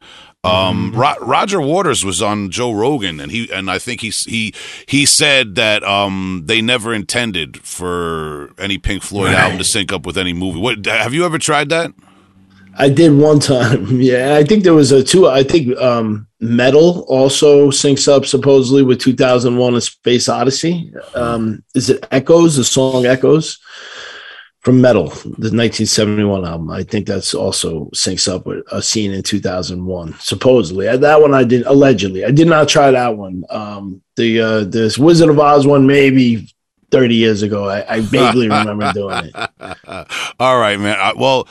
Speaker 1: Um, Ro- Roger Waters was on Joe Rogan, and he and I think he he he said that um, they never intended for any Pink Floyd
Speaker 2: Right.
Speaker 1: album to sync up with any movie. What have you ever tried that?
Speaker 2: I did one time. Yeah, I think there was a two. I think um, Meddle also syncs up supposedly with 2001: A Space Odyssey. Um, is it Echoes? The song Echoes from Meddle, the 1971 album. I think that's also syncs up with a scene in 2001. Supposedly, Uh, that one I did allegedly. I did not try that one. Um, the uh, this Wizard of Oz one maybe 30 years ago. I, I vaguely remember doing it.
Speaker 1: All right, man. I, well,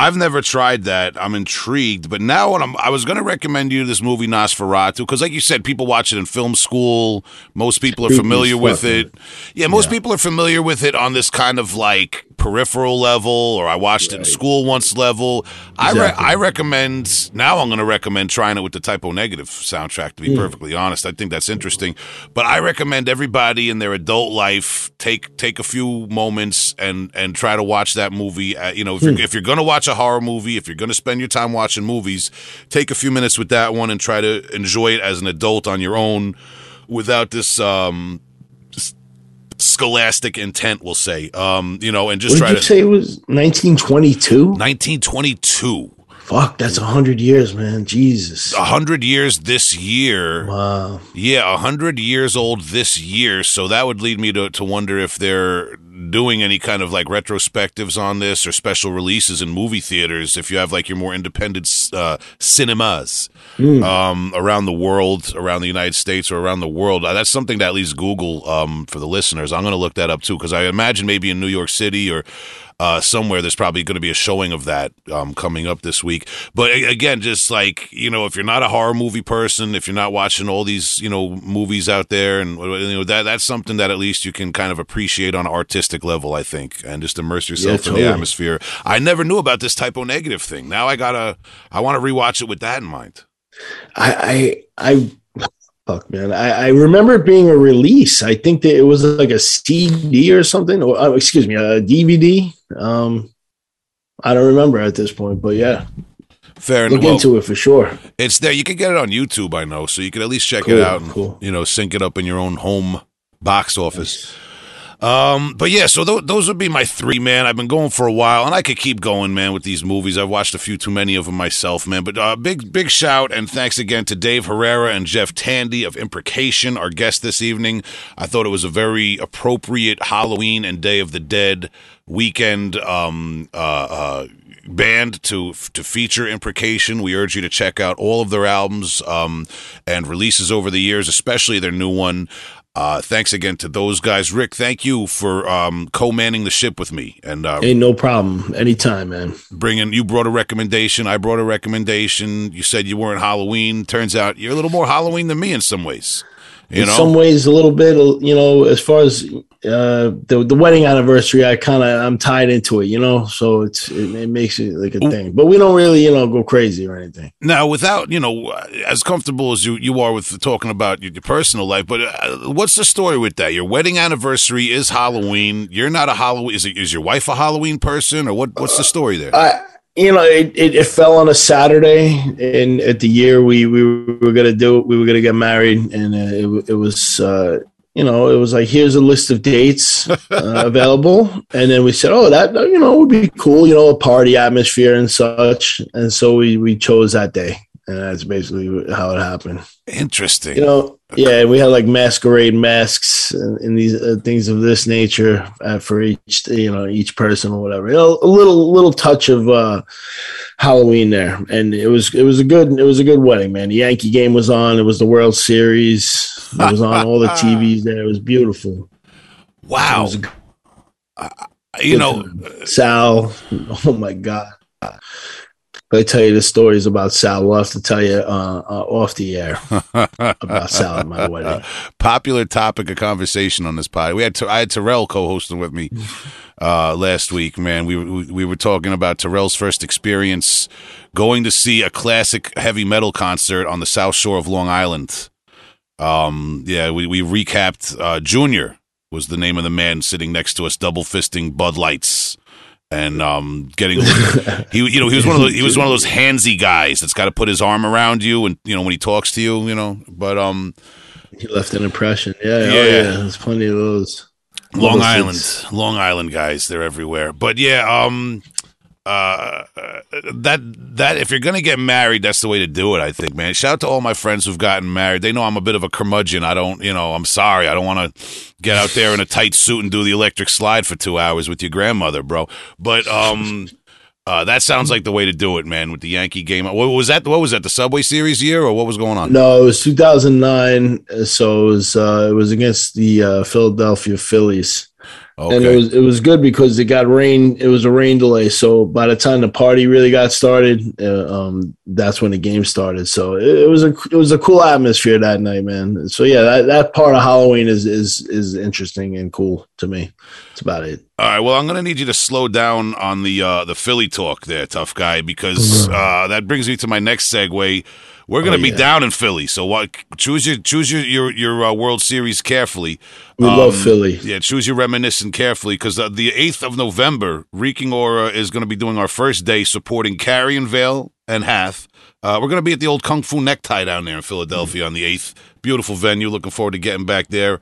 Speaker 1: I've never tried that. I'm intrigued, but now what I'm, I was going to recommend you this movie Nosferatu because, like you said, people watch it in film school. Most people are familiar with it. Yeah, most
Speaker 2: Yeah.
Speaker 1: people are familiar with it on this kind of like peripheral level, or I watched it in school once level. I re- I recommend now. I'm going to recommend trying it with the Type O Negative soundtrack. To be
Speaker 2: Hmm.
Speaker 1: perfectly honest, I think that's interesting. But I recommend everybody in their adult life take take a few moments and and try to watch that movie. Uh, you know, if
Speaker 2: Hmm.
Speaker 1: you're if you're going to watch a horror movie, if you're going to spend your time watching movies, take a few minutes with that one and try to enjoy it as an adult on your own, without this um scholastic intent. We'll say, um, you know, and just
Speaker 2: What
Speaker 1: try
Speaker 2: did you
Speaker 1: to.
Speaker 2: say it was 1922?
Speaker 1: 1922.
Speaker 2: Fuck, that's a hundred years, man. Jesus.
Speaker 1: A hundred years this year.
Speaker 2: Wow.
Speaker 1: Yeah, a hundred years old this year. So that would lead me to, to wonder if they're doing any kind of like retrospectives on this or special releases in movie theaters, if you have like your more independent uh, cinemas
Speaker 2: Mm.
Speaker 1: um, around the world, around the United States or around the world, uh, that's something to at least Google um, for the listeners. I'm going to look that up too because I imagine maybe in New York City or uh, somewhere there's probably going to be a showing of that um, coming up this week. But again, just like you know, if you're not a horror movie person, if you're not watching all these you know movies out there, and you know that that's something that at least you can kind of appreciate on an artistic level, I think, and just immerse yourself in
Speaker 2: totally.
Speaker 1: the atmosphere. I never knew about this Type O Negative thing. Now I gotta, I want to rewatch it with that in mind.
Speaker 2: I I I fuck man. I, I remember it being a release. I think that it was like a CD or something, or uh, excuse me, a DVD. Um, I don't remember at this point, but yeah,
Speaker 1: Fair
Speaker 2: look
Speaker 1: enough. Well,
Speaker 2: into it for sure.
Speaker 1: it's there. You can get it on YouTube, I know, so you can at least check
Speaker 2: Cool,
Speaker 1: it out and
Speaker 2: cool.
Speaker 1: you know sync it up in your own home box office. Um, but yeah, so th- those would be my three, man. I've been going for a while, and I could keep going, man, with these movies. I've watched a few too many of them myself, man. But uh, big, big shout and thanks again to Dave Herrera and Jeff Tandy of Imprecation, our guest this evening. I thought it was a very appropriate Halloween and Day of the Dead weekend um, uh, uh, band to to feature Imprecation. We urge you to check out all of their albums um, and releases over the years, especially their new one. Uh, thanks again to those guys, Rick. Thank you for um, co-manning the ship with me and uh,
Speaker 2: Ain't no problem. Anytime, man.
Speaker 1: bringing. You brought a recommendation. I brought a recommendation. You said you weren't Halloween. Turns out you're a little more Halloween than me in some ways. You
Speaker 2: in
Speaker 1: know,
Speaker 2: some ways a little bit you know as far as uh the, the wedding anniversary i kind of i'm tied into it you know so it's it, it makes it like a thing but we don't really you know go crazy or anything
Speaker 1: Now, without you know, as comfortable as you you are with talking about your, your personal life, but uh, what's the story with that? Your wedding anniversary is Halloween. You're not a Halloween. Is it, is your wife a Halloween person, or what? What's the story there?
Speaker 2: i you know it, it, it fell on a saturday and at the year we we were gonna do it we were gonna get married and uh, it, it was uh you know, it was like, here's a list of dates uh, available. And then we said, oh, that, you know, would be cool, you know, a party atmosphere and such. And so we, we chose that day. And that's basically how it happened.
Speaker 1: Interesting.
Speaker 2: You know, yeah, we had like masquerade masks and, and these uh, things of this nature uh, for each, you know, each person or whatever. You know, a little little touch of uh, Halloween there, and it was it was a good it was a good wedding, man. The Yankee game was on. It was the World Series. It was on all the TVs there. It was beautiful.
Speaker 1: Wow.
Speaker 2: was
Speaker 1: You know,
Speaker 2: Sal. Oh my god. I tell you the stories about Sal. We'll have to tell you uh, uh, off the air about Sal at my wedding.
Speaker 1: popular topic of conversation on this pod. We had I had Terrell co-hosting with me uh, last week. Man, we we we were talking about Terrell's first experience going to see a classic heavy metal concert on the South Shore of Long Island. Um, yeah, we we recapped. Uh, Junior was the name of the man sitting next to us, double fisting Bud Lights. And um, getting he you know he was one of those he was one of those handsy guys that's got to put his arm around you and you know when he talks to you you know but um
Speaker 2: He left an impression. Yeah,
Speaker 1: Yeah.
Speaker 2: oh yeah. There's plenty of those.
Speaker 1: Long Island,
Speaker 2: things.
Speaker 1: Long Island guys, they're everywhere. But yeah, um, uh, that that if you're gonna get married, that's the way to do it. I think, man. Shout out to all my friends who've gotten married. They know I'm a bit of a curmudgeon. I don't, you know, I'm sorry. I don't want to get out there in a tight suit and do the electric slide for two hours with your grandmother, bro. But um. Uh, that sounds like the way to do it, man. With the Yankee game, what was that? What was that? The Subway Series year, or what was going on?
Speaker 2: No, it was 2009. uh, So it was uh, it was against the uh, Philadelphia Phillies, and it was it was good because it got rain. It was a rain delay, so by the time the party really got started, uh, um, that's when the game started. So it, it was a it was a cool atmosphere that night, man. So yeah, that, that part of Halloween is is is interesting and cool to me. That's about it.
Speaker 1: All right. Well, I'm going to need you to slow down on the uh, the Philly talk there, tough guy, because uh, that brings me to my next segue. We're going to
Speaker 2: Oh,
Speaker 1: be
Speaker 2: yeah.
Speaker 1: down in Philly, so what? Choose your choose your your, your uh, World Series carefully.
Speaker 2: We love Philly.
Speaker 1: Yeah, choose your reminiscent carefully because uh, the eighth of November, Reeking Aura is going to be doing our first day supporting Carrion Vale and Hath. Uh, we're going to be at the old Kung Fu Necktie down there in Philadelphia on the eighth. Beautiful venue. Looking forward to getting back there.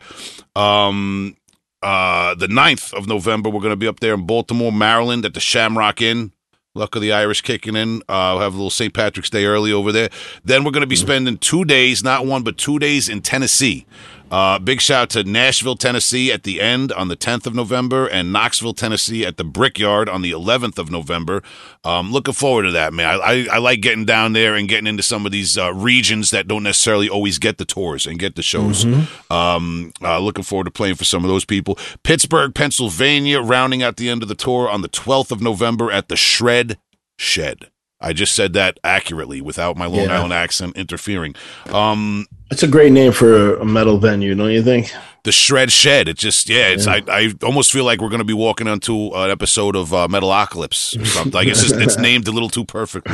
Speaker 1: Um, uh, the 9th of November, we're going to be up there in Baltimore, Maryland at the Shamrock Inn. Luck of the Irish kicking in. Uh, we'll have a little St. Patrick's Day early over there. Then we're going to be spending two days, not one, but two days in Tennessee. Uh, big shout out to Nashville, Tennessee at the end on the 10th of November and Knoxville, Tennessee at the Brickyard on the 11th of November. Um, looking forward to that, man. I, I, I, like getting down there and getting into some of these uh, regions that don't necessarily always get the tours and get the shows. Mm-hmm. Um, uh, looking forward to playing for some of those people. Pittsburgh, Pennsylvania, rounding out the end of the tour on the 12th of November at the Shred Shed. I just said that accurately without my Long yeah. Island accent interfering. Um,
Speaker 2: it's a great name for a metal venue, don't you think?
Speaker 1: The Shred Shed. It just yeah. It's yeah. I, I almost feel like we're going to be walking onto an episode of uh, Metalocalypse or something. like it's just it's named a little too perfect.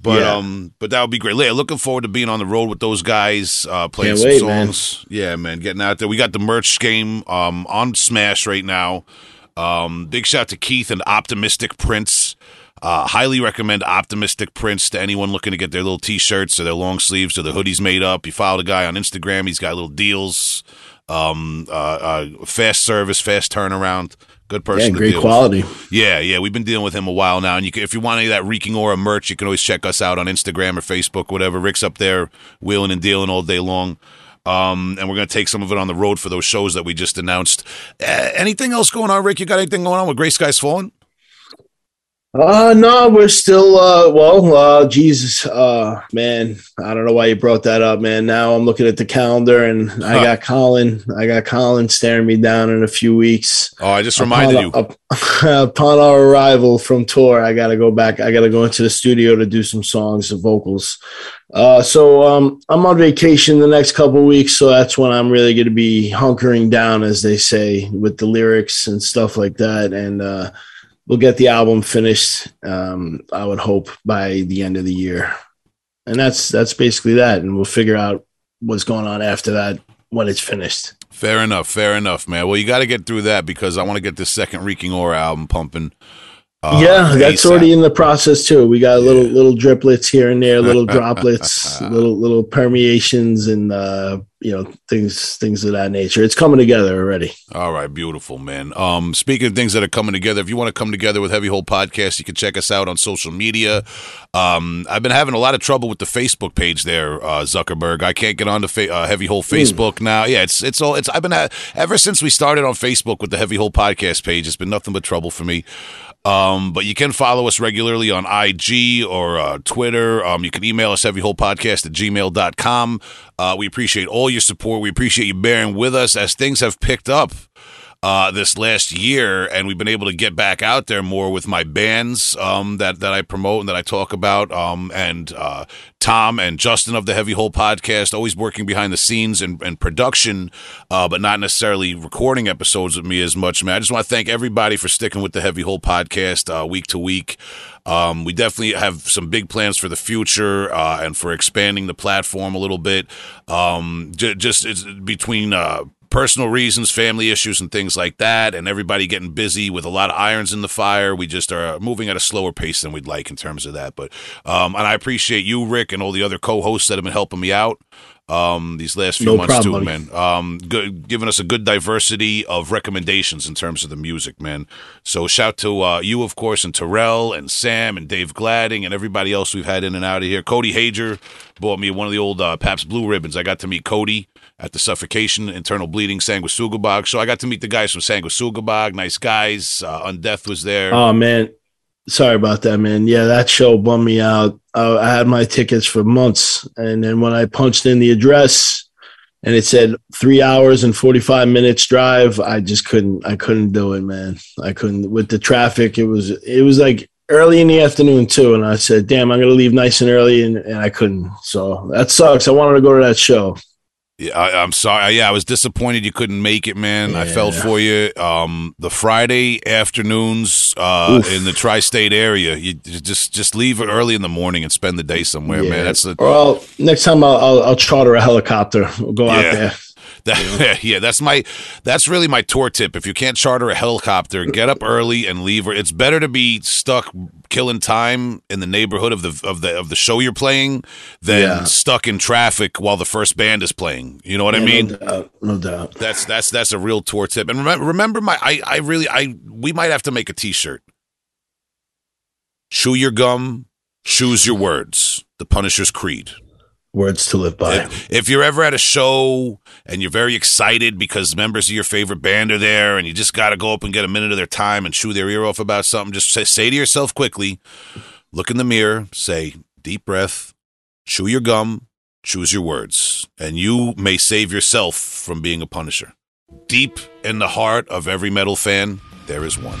Speaker 1: But yeah. um, but that would be great. Yeah, looking forward to being on the road with those guys, uh, playing Can't some wait, songs. Man. Yeah, man, getting out there. We got the merch game um on Smash right now. Um, big shout to Keith and Optimistic Prince. Uh, highly recommend Optimistic Prince to anyone looking to get their little t-shirts or their long sleeves or their hoodies made up. You follow the guy on Instagram. He's got little deals, um, uh, uh, fast service, fast turnaround. Good person.
Speaker 2: Yeah, great quality.
Speaker 1: With. Yeah, yeah. We've been dealing with him a while now, and you can, if you want any of that reeking aura merch, you can always check us out on Instagram or Facebook, whatever. Rick's up there wheeling and dealing all day long. Um, and we're going to take some of it on the road for those shows that we just announced. Uh, anything else going on, Rick? You got anything going on with Grey Skies Fallen?
Speaker 2: Uh no, we're still uh well, uh Jesus, uh man, I don't know why you brought that up, man. Now I'm looking at the calendar and huh. I got Colin, I got Colin staring me down in a few weeks.
Speaker 1: Oh, I just reminded
Speaker 2: upon, you. upon our arrival from tour, I got to go back. I got to go into the studio to do some songs and vocals. Uh so um I'm on vacation the next couple weeks, so that's when I'm really going to be hunkering down as they say with the lyrics and stuff like that and uh we'll get the album finished. Um, I would hope by the end of the year, and that's that's basically that. And we'll figure out what's going on after that when it's finished.
Speaker 1: Fair enough, fair enough, man. Well, you got to get through that because I want to get this second Reeking Aura album pumping.
Speaker 2: Uh, yeah, that's ASAP. already in the process too. We got yeah. little little driplets here and there, little droplets, little little permeations, and uh, you know things things of that nature. It's coming together already.
Speaker 1: All right, beautiful man. Um, speaking of things that are coming together, if you want to come together with Heavy Hole Podcast, you can check us out on social media. Um, I've been having a lot of trouble with the Facebook page there, uh, Zuckerberg. I can't get on the fa- uh, Heavy Hole hmm. Facebook mm. now. Yeah, it's it's all it's. I've been ever since we started on Facebook with the Heavy Hole Podcast page. It's been nothing but trouble for me. Um, but you can follow us regularly on IG or uh, Twitter. Um, you can email us heavyholepodcast at gmail.com. Uh, we appreciate all your support. We appreciate you bearing with us as things have picked up uh, this last year, and we've been able to get back out there more with my bands um, that that I promote and that I talk about. Um, and uh, Tom and Justin of the Heavy Hole podcast, always working behind the scenes and, and production, uh, but not necessarily recording episodes with me as much. Man, I just want to thank everybody for sticking with the Heavy Hole podcast uh, week to week. Um, we definitely have some big plans for the future uh, and for expanding the platform a little bit. Um, j- just between uh, personal reasons, family issues, and things like that, and everybody getting busy with a lot of irons in the fire. We just are moving at a slower pace than we'd like in terms of that. But um, and I appreciate you, Rick, and all the other co-hosts that have been helping me out um, these last few no months problem, too, man. Um, good, giving us a good diversity of recommendations in terms of the music, man. So shout to uh, you, of course, and Terrell and Sam and Dave Gladding and everybody else we've had in and out of here. Cody Hager bought me one of the old uh, Pabst Blue Ribbons. I got to meet Cody at the Suffocation, Internal Bleeding, Sanguisugabogg. So I got to meet the guys from Sanguisugabogg. Nice guys. Uh, Undeath was there.
Speaker 2: Oh man, sorry about that, man. Yeah, that show bummed me out. Uh, I had my tickets for months, and then when I punched in the address and it said three hours and 45 minutes drive, I just couldn't. I couldn't do it, man. I couldn't with the traffic. It was it was like early in the afternoon too, and I said, "Damn, I'm gonna leave nice and early," and, and I couldn't. So that sucks. I wanted to go to that show.
Speaker 1: Yeah, I, am sorry. Yeah, I was disappointed you couldn't make it, man. Yeah. I felt for you. Um, the Friday afternoons uh, in the tri-state area, you just just leave early in the morning and spend the day somewhere, yeah. man. That's the.
Speaker 2: Well, next time I'll, I'll, I'll charter a helicopter. We'll go yeah. out there.
Speaker 1: That, yeah, that's my that's really my tour tip. If you can't charter a helicopter, get up early and leave. It's better to be stuck killing time in the neighborhood of the of the of the show you're playing than yeah. stuck in traffic while the first band is playing. You know what yeah, I mean?
Speaker 2: No doubt. No doubt.
Speaker 1: That's that's that's a real tour tip. And remember, remember my I I really I we might have to make a T-shirt. Chew your gum, choose your words. The Punisher's Creed.
Speaker 2: Words to live by.
Speaker 1: If, if you're ever at a show and you're very excited because members of your favorite band are there and you just got to go up and get a minute of their time and chew their ear off about something, just say, say to yourself quickly, look in the mirror, say, deep breath, chew your gum, choose your words, and you may save yourself from being a punisher. Deep in the heart of every metal fan, there is one.